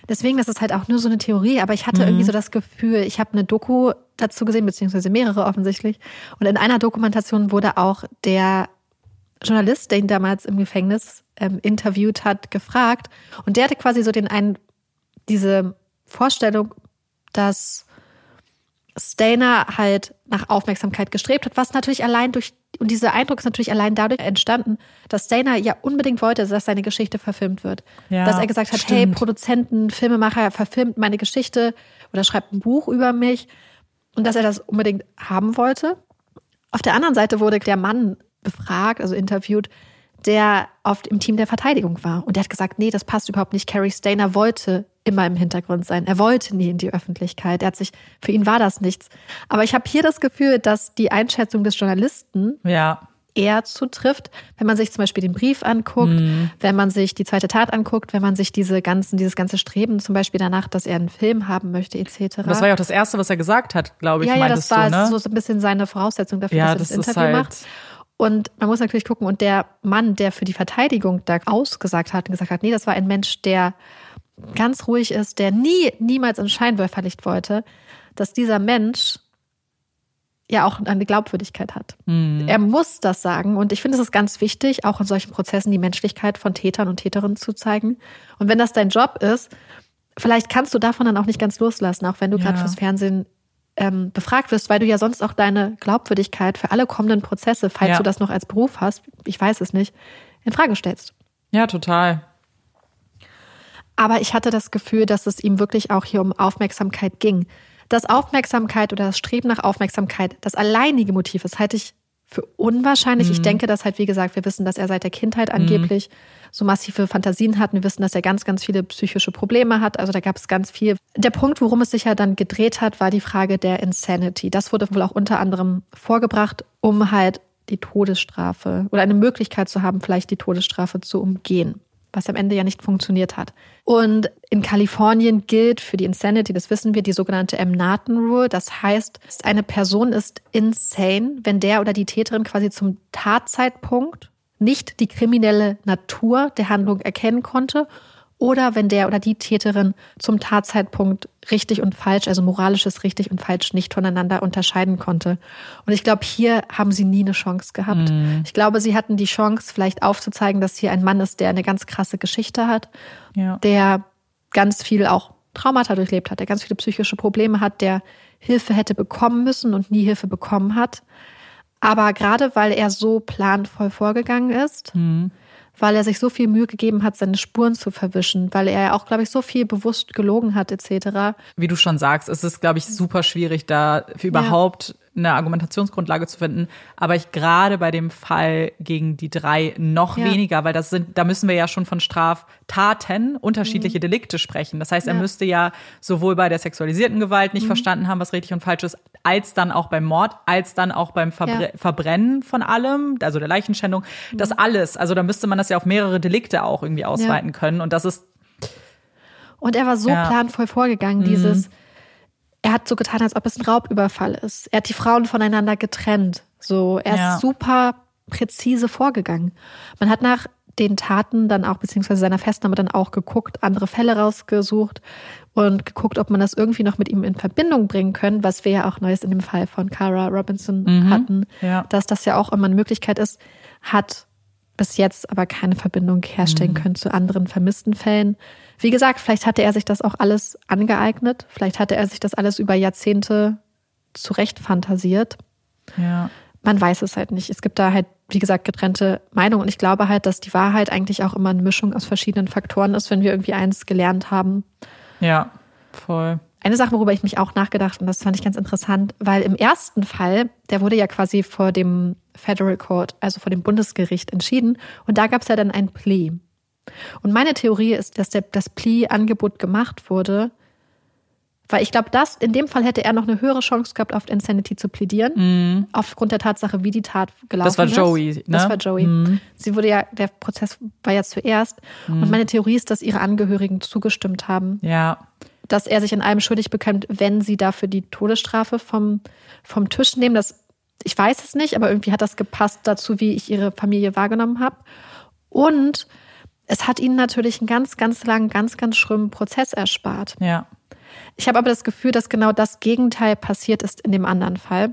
Deswegen, das ist halt auch nur so eine Theorie, aber ich hatte mhm. irgendwie so das Gefühl, ich habe eine Doku dazu gesehen, beziehungsweise mehrere offensichtlich. Und in einer Dokumentation wurde auch der Journalist, der ihn damals im Gefängnis ähm, interviewt hat, gefragt. Und der hatte quasi so den einen, diese Vorstellung, dass Stainer halt nach Aufmerksamkeit gestrebt hat, was natürlich allein durch, und dieser Eindruck ist natürlich allein dadurch entstanden, dass Stainer ja unbedingt wollte, dass seine Geschichte verfilmt wird. Ja, dass er gesagt hat, stimmt. hey, Produzenten, Filmemacher, verfilmt meine Geschichte oder schreibt ein Buch über mich. Und dass er das unbedingt haben wollte. Auf der anderen Seite wurde der Mann befragt, also interviewt, der oft im Team der Verteidigung war. Und der hat gesagt, nee, das passt überhaupt nicht. Carrie Stainer wollte immer im Hintergrund sein. Er wollte nie in die Öffentlichkeit. Er hat sich, für ihn war das nichts. Aber ich habe hier das Gefühl, dass die Einschätzung des Journalisten ja. eher zutrifft, wenn man sich zum Beispiel den Brief anguckt, mhm. wenn man sich die zweite Tat anguckt, wenn man sich diese ganzen, dieses ganze Streben zum Beispiel danach, dass er einen Film haben möchte, etc. Das war ja auch das Erste, was er gesagt hat, glaube ich. Ja, ja, das war du, ne? so ein bisschen seine Voraussetzung dafür, ja, dass er das, das Interview halt macht. Und man muss natürlich gucken, und der Mann, der für die Verteidigung da ausgesagt hat und gesagt hat, nee, das war ein Mensch, der ganz ruhig ist, der nie, niemals in Scheinwerferlicht wollte, dass dieser Mensch ja auch eine Glaubwürdigkeit hat. Mhm. Er muss das sagen. Und ich finde, es ist ganz wichtig, auch in solchen Prozessen die Menschlichkeit von Tätern und Täterinnen zu zeigen. Und wenn das dein Job ist, vielleicht kannst du davon dann auch nicht ganz loslassen, auch wenn du ja. gerade fürs Fernsehen ähm, befragt wirst, weil du ja sonst auch deine Glaubwürdigkeit für alle kommenden Prozesse, falls ja. du das noch als Beruf hast, ich weiß es nicht, in Frage stellst. Ja, total. Aber ich hatte das Gefühl, dass es ihm wirklich auch hier um Aufmerksamkeit ging. Dass Aufmerksamkeit oder das Streben nach Aufmerksamkeit das alleinige Motiv ist, halte ich für unwahrscheinlich. Mhm. Ich denke, dass halt, wie gesagt, wir wissen, dass er seit der Kindheit angeblich mhm. so massive Fantasien hat. Wir wissen, dass er ganz, ganz viele psychische Probleme hat. Also da gab es ganz viel. Der Punkt, worum es sich ja dann gedreht hat, war die Frage der Insanity. Das wurde wohl auch unter anderem vorgebracht, um halt die Todesstrafe oder eine Möglichkeit zu haben, vielleicht die Todesstrafe zu umgehen was am Ende ja nicht funktioniert hat. Und in Kalifornien gilt für die Insanity, das wissen wir, die sogenannte M. Narton Rule. Das heißt, eine Person ist insane, wenn der oder die Täterin quasi zum Tatzeitpunkt nicht die kriminelle Natur der Handlung erkennen konnte oder wenn der oder die Täterin zum Tatzeitpunkt richtig und falsch, also moralisches richtig und falsch nicht voneinander unterscheiden konnte. Und ich glaube, hier haben sie nie eine Chance gehabt. Mhm. Ich glaube, sie hatten die Chance, vielleicht aufzuzeigen, dass hier ein Mann ist, der eine ganz krasse Geschichte hat, ja. der ganz viel auch Traumata durchlebt hat, der ganz viele psychische Probleme hat, der Hilfe hätte bekommen müssen und nie Hilfe bekommen hat. Aber gerade weil er so planvoll vorgegangen ist, mhm weil er sich so viel Mühe gegeben hat, seine Spuren zu verwischen, weil er auch, glaube ich, so viel bewusst gelogen hat, etc. Wie du schon sagst, es ist, glaube ich, super schwierig, da für überhaupt ja eine Argumentationsgrundlage zu finden. Aber ich gerade bei dem Fall gegen die drei noch ja. weniger, weil das sind, da müssen wir ja schon von Straftaten unterschiedliche mhm. Delikte sprechen. Das heißt, er ja. müsste ja sowohl bei der sexualisierten Gewalt nicht mhm. verstanden haben, was richtig und falsch ist, als dann auch beim Mord, als dann auch beim Verbre ja. Verbrennen von allem, also der Leichenschändung, mhm. das alles. Also da müsste man das ja auf mehrere Delikte auch irgendwie ausweiten können. Und das ist und er war so planvoll vorgegangen, dieses, mhm er hat so getan, als ob es ein Raubüberfall ist. Er hat die Frauen voneinander getrennt. So, er ja. ist super präzise vorgegangen. Man hat nach den Taten dann auch, beziehungsweise seiner Festnahme dann auch geguckt, andere Fälle rausgesucht und geguckt, ob man das irgendwie noch mit ihm in Verbindung bringen können, was wir ja auch neues in dem Fall von Cara Robinson mhm, hatten, ja. dass das ja auch immer eine Möglichkeit ist, hat bis jetzt aber keine Verbindung herstellen mhm. können zu anderen vermissten Fällen. Wie gesagt, vielleicht hatte er sich das auch alles angeeignet. Vielleicht hatte er sich das alles über Jahrzehnte zurecht fantasiert. Ja. Man weiß es halt nicht. Es gibt da halt, wie gesagt, getrennte Meinungen. Und ich glaube halt, dass die Wahrheit eigentlich auch immer eine Mischung aus verschiedenen Faktoren ist, wenn wir irgendwie eins gelernt haben. Ja, voll. Eine Sache, worüber ich mich auch nachgedacht und das fand ich ganz interessant, weil im ersten Fall, der wurde ja quasi vor dem Federal Court, also vor dem Bundesgericht, entschieden. Und da gab es ja dann ein Plea. Und meine Theorie ist, dass der, das Plea-Angebot gemacht wurde, weil ich glaube, dass in dem Fall hätte er noch eine höhere Chance gehabt, auf Insanity zu plädieren, mm. aufgrund der Tatsache, wie die Tat gelaufen ist. Das war Joey, ne? Das war Joey. Mm. Sie wurde ja, der Prozess war ja zuerst. Mm. Und meine Theorie ist, dass ihre Angehörigen zugestimmt haben. Ja. Dass er sich in allem schuldig bekennt, wenn sie dafür die Todesstrafe vom, vom Tisch nehmen. Das, ich weiß es nicht, aber irgendwie hat das gepasst dazu, wie ich ihre Familie wahrgenommen habe. Und es hat ihnen natürlich einen ganz, ganz langen, ganz, ganz schlimmen Prozess erspart. Ja. Ich habe aber das Gefühl, dass genau das Gegenteil passiert ist in dem anderen Fall.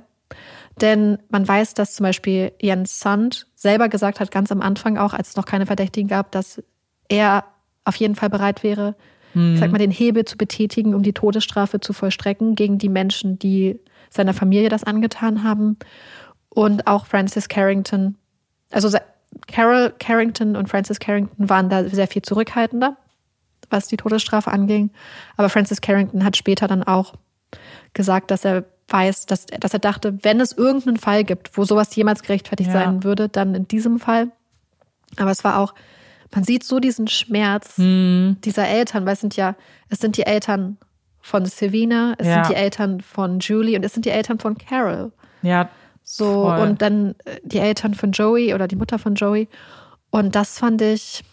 Denn man weiß, dass zum Beispiel Jens Sand selber gesagt hat, ganz am Anfang auch, als es noch keine Verdächtigen gab, dass er auf jeden Fall bereit wäre, mhm. sag mal, den Hebel zu betätigen, um die Todesstrafe zu vollstrecken gegen die Menschen, die seiner Familie das angetan haben. Und auch Francis Carrington, also Carol Carrington und Francis Carrington waren da sehr viel zurückhaltender was die Todesstrafe anging. Aber Francis Carrington hat später dann auch gesagt, dass er weiß, dass, dass er dachte, wenn es irgendeinen Fall gibt, wo sowas jemals gerechtfertigt ja. sein würde, dann in diesem Fall. Aber es war auch, man sieht so diesen Schmerz hm. dieser Eltern, weil es sind ja, es sind die Eltern von Savina, es ja. sind die Eltern von Julie und es sind die Eltern von Carol. Ja. So, voll. und dann äh, die Eltern von Joey oder die Mutter von Joey. Und das fand ich,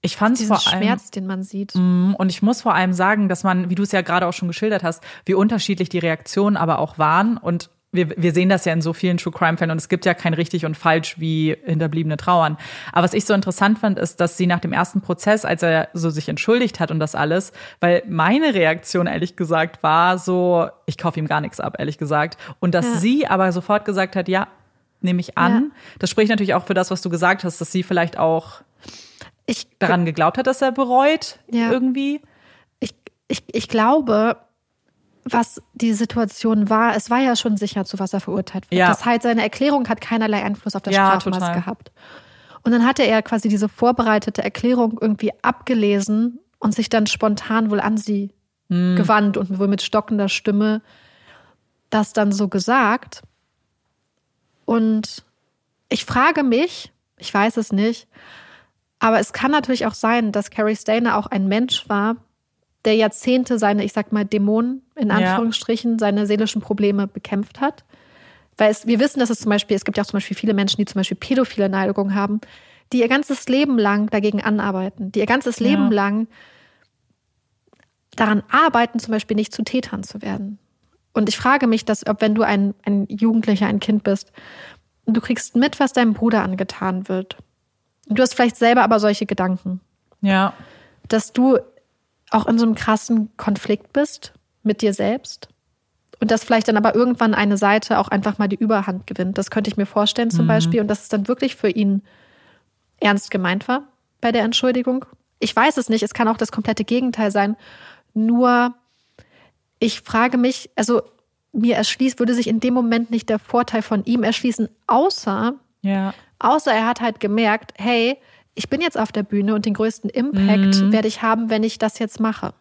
ich fand es vor allem Schmerz, den man sieht. Mm, und ich muss vor allem sagen, dass man, wie du es ja gerade auch schon geschildert hast, wie unterschiedlich die Reaktionen aber auch waren. Und wir, wir sehen das ja in so vielen True Crime Fällen und es gibt ja kein richtig und falsch wie Hinterbliebene trauern. Aber was ich so interessant fand, ist, dass sie nach dem ersten Prozess, als er so sich entschuldigt hat und das alles, weil meine Reaktion ehrlich gesagt war so, ich kaufe ihm gar nichts ab, ehrlich gesagt. Und dass ja. sie aber sofort gesagt hat, ja, nehme ich an. Ja. Das spricht natürlich auch für das, was du gesagt hast, dass sie vielleicht auch ich, daran geglaubt hat, dass er bereut ja. irgendwie. Ich, ich, ich glaube, was die Situation war, es war ja schon sicher, zu was er verurteilt wird. Ja. Das heißt, seine Erklärung hat keinerlei Einfluss auf das ja, Strafmaß total. gehabt. Und dann hatte er quasi diese vorbereitete Erklärung irgendwie abgelesen und sich dann spontan wohl an sie hm. gewandt und wohl mit stockender Stimme das dann so gesagt. Und ich frage mich, ich weiß es nicht, aber es kann natürlich auch sein, dass Carrie Stainer auch ein Mensch war, der Jahrzehnte seine, ich sag mal, Dämonen, in Anführungsstrichen, ja. seine seelischen Probleme bekämpft hat. Weil es, wir wissen, dass es zum Beispiel, es gibt ja auch zum Beispiel viele Menschen, die zum Beispiel pädophile Neigung haben, die ihr ganzes Leben lang dagegen anarbeiten, die ihr ganzes Leben ja. lang daran arbeiten, zum Beispiel nicht zu Tätern zu werden. Und ich frage mich, dass, ob wenn du ein, ein Jugendlicher, ein Kind bist, und du kriegst mit, was deinem Bruder angetan wird, Du hast vielleicht selber aber solche Gedanken. Ja. Dass du auch in so einem krassen Konflikt bist mit dir selbst. Und dass vielleicht dann aber irgendwann eine Seite auch einfach mal die Überhand gewinnt. Das könnte ich mir vorstellen zum mhm. Beispiel. Und dass es dann wirklich für ihn ernst gemeint war bei der Entschuldigung. Ich weiß es nicht. Es kann auch das komplette Gegenteil sein. Nur ich frage mich, also mir erschließt, würde sich in dem Moment nicht der Vorteil von ihm erschließen, außer ja. Außer er hat halt gemerkt, hey, ich bin jetzt auf der Bühne und den größten Impact mhm. werde ich haben, wenn ich das jetzt mache.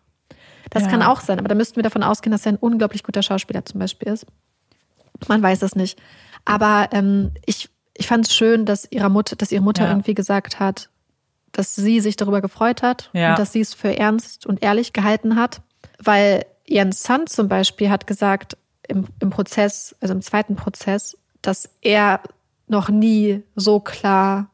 Das ja. kann auch sein, aber da müssten wir davon ausgehen, dass er ein unglaublich guter Schauspieler zum Beispiel ist. Man weiß es nicht. Aber ähm, ich, ich fand es schön, dass ihre Mutter, dass ihre Mutter ja. irgendwie gesagt hat, dass sie sich darüber gefreut hat ja. und dass sie es für ernst und ehrlich gehalten hat. Weil Jens Sand zum Beispiel hat gesagt im, im Prozess, also im zweiten Prozess, dass er noch nie so klar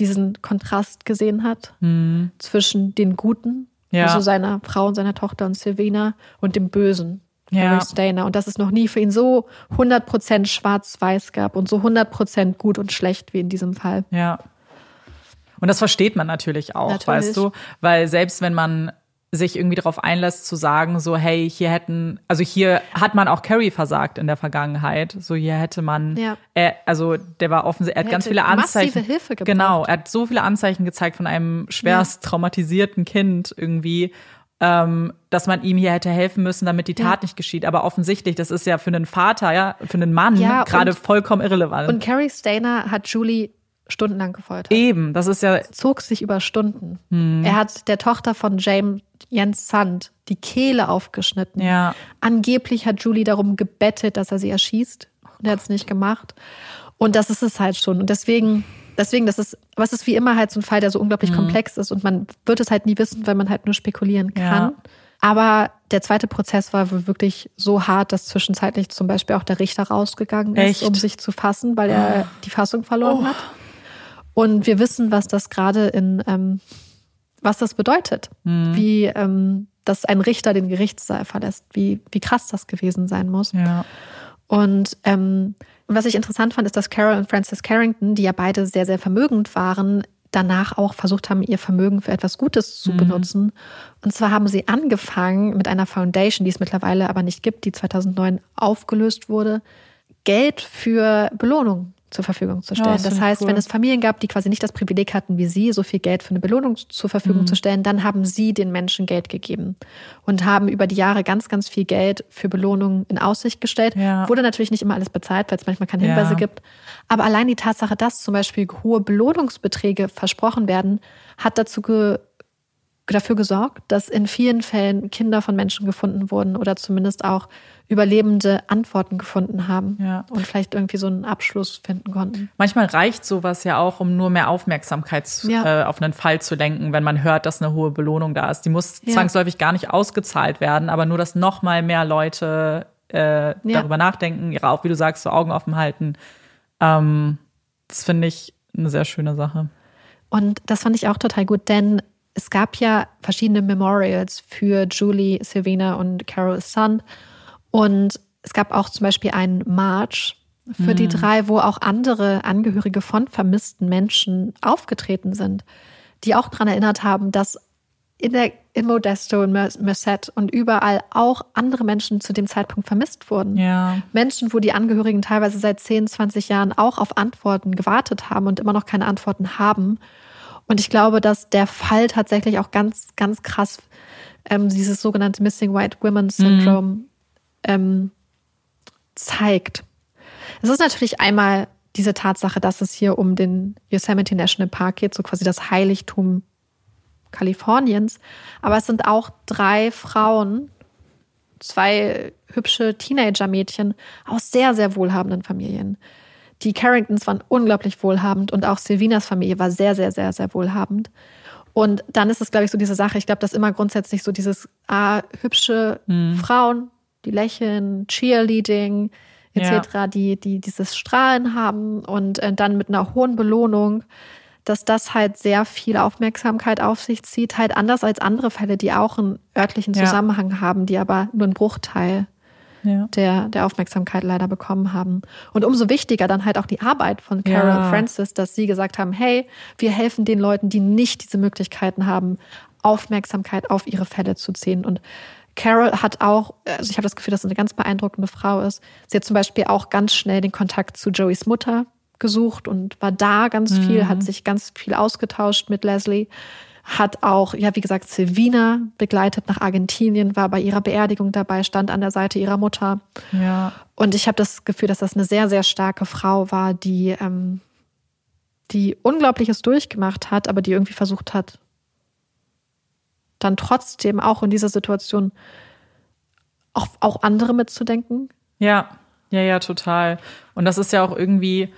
diesen Kontrast gesehen hat mhm. zwischen den Guten, ja. also seiner Frau und seiner Tochter und Silvina, und dem Bösen, ja. Stainer. Und dass es noch nie für ihn so 100% schwarz-weiß gab und so 100% gut und schlecht wie in diesem Fall. Ja. Und das versteht man natürlich auch, natürlich. weißt du, weil selbst wenn man sich irgendwie darauf einlässt zu sagen, so hey, hier hätten, also hier hat man auch Carrie versagt in der Vergangenheit. So hier hätte man, ja. er, also der war offensichtlich, er hat ganz viele Anzeichen. Massive Hilfe gebraucht. Genau, er hat so viele Anzeichen gezeigt von einem schwerst ja. traumatisierten Kind irgendwie. Ähm, dass man ihm hier hätte helfen müssen, damit die Tat ja. nicht geschieht. Aber offensichtlich, das ist ja für einen Vater, ja, für einen Mann ja, gerade vollkommen irrelevant. Und Carrie Stainer hat Julie stundenlang gefoltert. Eben, das ist ja. Zog sich über Stunden. Hm. Er hat der Tochter von James Jens Sand die Kehle aufgeschnitten. Ja. Angeblich hat Julie darum gebettet, dass er sie erschießt. Und er hat es nicht gemacht. Und das ist es halt schon. Und deswegen, deswegen, das ist, was ist wie immer halt so ein Fall, der so unglaublich mhm. komplex ist und man wird es halt nie wissen, weil man halt nur spekulieren kann. Ja. Aber der zweite Prozess war wirklich so hart, dass zwischenzeitlich zum Beispiel auch der Richter rausgegangen ist, Echt? um sich zu fassen, weil er oh. die Fassung verloren oh. hat. Und wir wissen, was das gerade in, ähm, was das bedeutet, mhm. wie ähm, dass ein Richter den Gerichtssaal verlässt, wie, wie krass das gewesen sein muss. Ja. Und ähm, was ich interessant fand, ist, dass Carol und Francis Carrington, die ja beide sehr, sehr vermögend waren, danach auch versucht haben, ihr Vermögen für etwas Gutes zu mhm. benutzen. Und zwar haben sie angefangen mit einer Foundation, die es mittlerweile aber nicht gibt, die 2009 aufgelöst wurde, Geld für Belohnung zur Verfügung zu stellen. Ja, das, das heißt, cool. wenn es Familien gab, die quasi nicht das Privileg hatten, wie sie, so viel Geld für eine Belohnung zur Verfügung mhm. zu stellen, dann haben sie den Menschen Geld gegeben und haben über die Jahre ganz, ganz viel Geld für Belohnungen in Aussicht gestellt. Ja. Wurde natürlich nicht immer alles bezahlt, weil es manchmal keine Hinweise ja. gibt. Aber allein die Tatsache, dass zum Beispiel hohe Belohnungsbeträge versprochen werden, hat dazu ge dafür gesorgt, dass in vielen Fällen Kinder von Menschen gefunden wurden oder zumindest auch Überlebende Antworten gefunden haben ja. und vielleicht irgendwie so einen Abschluss finden konnten. Manchmal reicht sowas ja auch, um nur mehr Aufmerksamkeit ja. äh, auf einen Fall zu lenken, wenn man hört, dass eine hohe Belohnung da ist. Die muss ja. zwangsläufig gar nicht ausgezahlt werden, aber nur, dass noch mal mehr Leute äh, darüber nachdenken, ihre auch, wie du sagst, so Augen offen halten. Ähm, das finde ich eine sehr schöne Sache. Und das fand ich auch total gut, denn es gab ja verschiedene Memorials für Julie, Silvina und Carol Son. Und es gab auch zum Beispiel einen March für mhm. die drei, wo auch andere Angehörige von vermissten Menschen aufgetreten sind, die auch daran erinnert haben, dass in, der, in Modesto, in Merced und überall auch andere Menschen zu dem Zeitpunkt vermisst wurden. Ja. Menschen, wo die Angehörigen teilweise seit 10, 20 Jahren auch auf Antworten gewartet haben und immer noch keine Antworten haben. Und ich glaube, dass der Fall tatsächlich auch ganz, ganz krass ähm, dieses sogenannte Missing White Women Syndrome mhm ähm, zeigt. Es ist natürlich einmal diese Tatsache, dass es hier um den Yosemite National Park geht, so quasi das Heiligtum Kaliforniens. Aber es sind auch drei Frauen, zwei hübsche Teenager-Mädchen aus sehr, sehr wohlhabenden Familien. Die Carringtons waren unglaublich wohlhabend und auch Silvinas Familie war sehr, sehr, sehr, sehr wohlhabend. Und dann ist es, glaube ich, so diese Sache, ich glaube, dass immer grundsätzlich so dieses ah, hübsche mhm. Frauen, die lächeln, Cheerleading etc., ja. die, die dieses Strahlen haben und äh, dann mit einer hohen Belohnung, dass das halt sehr viel Aufmerksamkeit auf sich zieht, halt anders als andere Fälle, die auch einen örtlichen Zusammenhang ja. haben, die aber nur einen Bruchteil ja. der, der Aufmerksamkeit leider bekommen haben. Und umso wichtiger dann halt auch die Arbeit von Carol ja. Francis, dass sie gesagt haben, hey, wir helfen den Leuten, die nicht diese Möglichkeiten haben, Aufmerksamkeit auf ihre Fälle zu ziehen. Und Carol hat auch, also ich habe das Gefühl, dass sie eine ganz beeindruckende Frau ist. Sie hat zum Beispiel auch ganz schnell den Kontakt zu Joeys Mutter gesucht und war da ganz mhm. viel, hat sich ganz viel ausgetauscht mit Leslie. Hat auch, ja, wie gesagt, Silvina begleitet nach Argentinien, war bei ihrer Beerdigung dabei, stand an der Seite ihrer Mutter. Ja. Und ich habe das Gefühl, dass das eine sehr, sehr starke Frau war, die, ähm, die Unglaubliches durchgemacht hat, aber die irgendwie versucht hat, dann trotzdem auch in dieser Situation auch, auch andere mitzudenken? Ja, ja, ja, total. Und das ist ja auch irgendwie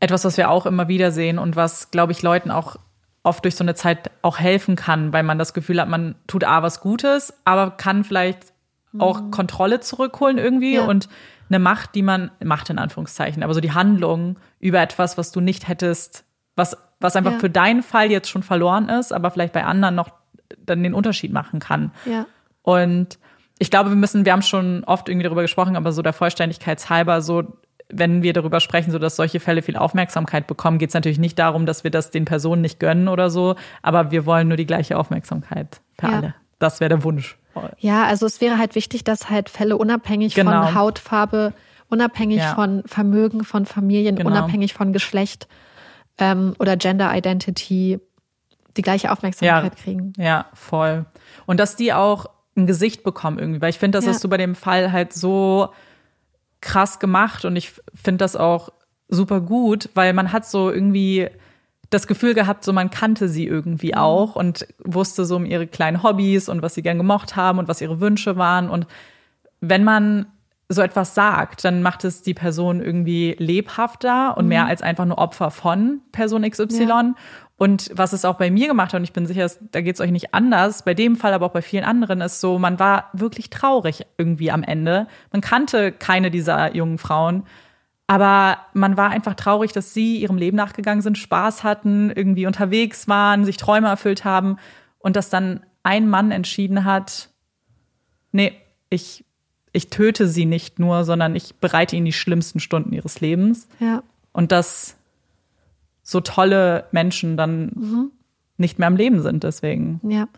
etwas, was wir auch immer wieder sehen und was, glaube ich, Leuten auch oft durch so eine Zeit auch helfen kann, weil man das Gefühl hat, man tut A was Gutes, aber kann vielleicht auch mhm. Kontrolle zurückholen irgendwie ja. und eine Macht, die man, Macht in Anführungszeichen, aber so die Handlung über etwas, was du nicht hättest, was, was einfach ja. für deinen Fall jetzt schon verloren ist, aber vielleicht bei anderen noch dann den Unterschied machen kann. Ja. Und ich glaube, wir müssen, wir haben schon oft irgendwie darüber gesprochen, aber so der Vollständigkeit halber, so wenn wir darüber sprechen, so dass solche Fälle viel Aufmerksamkeit bekommen, geht es natürlich nicht darum, dass wir das den Personen nicht gönnen oder so, aber wir wollen nur die gleiche Aufmerksamkeit für ja. alle. Das wäre der Wunsch. Ja, also es wäre halt wichtig, dass halt Fälle unabhängig genau. von Hautfarbe, unabhängig ja. von Vermögen, von Familien, genau. unabhängig von Geschlecht ähm, oder Gender Identity die gleiche Aufmerksamkeit ja, kriegen. Ja, voll. Und dass die auch ein Gesicht bekommen irgendwie, weil ich finde, das ja. hast du bei dem Fall halt so krass gemacht und ich finde das auch super gut, weil man hat so irgendwie das Gefühl gehabt, so man kannte sie irgendwie mhm. auch und wusste so um ihre kleinen Hobbys und was sie gern gemocht haben und was ihre Wünsche waren und wenn man so etwas sagt, dann macht es die Person irgendwie lebhafter und mhm. mehr als einfach nur Opfer von Person XY. Ja. Und was es auch bei mir gemacht hat, und ich bin sicher, da geht es euch nicht anders, bei dem Fall, aber auch bei vielen anderen, ist so, man war wirklich traurig irgendwie am Ende. Man kannte keine dieser jungen Frauen, aber man war einfach traurig, dass sie ihrem Leben nachgegangen sind, Spaß hatten, irgendwie unterwegs waren, sich Träume erfüllt haben und dass dann ein Mann entschieden hat, nee, ich, ich töte sie nicht nur, sondern ich bereite ihnen die schlimmsten Stunden ihres Lebens. Ja. Und dass so tolle Menschen dann mhm. nicht mehr am Leben sind, deswegen. Ja.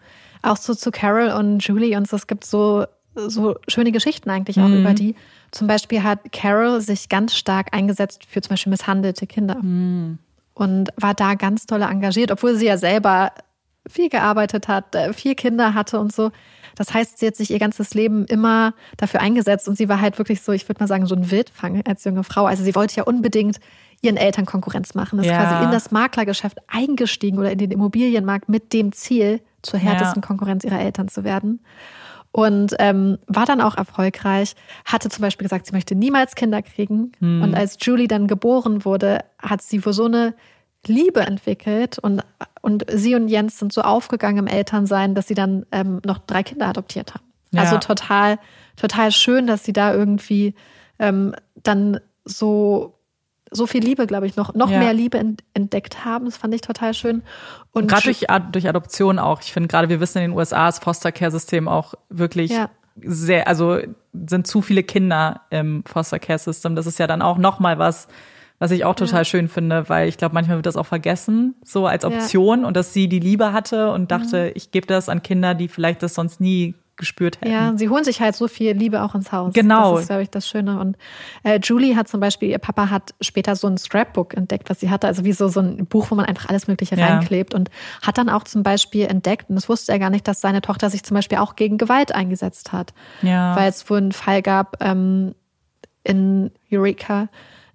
Auch so zu Carol und Julie und so, es gibt so, so schöne Geschichten eigentlich auch mhm. über die. Zum Beispiel hat Carol sich ganz stark eingesetzt für zum Beispiel misshandelte Kinder. Mhm. Und war da ganz toll engagiert, obwohl sie ja selber viel gearbeitet hat, äh, vier Kinder hatte und so. Das heißt, sie hat sich ihr ganzes Leben immer dafür eingesetzt und sie war halt wirklich so, ich würde mal sagen, so ein Wildfang als junge Frau. Also sie wollte ja unbedingt ihren Eltern Konkurrenz machen, ist ja. quasi in das Maklergeschäft eingestiegen oder in den Immobilienmarkt mit dem Ziel, zur härtesten ja. Konkurrenz ihrer Eltern zu werden. Und ähm, war dann auch erfolgreich, hatte zum Beispiel gesagt, sie möchte niemals Kinder kriegen. Hm. Und als Julie dann geboren wurde, hat sie wohl so eine Liebe entwickelt und, und sie und Jens sind so aufgegangen im Elternsein, dass sie dann ähm, noch drei Kinder adoptiert haben. Ja. Also total, total schön, dass sie da irgendwie ähm, dann so so viel Liebe, glaube ich, noch, noch ja. mehr Liebe entdeckt haben. Das fand ich total schön. Und gerade durch, durch Adoption auch. Ich finde gerade, wir wissen in den USA das Foster Care System auch wirklich ja. sehr, also sind zu viele Kinder im Foster Care System. Das ist ja dann auch noch mal was, was ich auch total ja. schön finde, weil ich glaube, manchmal wird das auch vergessen, so als Option und dass sie die Liebe hatte und dachte, mhm. ich gebe das an Kinder, die vielleicht das sonst nie gespürt hätten. Ja, sie holen sich halt so viel Liebe auch ins Haus. Genau. Das ist, glaube ich, das Schöne. Und äh, Julie hat zum Beispiel, ihr Papa hat später so ein Scrapbook entdeckt, was sie hatte, also wie so, so ein Buch, wo man einfach alles Mögliche ja. reinklebt und hat dann auch zum Beispiel entdeckt, und das wusste er gar nicht, dass seine Tochter sich zum Beispiel auch gegen Gewalt eingesetzt hat. Ja. Weil es wohl einen Fall gab ähm, in Eureka,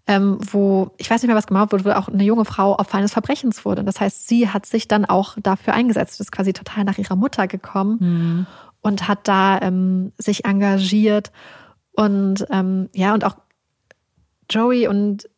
ähm, wo, ich weiß nicht mehr, was gemacht wurde, wo auch eine junge Frau Opfer eines Verbrechens wurde. Und das heißt, sie hat sich dann auch dafür eingesetzt, ist quasi total nach ihrer Mutter gekommen mhm. Und hat da ähm, sich engagiert. Und ähm, ja, und auch Joey und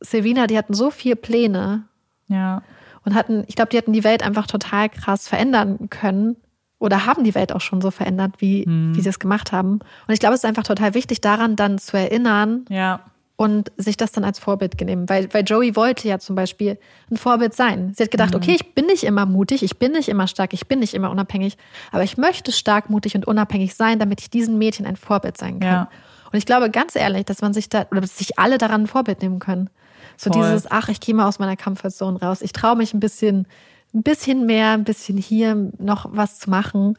Silvina, die hatten so viele Pläne. Ja. Und hatten, ich glaube, die hatten die Welt einfach total krass verändern können oder haben die Welt auch schon so verändert, wie, mhm. wie sie es gemacht haben. Und ich glaube, es ist einfach total wichtig, daran dann zu erinnern, ja und sich das dann als Vorbild genommen. Weil, weil Joey wollte ja zum Beispiel ein Vorbild sein. Sie hat gedacht, mhm. okay, ich bin nicht immer mutig, ich bin nicht immer stark, ich bin nicht immer unabhängig, aber ich möchte stark, mutig und unabhängig sein, damit ich diesen Mädchen ein Vorbild sein kann. Ja. Und ich glaube ganz ehrlich, dass man sich da, oder dass sich alle daran ein Vorbild nehmen können. So Voll. dieses, ach, ich gehe mal aus meiner Comfortzone raus. Ich traue mich ein bisschen, ein bisschen mehr, ein bisschen hier noch was zu machen.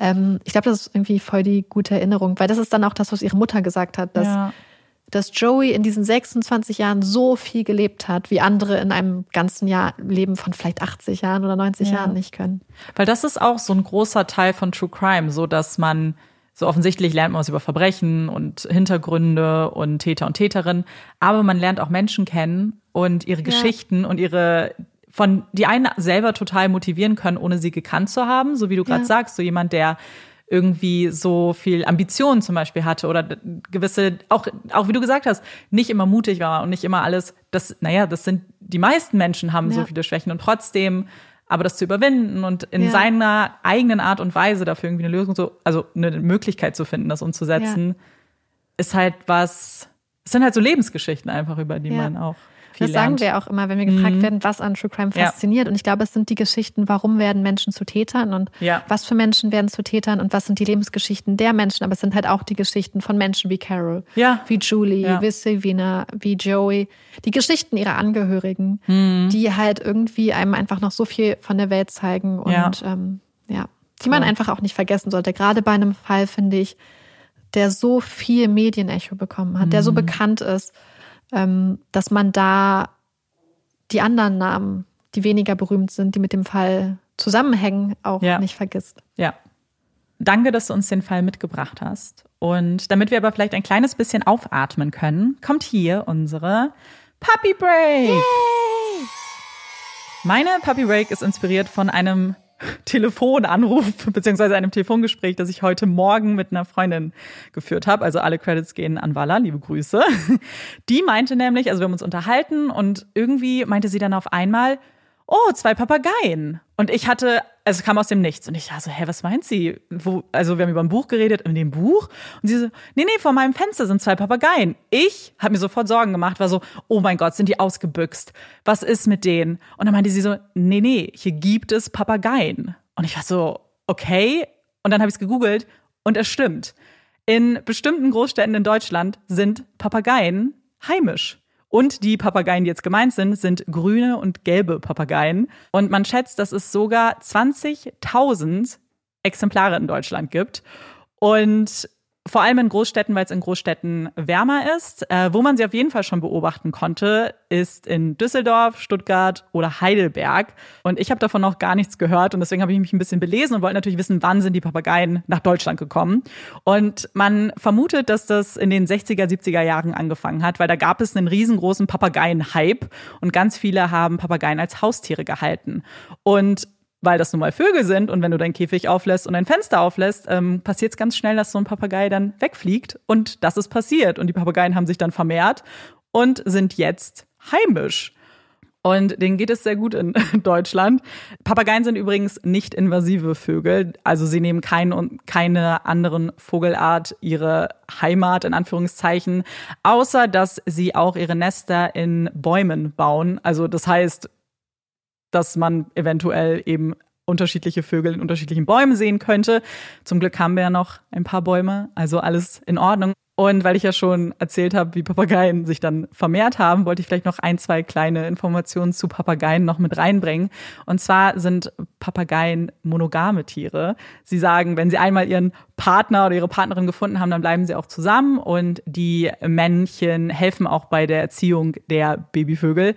Ähm, ich glaube, das ist irgendwie voll die gute Erinnerung, weil das ist dann auch das, was ihre Mutter gesagt hat, dass ja dass Joey in diesen 26 Jahren so viel gelebt hat, wie andere in einem ganzen Jahr Leben von vielleicht 80 Jahren oder 90 ja. Jahren nicht können. Weil das ist auch so ein großer Teil von True Crime, so dass man so offensichtlich lernt man was über Verbrechen und Hintergründe und Täter und Täterinnen, aber man lernt auch Menschen kennen und ihre ja. Geschichten und ihre von die einen selber total motivieren können, ohne sie gekannt zu haben, so wie du gerade ja. sagst, so jemand, der irgendwie so viel Ambition zum Beispiel hatte oder gewisse, auch, auch wie du gesagt hast, nicht immer mutig war und nicht immer alles, das, naja, das sind, die meisten Menschen haben ja. so viele Schwächen und trotzdem aber das zu überwinden und in ja. seiner eigenen Art und Weise dafür irgendwie eine Lösung so, also eine Möglichkeit zu finden, das umzusetzen, ja. ist halt was, es sind halt so Lebensgeschichten einfach, über die man auch Das sagen wir auch immer, wenn wir gefragt mhm. werden, was an True Crime fasziniert. Ja. Und ich glaube, es sind die Geschichten, warum werden Menschen zu Tätern und ja. was für Menschen werden zu Tätern und was sind die Lebensgeschichten der Menschen. Aber es sind halt auch die Geschichten von Menschen wie Carol, ja. wie Julie, wie Silvina, wie Joey. Die Geschichten ihrer Angehörigen, mhm. die halt irgendwie einem einfach noch so viel von der Welt zeigen und ähm, ja, die man einfach auch nicht vergessen sollte. Gerade bei einem Fall, finde ich, der so viel Medienecho bekommen hat, der so mhm. bekannt ist ähm, dass man da die anderen Namen, die weniger berühmt sind, die mit dem Fall zusammenhängen, auch ja. nicht vergisst. Ja. Danke, dass du uns den Fall mitgebracht hast. Und damit wir aber vielleicht ein kleines bisschen aufatmen können, kommt hier unsere Puppy Break. Yay! Meine Puppy Break ist inspiriert von einem Telefonanruf beziehungsweise einem Telefongespräch, das ich heute Morgen mit einer Freundin geführt habe. Also alle Credits gehen an Walla, liebe Grüße. Die meinte nämlich, also wir haben uns unterhalten und irgendwie meinte sie dann auf einmal, oh, zwei Papageien. Und ich hatte, also es kam aus dem Nichts. Und ich dachte so, hä, was meint sie? Wo, also wir haben über ein Buch geredet, in dem Buch. Und sie so, nee, nee, vor meinem Fenster sind zwei Papageien. Ich habe mir sofort Sorgen gemacht, war so, oh mein Gott, sind die ausgebüxt? Was ist mit denen? Und dann meinte sie so, nee, nee, hier gibt es Papageien. Und ich war so, okay. Und dann habe ich es gegoogelt und es stimmt. In bestimmten Großstädten in Deutschland sind Papageien heimisch. Und die Papageien, die jetzt gemeint sind, sind grüne und gelbe Papageien. Und man schätzt, dass es sogar 20.000 Exemplare in Deutschland gibt. Und vor allem in Großstädten, weil es in Großstädten wärmer ist. Äh, wo man sie auf jeden Fall schon beobachten konnte, ist in Düsseldorf, Stuttgart oder Heidelberg. Und ich habe davon noch gar nichts gehört und deswegen habe ich mich ein bisschen belesen und wollte natürlich wissen, wann sind die Papageien nach Deutschland gekommen. Und man vermutet, dass das in den 60er, 70er Jahren angefangen hat, weil da gab es einen riesengroßen Papageien-Hype und ganz viele haben Papageien als Haustiere gehalten. Und weil das nun mal Vögel sind und wenn du deinen Käfig auflässt und dein Fenster auflässt, ähm, passiert es ganz schnell, dass so ein Papagei dann wegfliegt und das ist passiert und die Papageien haben sich dann vermehrt und sind jetzt heimisch. Und denen geht es sehr gut in Deutschland. Papageien sind übrigens nicht invasive Vögel. Also sie nehmen kein, keine anderen Vogelart ihre Heimat in Anführungszeichen, außer dass sie auch ihre Nester in Bäumen bauen. Also das heißt, dass man eventuell eben unterschiedliche Vögel in unterschiedlichen Bäumen sehen könnte. Zum Glück haben wir ja noch ein paar Bäume, also alles in Ordnung. Und weil ich ja schon erzählt habe, wie Papageien sich dann vermehrt haben, wollte ich vielleicht noch ein, zwei kleine Informationen zu Papageien noch mit reinbringen. Und zwar sind Papageien monogame Tiere. Sie sagen, wenn sie einmal ihren Partner oder ihre Partnerin gefunden haben, dann bleiben sie auch zusammen. Und die Männchen helfen auch bei der Erziehung der Babyvögel.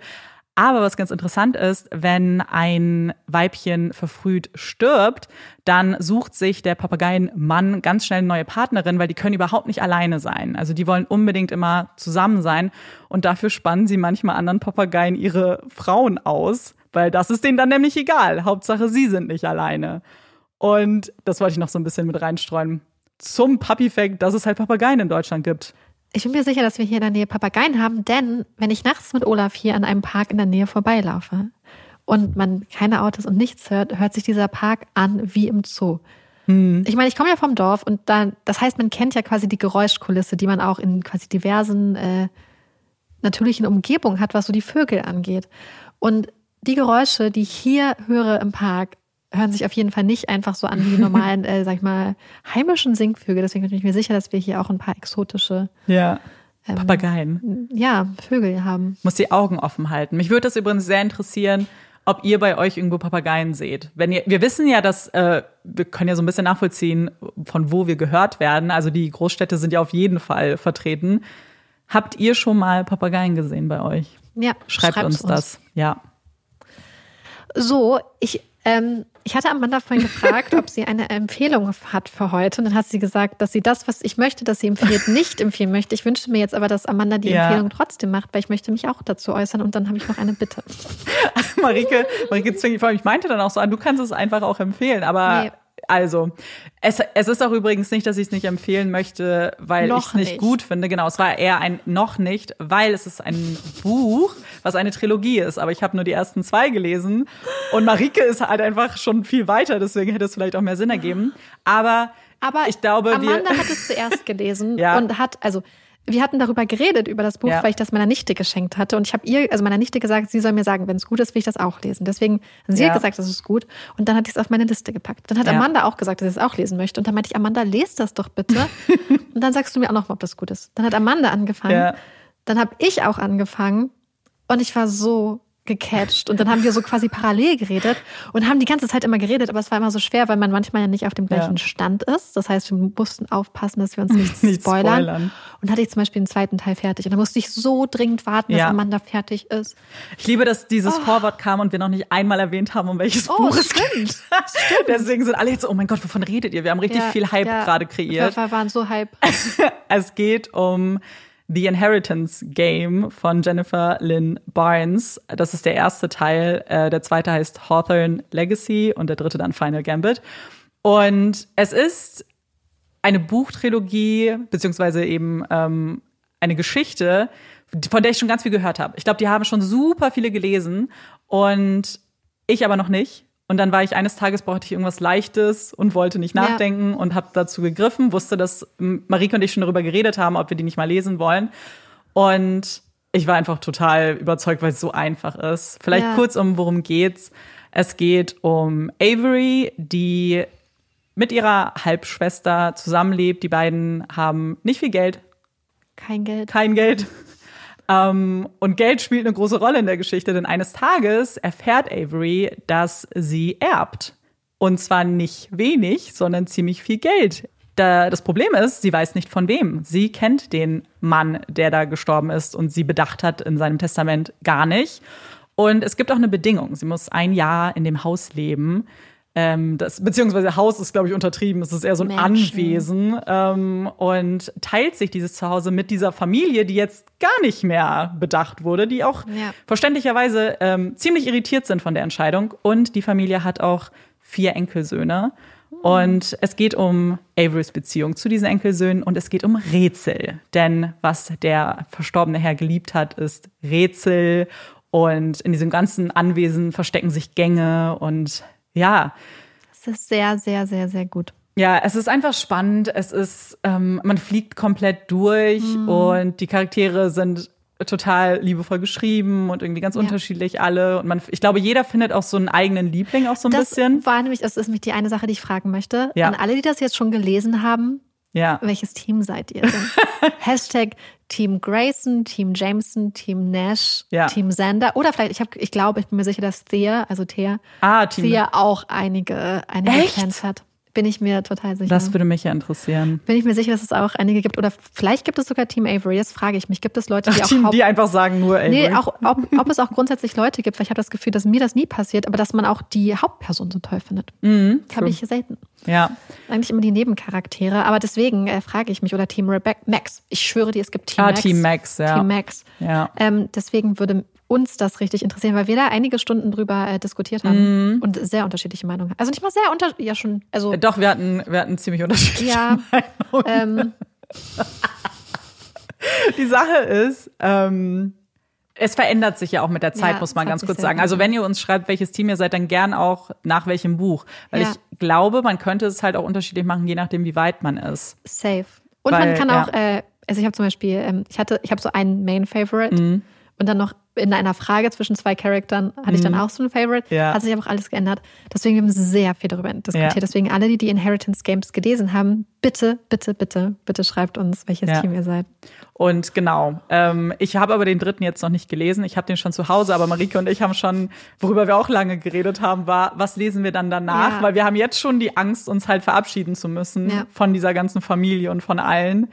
Aber was ganz interessant ist, wenn ein Weibchen verfrüht stirbt, dann sucht sich der Papageienmann ganz schnell eine neue Partnerin, weil die können überhaupt nicht alleine sein. Also die wollen unbedingt immer zusammen sein und dafür spannen sie manchmal anderen Papageien ihre Frauen aus, weil das ist denen dann nämlich egal. Hauptsache, sie sind nicht alleine. Und das wollte ich noch so ein bisschen mit reinstreuen. Zum Puppy-Fact, dass es halt Papageien in Deutschland gibt. Ich bin mir sicher, dass wir hier in der Nähe Papageien haben, denn wenn ich nachts mit Olaf hier an einem Park in der Nähe vorbeilaufe und man keine Autos und nichts hört, hört sich dieser Park an wie im Zoo. Hm. Ich meine, ich komme ja vom Dorf und dann, das heißt, man kennt ja quasi die Geräuschkulisse, die man auch in quasi diversen äh, natürlichen Umgebungen hat, was so die Vögel angeht. Und die Geräusche, die ich hier höre im Park, hören sich auf jeden Fall nicht einfach so an wie normalen, äh, sag ich mal, heimischen Singvögel. Deswegen bin ich mir sicher, dass wir hier auch ein paar exotische ja. Ähm, Papageien. Ja, Vögel haben. Muss die Augen offen halten. Mich würde das übrigens sehr interessieren, ob ihr bei euch irgendwo Papageien seht. Wenn ihr, wir wissen ja, dass äh, wir können ja so ein bisschen nachvollziehen, von wo wir gehört werden. Also die Großstädte sind ja auf jeden Fall vertreten. Habt ihr schon mal Papageien gesehen bei euch? Ja, schreibt uns, uns das. Ja. So, ich ähm, ich hatte Amanda vorhin gefragt, ob sie eine Empfehlung hat für heute. Und dann hat sie gesagt, dass sie das, was ich möchte, dass sie empfiehlt, nicht empfehlen möchte. Ich wünschte mir jetzt aber, dass Amanda die ja. Empfehlung trotzdem macht, weil ich möchte mich auch dazu äußern. Und dann habe ich noch eine Bitte. Marike, Marike Zwingli, ich meinte dann auch so an, du kannst es einfach auch empfehlen. Aber nee. Also, es, es ist auch übrigens nicht, dass ich es nicht empfehlen möchte, weil ich es nicht, nicht gut finde. Genau, es war eher ein noch nicht, weil es ist ein Buch, was eine Trilogie ist. Aber ich habe nur die ersten zwei gelesen. Und Marike ist halt einfach schon viel weiter, deswegen hätte es vielleicht auch mehr Sinn ergeben. Aber, Aber ich glaube, Amanda hat es zuerst gelesen ja. und hat, also wir hatten darüber geredet, über das Buch, ja. weil ich das meiner Nichte geschenkt hatte. Und ich habe ihr, also meiner Nichte gesagt, sie soll mir sagen, wenn es gut ist, will ich das auch lesen. Deswegen, sie ja. hat gesagt, das ist gut. Und dann hat ich es auf meine Liste gepackt. Dann hat ja. Amanda auch gesagt, dass sie es auch lesen möchte. Und dann meinte ich, Amanda, lest das doch bitte. und dann sagst du mir auch noch mal, ob das gut ist. Dann hat Amanda angefangen. Dann habe ich auch angefangen. Und ich war so gecatcht und dann haben wir so quasi parallel geredet und haben die ganze Zeit immer geredet, aber es war immer so schwer, weil man manchmal ja nicht auf dem gleichen ja. Stand ist. Das heißt, wir mussten aufpassen, dass wir uns nicht, nicht spoilern. spoilern. Und hatte ich zum Beispiel den zweiten Teil fertig und da musste ich so dringend warten, ja. dass Amanda fertig ist. Ich liebe, dass dieses oh. Vorwort kam und wir noch nicht einmal erwähnt haben, um welches oh, Buch es geht. Deswegen sind alle jetzt so, oh mein Gott, wovon redet ihr? Wir haben richtig ja, viel Hype gerade kreiert. Wir waren so Hype. es geht um The Inheritance Game von Jennifer Lynn Barnes. Das ist der erste Teil. Äh, der zweite heißt Hawthorne Legacy und der dritte dann Final Gambit. Und es ist eine Buchtrilogie, beziehungsweise eben ähm, eine Geschichte, von der ich schon ganz viel gehört habe. Ich glaube, die haben schon super viele gelesen und ich aber noch nicht. Und dann war ich eines Tages brauchte ich irgendwas Leichtes und wollte nicht nachdenken ja. und habe dazu gegriffen, wusste, dass Marike und ich schon darüber geredet haben, ob wir die nicht mal lesen wollen. Und ich war einfach total überzeugt, weil es so einfach ist. Vielleicht ja. kurz um, worum geht's. Es geht um Avery, die mit ihrer Halbschwester zusammenlebt. Die beiden haben nicht viel Geld. Kein Geld. Kein Geld. Ähm, und Geld spielt eine große Rolle in der Geschichte, denn eines Tages erfährt Avery, dass sie erbt. Und zwar nicht wenig, sondern ziemlich viel Geld. Da, das Problem ist, sie weiß nicht von wem. Sie kennt den Mann, der da gestorben ist und sie bedacht hat in seinem Testament gar nicht. Und es gibt auch eine Bedingung. Sie muss ein Jahr in dem Haus leben, ähm, das, beziehungsweise Haus ist, glaube ich, untertrieben. Es ist eher so ein Menschen. Anwesen ähm, und teilt sich dieses Zuhause mit dieser Familie, die jetzt gar nicht mehr bedacht wurde, die auch ja. verständlicherweise ähm, ziemlich irritiert sind von der Entscheidung. Und die Familie hat auch vier Enkelsöhne. Und es geht um Averys Beziehung zu diesen Enkelsöhnen und es geht um Rätsel. Denn was der verstorbene Herr geliebt hat, ist Rätsel. Und in diesem ganzen Anwesen verstecken sich Gänge und ja. Es ist sehr, sehr, sehr, sehr gut. Ja, es ist einfach spannend. Es ist, ähm, man fliegt komplett durch mhm. und die Charaktere sind total liebevoll geschrieben und irgendwie ganz ja. unterschiedlich alle. Und man, ich glaube, jeder findet auch so einen eigenen Liebling auch so ein das bisschen. War nämlich, das ist nämlich die eine Sache, die ich fragen möchte. Ja. An alle, die das jetzt schon gelesen haben, ja. welches Team seid ihr denn? Hashtag Team Grayson, Team Jameson, Team Nash, ja. Team Sander. Oder vielleicht, ich, hab, ich glaube, ich bin mir sicher, dass Thea, also Thea, ah, Thea auch einige, einige Echt? Fans hat. Bin ich mir total sicher. Das würde mich ja interessieren. Bin ich mir sicher, dass es auch einige gibt. Oder vielleicht gibt es sogar Team Avery. Jetzt frage ich mich, gibt es Leute, die Ach, auch. Team, die einfach sagen nur Avery. Nee, auch, ob, ob es auch grundsätzlich Leute gibt, weil ich habe das Gefühl, dass mir das nie passiert, aber dass man auch die Hauptperson so toll findet. Mhm, habe ich selten. Ja. Eigentlich immer die Nebencharaktere. Aber deswegen äh, frage ich mich, oder Team Rebecca Max. Ich schwöre dir, es gibt Team ah, Max. Team Max, ja. Team Max. Ja. Ähm, deswegen würde uns das richtig interessieren, weil wir da einige Stunden drüber äh, diskutiert haben mm. und sehr unterschiedliche Meinungen haben. Also nicht mal sehr unter, ja schon, also. Äh, doch, wir hatten, wir hatten ziemlich unterschiedliche ja, Meinungen. Ähm, Die Sache ist, ähm, es verändert sich ja auch mit der Zeit, ja, muss man ganz kurz sagen. Also wenn ihr uns schreibt, welches Team ihr seid, dann gern auch nach welchem Buch. Weil ja. ich glaube, man könnte es halt auch unterschiedlich machen, je nachdem, wie weit man ist. Safe. Und Weil, man kann auch, ja. äh, also ich habe zum Beispiel, ähm, ich hatte, ich habe so einen Main Favorite mhm. und dann noch in einer Frage zwischen zwei Charaktern hatte ich dann mhm. auch so ein Favorite. Ja. Hat sich aber auch alles geändert. Deswegen haben wir sehr viel darüber diskutiert. Ja. Deswegen alle, die die Inheritance Games gelesen haben, bitte, bitte, bitte, bitte schreibt uns, welches ja. Team ihr seid. Und genau, ähm, ich habe aber den dritten jetzt noch nicht gelesen. Ich habe den schon zu Hause, aber Marike und ich haben schon, worüber wir auch lange geredet haben, war, was lesen wir dann danach? Weil wir haben jetzt schon die Angst, uns halt verabschieden zu müssen von dieser ganzen Familie und von allen.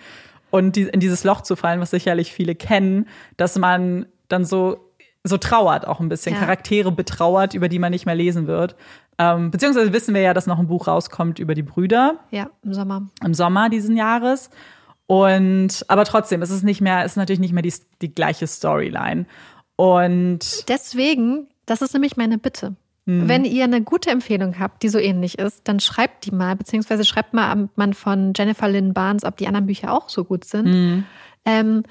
Und die, in dieses Loch zu fallen, was sicherlich viele kennen, dass man dann so so trauert auch ein bisschen, ja. Charaktere betrauert, über die man nicht mehr lesen wird. Ähm, beziehungsweise wissen wir ja, dass noch ein Buch rauskommt über die Brüder. Ja, im Sommer. Im Sommer diesen Jahres. Und aber trotzdem, es ist nicht mehr, es ist natürlich nicht mehr die, die gleiche Storyline. Und deswegen, das ist nämlich meine Bitte. Mhm. Wenn ihr eine gute Empfehlung habt, die so ähnlich ist, dann schreibt die mal, beziehungsweise schreibt mal am Mann von Jennifer Lynn Barnes, ob die anderen Bücher auch so gut sind. Mhm. Ähm, äh,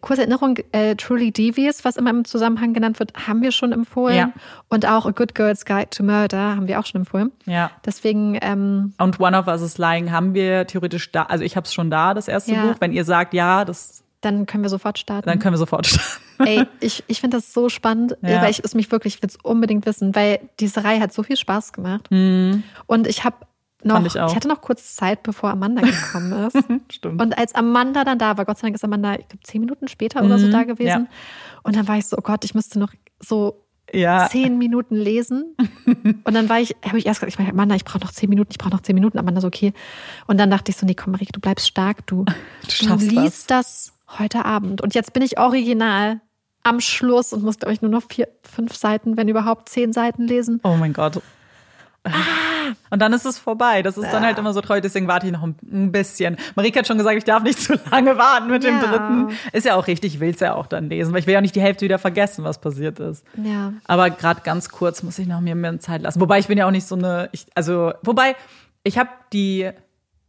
kurze Erinnerung, äh, Truly Devious, was immer im Zusammenhang genannt wird, haben wir schon empfohlen. Ja. Und auch A Good Girl's Guide to Murder haben wir auch schon empfohlen. Ja. Deswegen. Ähm, und One of Us is Lying haben wir theoretisch da, also ich habe es schon da, das erste ja. Buch. Wenn ihr sagt, ja, das. Dann können wir sofort starten. Dann können wir sofort starten. Ey, ich, ich finde das so spannend, ja. weil ich es mich wirklich, ich will es unbedingt wissen, weil diese Reihe hat so viel Spaß gemacht. Mhm. Und ich habe noch, ich, ich, hatte noch kurz Zeit, bevor Amanda gekommen ist. Stimmt. Und als Amanda dann da war, Gott sei Dank ist Amanda, ich glaube, zehn Minuten später oder so mhm. da gewesen. Ja. Und dann war ich so, oh Gott, ich müsste noch so ja. zehn Minuten lesen. und dann war ich, habe ich erst gesagt, ich meine, Amanda, ich brauche noch zehn Minuten, ich brauche noch zehn Minuten. Amanda so, okay. Und dann dachte ich so, nee, komm, Marike, du bleibst stark, du, du, du liest das. das heute Abend. Und jetzt bin ich original am Schluss und muss, glaube ich, nur noch vier, fünf Seiten, wenn überhaupt zehn Seiten lesen. Oh mein Gott. Ah, Und dann ist es vorbei. Das ist ja. dann halt immer so treu, deswegen warte ich noch ein bisschen. Marika hat schon gesagt, ich darf nicht zu lange warten mit ja. dem dritten. Ist ja auch richtig, ich will es ja auch dann lesen, weil ich will ja nicht die Hälfte wieder vergessen, was passiert ist. Ja. Aber gerade ganz kurz muss ich noch mir mehr Zeit lassen. Wobei ich bin ja auch nicht so eine, ich, also, wobei, ich habe die,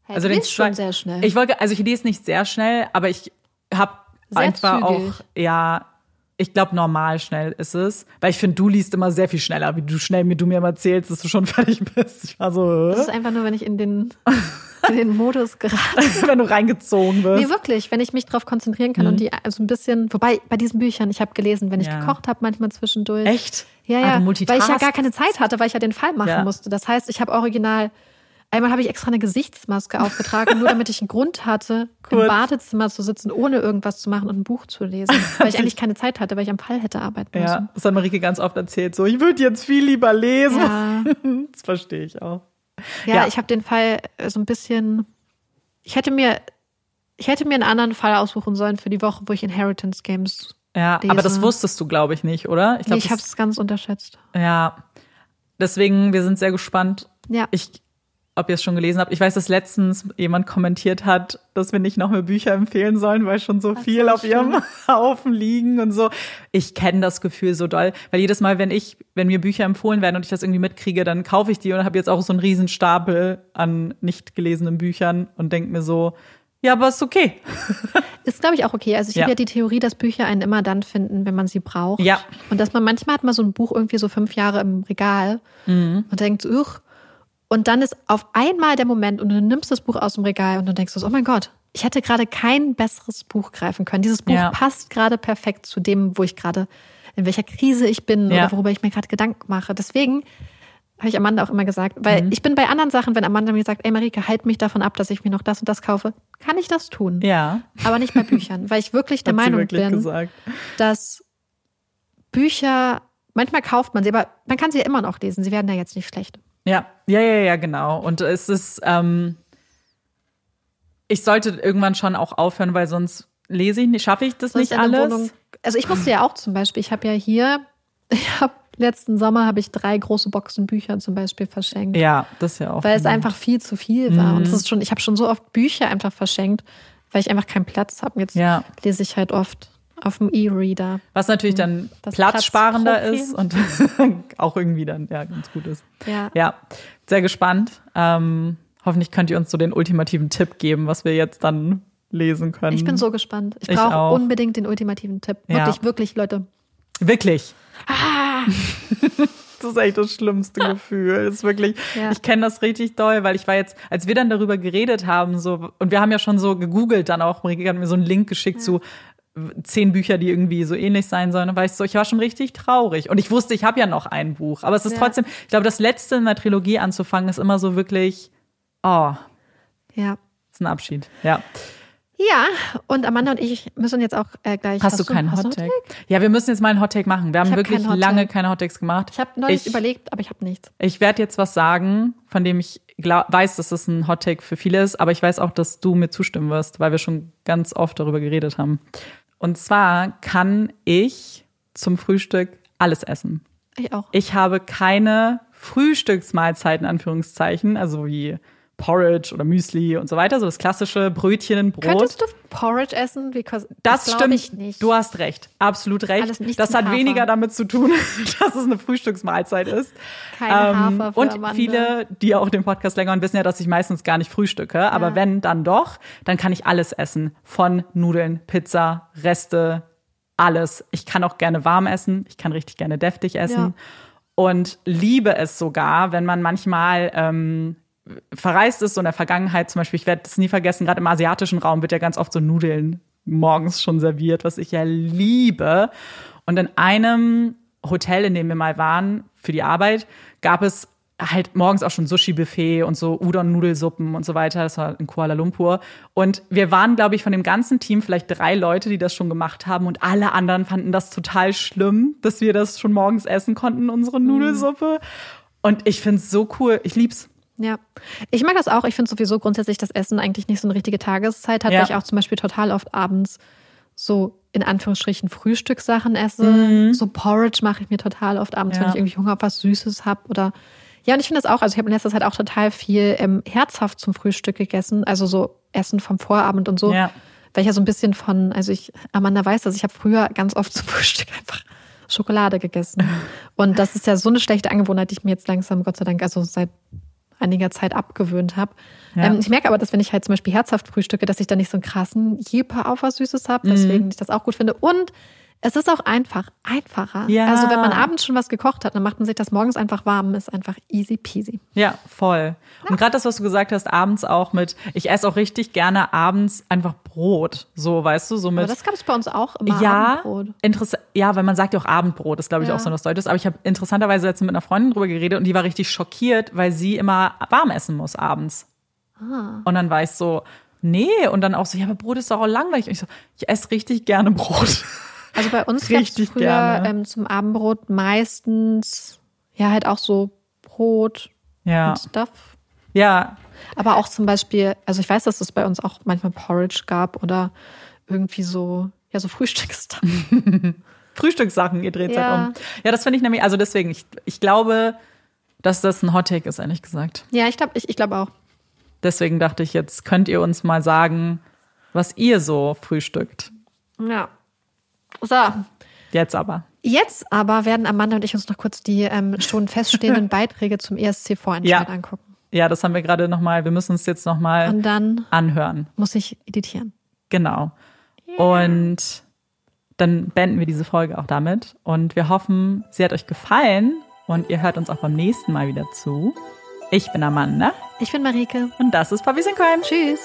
also den schon sehr schnell. Ich wollte, also ich lese nicht sehr schnell, aber ich habe einfach zügig. auch, ja, ich glaube, normal schnell ist es. Weil ich finde, du liest immer sehr viel schneller, wie du schnell mir du mir mal erzählst, dass du schon fertig bist. Ich war so. Das ist einfach nur, wenn ich in den, in den Modus gerate. wenn du reingezogen wirst. Nee, wirklich, wenn ich mich darauf konzentrieren kann mhm. und die also ein bisschen, wobei bei diesen Büchern, ich habe gelesen, wenn ich ja. gekocht habe, manchmal zwischendurch. Echt? Ja, ja. Ah, weil ich ja gar keine Zeit hatte, weil ich ja den Fall machen ja. musste. Das heißt, ich habe original Einmal habe ich extra eine Gesichtsmaske aufgetragen, nur damit ich einen Grund hatte, Kurz. im Badezimmer zu sitzen, ohne irgendwas zu machen und ein Buch zu lesen. Weil ich eigentlich keine Zeit hatte, weil ich am Fall hätte arbeiten müssen. Ja, das hat Marike ganz oft erzählt. So, ich würde jetzt viel lieber lesen. Ja. Das verstehe ich auch. Ja, ja. ich habe den Fall äh, so ein bisschen. Ich hätte mir, ich hätte mir einen anderen Fall aussuchen sollen für die Woche, wo ich Inheritance Games. Ja, lese. aber das wusstest du, glaube ich, nicht, oder? Ich, glaub, nee, ich habe es ganz unterschätzt. Ja, deswegen, wir sind sehr gespannt. Ja. Ich ob ihr es schon gelesen habt. Ich weiß, dass letztens jemand kommentiert hat, dass wir nicht noch mehr Bücher empfehlen sollen, weil schon so Ach, viel auf schön. ihrem Haufen liegen und so. Ich kenne das Gefühl so doll, weil jedes Mal, wenn ich, wenn mir Bücher empfohlen werden und ich das irgendwie mitkriege, dann kaufe ich die und habe jetzt auch so einen riesen Stapel an nicht gelesenen Büchern und denke mir so, ja, aber ist okay. Ist, glaube ich, auch okay. Also ich ja. habe ja die Theorie, dass Bücher einen immer dann finden, wenn man sie braucht. Ja. Und dass man manchmal hat man so ein Buch irgendwie so fünf Jahre im Regal mhm. und denkt, uch, und dann ist auf einmal der Moment und du nimmst das Buch aus dem Regal und du denkst oh mein Gott, ich hätte gerade kein besseres Buch greifen können. Dieses Buch ja. passt gerade perfekt zu dem, wo ich gerade, in welcher Krise ich bin ja. oder worüber ich mir gerade Gedanken mache. Deswegen habe ich Amanda auch immer gesagt, weil mhm. ich bin bei anderen Sachen, wenn Amanda mir sagt, ey Marike, halt mich davon ab, dass ich mir noch das und das kaufe, kann ich das tun. Ja. Aber nicht bei Büchern, weil ich wirklich der Meinung wirklich bin, gesagt. dass Bücher, manchmal kauft man sie, aber man kann sie ja immer noch lesen. Sie werden ja jetzt nicht schlecht. Ja, ja, ja, ja, genau. Und es ist, ähm, ich sollte irgendwann schon auch aufhören, weil sonst lese ich nicht, schaffe ich das sonst nicht alles. Wohnung, also ich musste ja auch zum Beispiel, ich habe ja hier, ich habe letzten Sommer habe ich drei große Boxen Bücher zum Beispiel verschenkt. Ja, das ist ja auch. Weil es einfach viel zu viel war. Mhm. Und es ist schon, ich habe schon so oft Bücher einfach verschenkt, weil ich einfach keinen Platz habe. Jetzt ja. lese ich halt oft auf dem E-Reader. Was natürlich dann das platzsparender ist und auch irgendwie dann ja ganz gut ist. Ja. Ja, sehr gespannt. Ähm, hoffentlich könnt ihr uns so den ultimativen Tipp geben, was wir jetzt dann lesen können. Ich bin so gespannt. Ich brauche unbedingt den ultimativen Tipp. Wirklich, ja. wirklich, Leute. Wirklich. Ah. das ist echt das schlimmste Gefühl. Das ist wirklich, ja. ich kenne das richtig doll, weil ich war jetzt, als wir dann darüber geredet haben, so, und wir haben ja schon so gegoogelt dann auch, Marika hat mir so einen Link geschickt ja. zu zehn Bücher, die irgendwie so ähnlich sein sollen. Und war ich so, ich war schon richtig traurig. Und ich wusste, ich habe ja noch ein Buch. Aber es ist ja. trotzdem, ich glaube, das letzte in der Trilogie anzufangen, ist immer so wirklich, oh. Ja. Ist ein Abschied. Ja. Ja, und Amanda und ich müssen jetzt auch äh, gleich. Hast, hast du keinen Hot Take? Ja, wir müssen jetzt mal einen Hot Take machen. Wir haben wirklich lange keine Hot Takes gemacht. Ich habe neulich ich, überlegt, aber ich habe nichts. Ich werde jetzt was sagen, von dem ich glaub, weiß, dass es ein Hot Take für viele ist, aber ich weiß auch, dass du mir zustimmen wirst, weil wir schon ganz oft darüber geredet haben. Und zwar kann ich zum Frühstück alles essen. Ich auch. Ich habe keine Frühstücksmahlzeiten, Anführungszeichen, also wie Porridge oder Müsli und so weiter, so das klassische Brötchen, Brot. Könntest du Porridge essen? Because, das, das stimmt. Du hast recht. Absolut recht. Das hat Hafer. weniger damit zu tun, dass es eine Frühstücksmahlzeit ist. Keine ähm, Hafer für Und Amanda. viele, die auch den Podcast länger hören, wissen ja, dass ich meistens gar nicht frühstücke. Aber ja. wenn, dann doch. Dann kann ich alles essen. Von Nudeln, Pizza, Reste, alles. Ich kann auch gerne warm essen. Ich kann richtig gerne deftig essen. Ja. Und liebe es sogar, wenn man manchmal ähm, verreist ist, so in der Vergangenheit zum Beispiel, ich werde es nie vergessen, gerade im asiatischen Raum wird ja ganz oft so Nudeln morgens schon serviert, was ich ja liebe. Und in einem Hotel, in dem wir mal waren für die Arbeit, gab es halt morgens auch schon Sushi-Buffet und so Udon-Nudelsuppen und so weiter. Das war in Kuala Lumpur. Und wir waren, glaube ich, von dem ganzen Team vielleicht drei Leute, die das schon gemacht haben. Und alle anderen fanden das total schlimm, dass wir das schon morgens essen konnten, unsere mhm. Nudelsuppe. Und ich finde es so cool. Ich lieb's. Ja, ich mag das auch. Ich finde sowieso grundsätzlich das Essen eigentlich nicht so eine richtige Tageszeit hat, ja. weil ich auch zum Beispiel total oft abends so in Anführungsstrichen Frühstückssachen esse. Mhm. So Porridge mache ich mir total oft abends, ja. wenn ich irgendwie Hunger auf was Süßes habe oder Ja, und ich finde das auch, also ich habe in letzter Zeit auch total viel ähm, herzhaft zum Frühstück gegessen, also so Essen vom Vorabend und so. Ja. Weil ich ja so ein bisschen von, also ich, Amanda weiß das, ich habe früher ganz oft zum Frühstück einfach Schokolade gegessen. Und das ist ja so eine schlechte Angewohnheit, die ich mir jetzt langsam, Gott sei Dank, also seit einiger Zeit abgewöhnt habe. Ja. Ähm, ich merke aber, dass wenn ich halt zum Beispiel herzhaft frühstücke, dass ich da nicht so einen krassen Jeeper auf was Süßes habe, deswegen mhm. ich das auch gut finde. Und es ist auch einfach, einfacher. Ja. Also wenn man abends schon was gekocht hat, dann macht man sich das morgens einfach warm, ist einfach easy peasy. Ja, voll. Ja. Und gerade das, was du gesagt hast, abends auch mit, ich esse auch richtig gerne abends einfach Brot, so, weißt du, so mit. Aber das gab es bei uns auch immer, ja, Abendbrot. Interessant, ja, weil man sagt ja auch Abendbrot, ist glaube ich ja. auch so was Deutsches. Aber ich habe interessanterweise jetzt mit einer Freundin drüber geredet und die war richtig schockiert, weil sie immer warm essen muss abends. Ah. Und dann war ich so, nee, und dann auch so, ja, aber Brot ist doch auch langweilig. Und ich so, ich esse richtig gerne Brot. Also bei uns gab es früher ähm, zum Abendbrot meistens ja halt auch so Brot ja. und Stuff. Ja. Aber auch zum Beispiel, also ich weiß, dass es bei uns auch manchmal Porridge gab oder irgendwie so, ja, so Frühstücksstuff. Frühstückssachen, ihr dreht ja. halt um. Ja, das finde ich nämlich, also deswegen, ich, ich glaube, dass das ein Hottake ist, ehrlich gesagt. Ja, ich glaube ich, ich glaub auch. Deswegen dachte ich, jetzt könnt ihr uns mal sagen, was ihr so frühstückt. Ja. So. Jetzt aber. Jetzt aber werden Amanda und ich uns noch kurz die ähm, schon feststehenden Beiträge zum ESC-Vorentscheid ja. angucken. Ja, das haben wir gerade nochmal. Wir müssen uns jetzt nochmal anhören. Muss ich editieren. Genau. Yeah. Und dann beenden wir diese Folge auch damit. Und wir hoffen, sie hat euch gefallen und ihr hört uns auch beim nächsten Mal wieder zu. Ich bin Amanda. Ich bin Marike. Und das ist Puppies in Crime. Tschüss.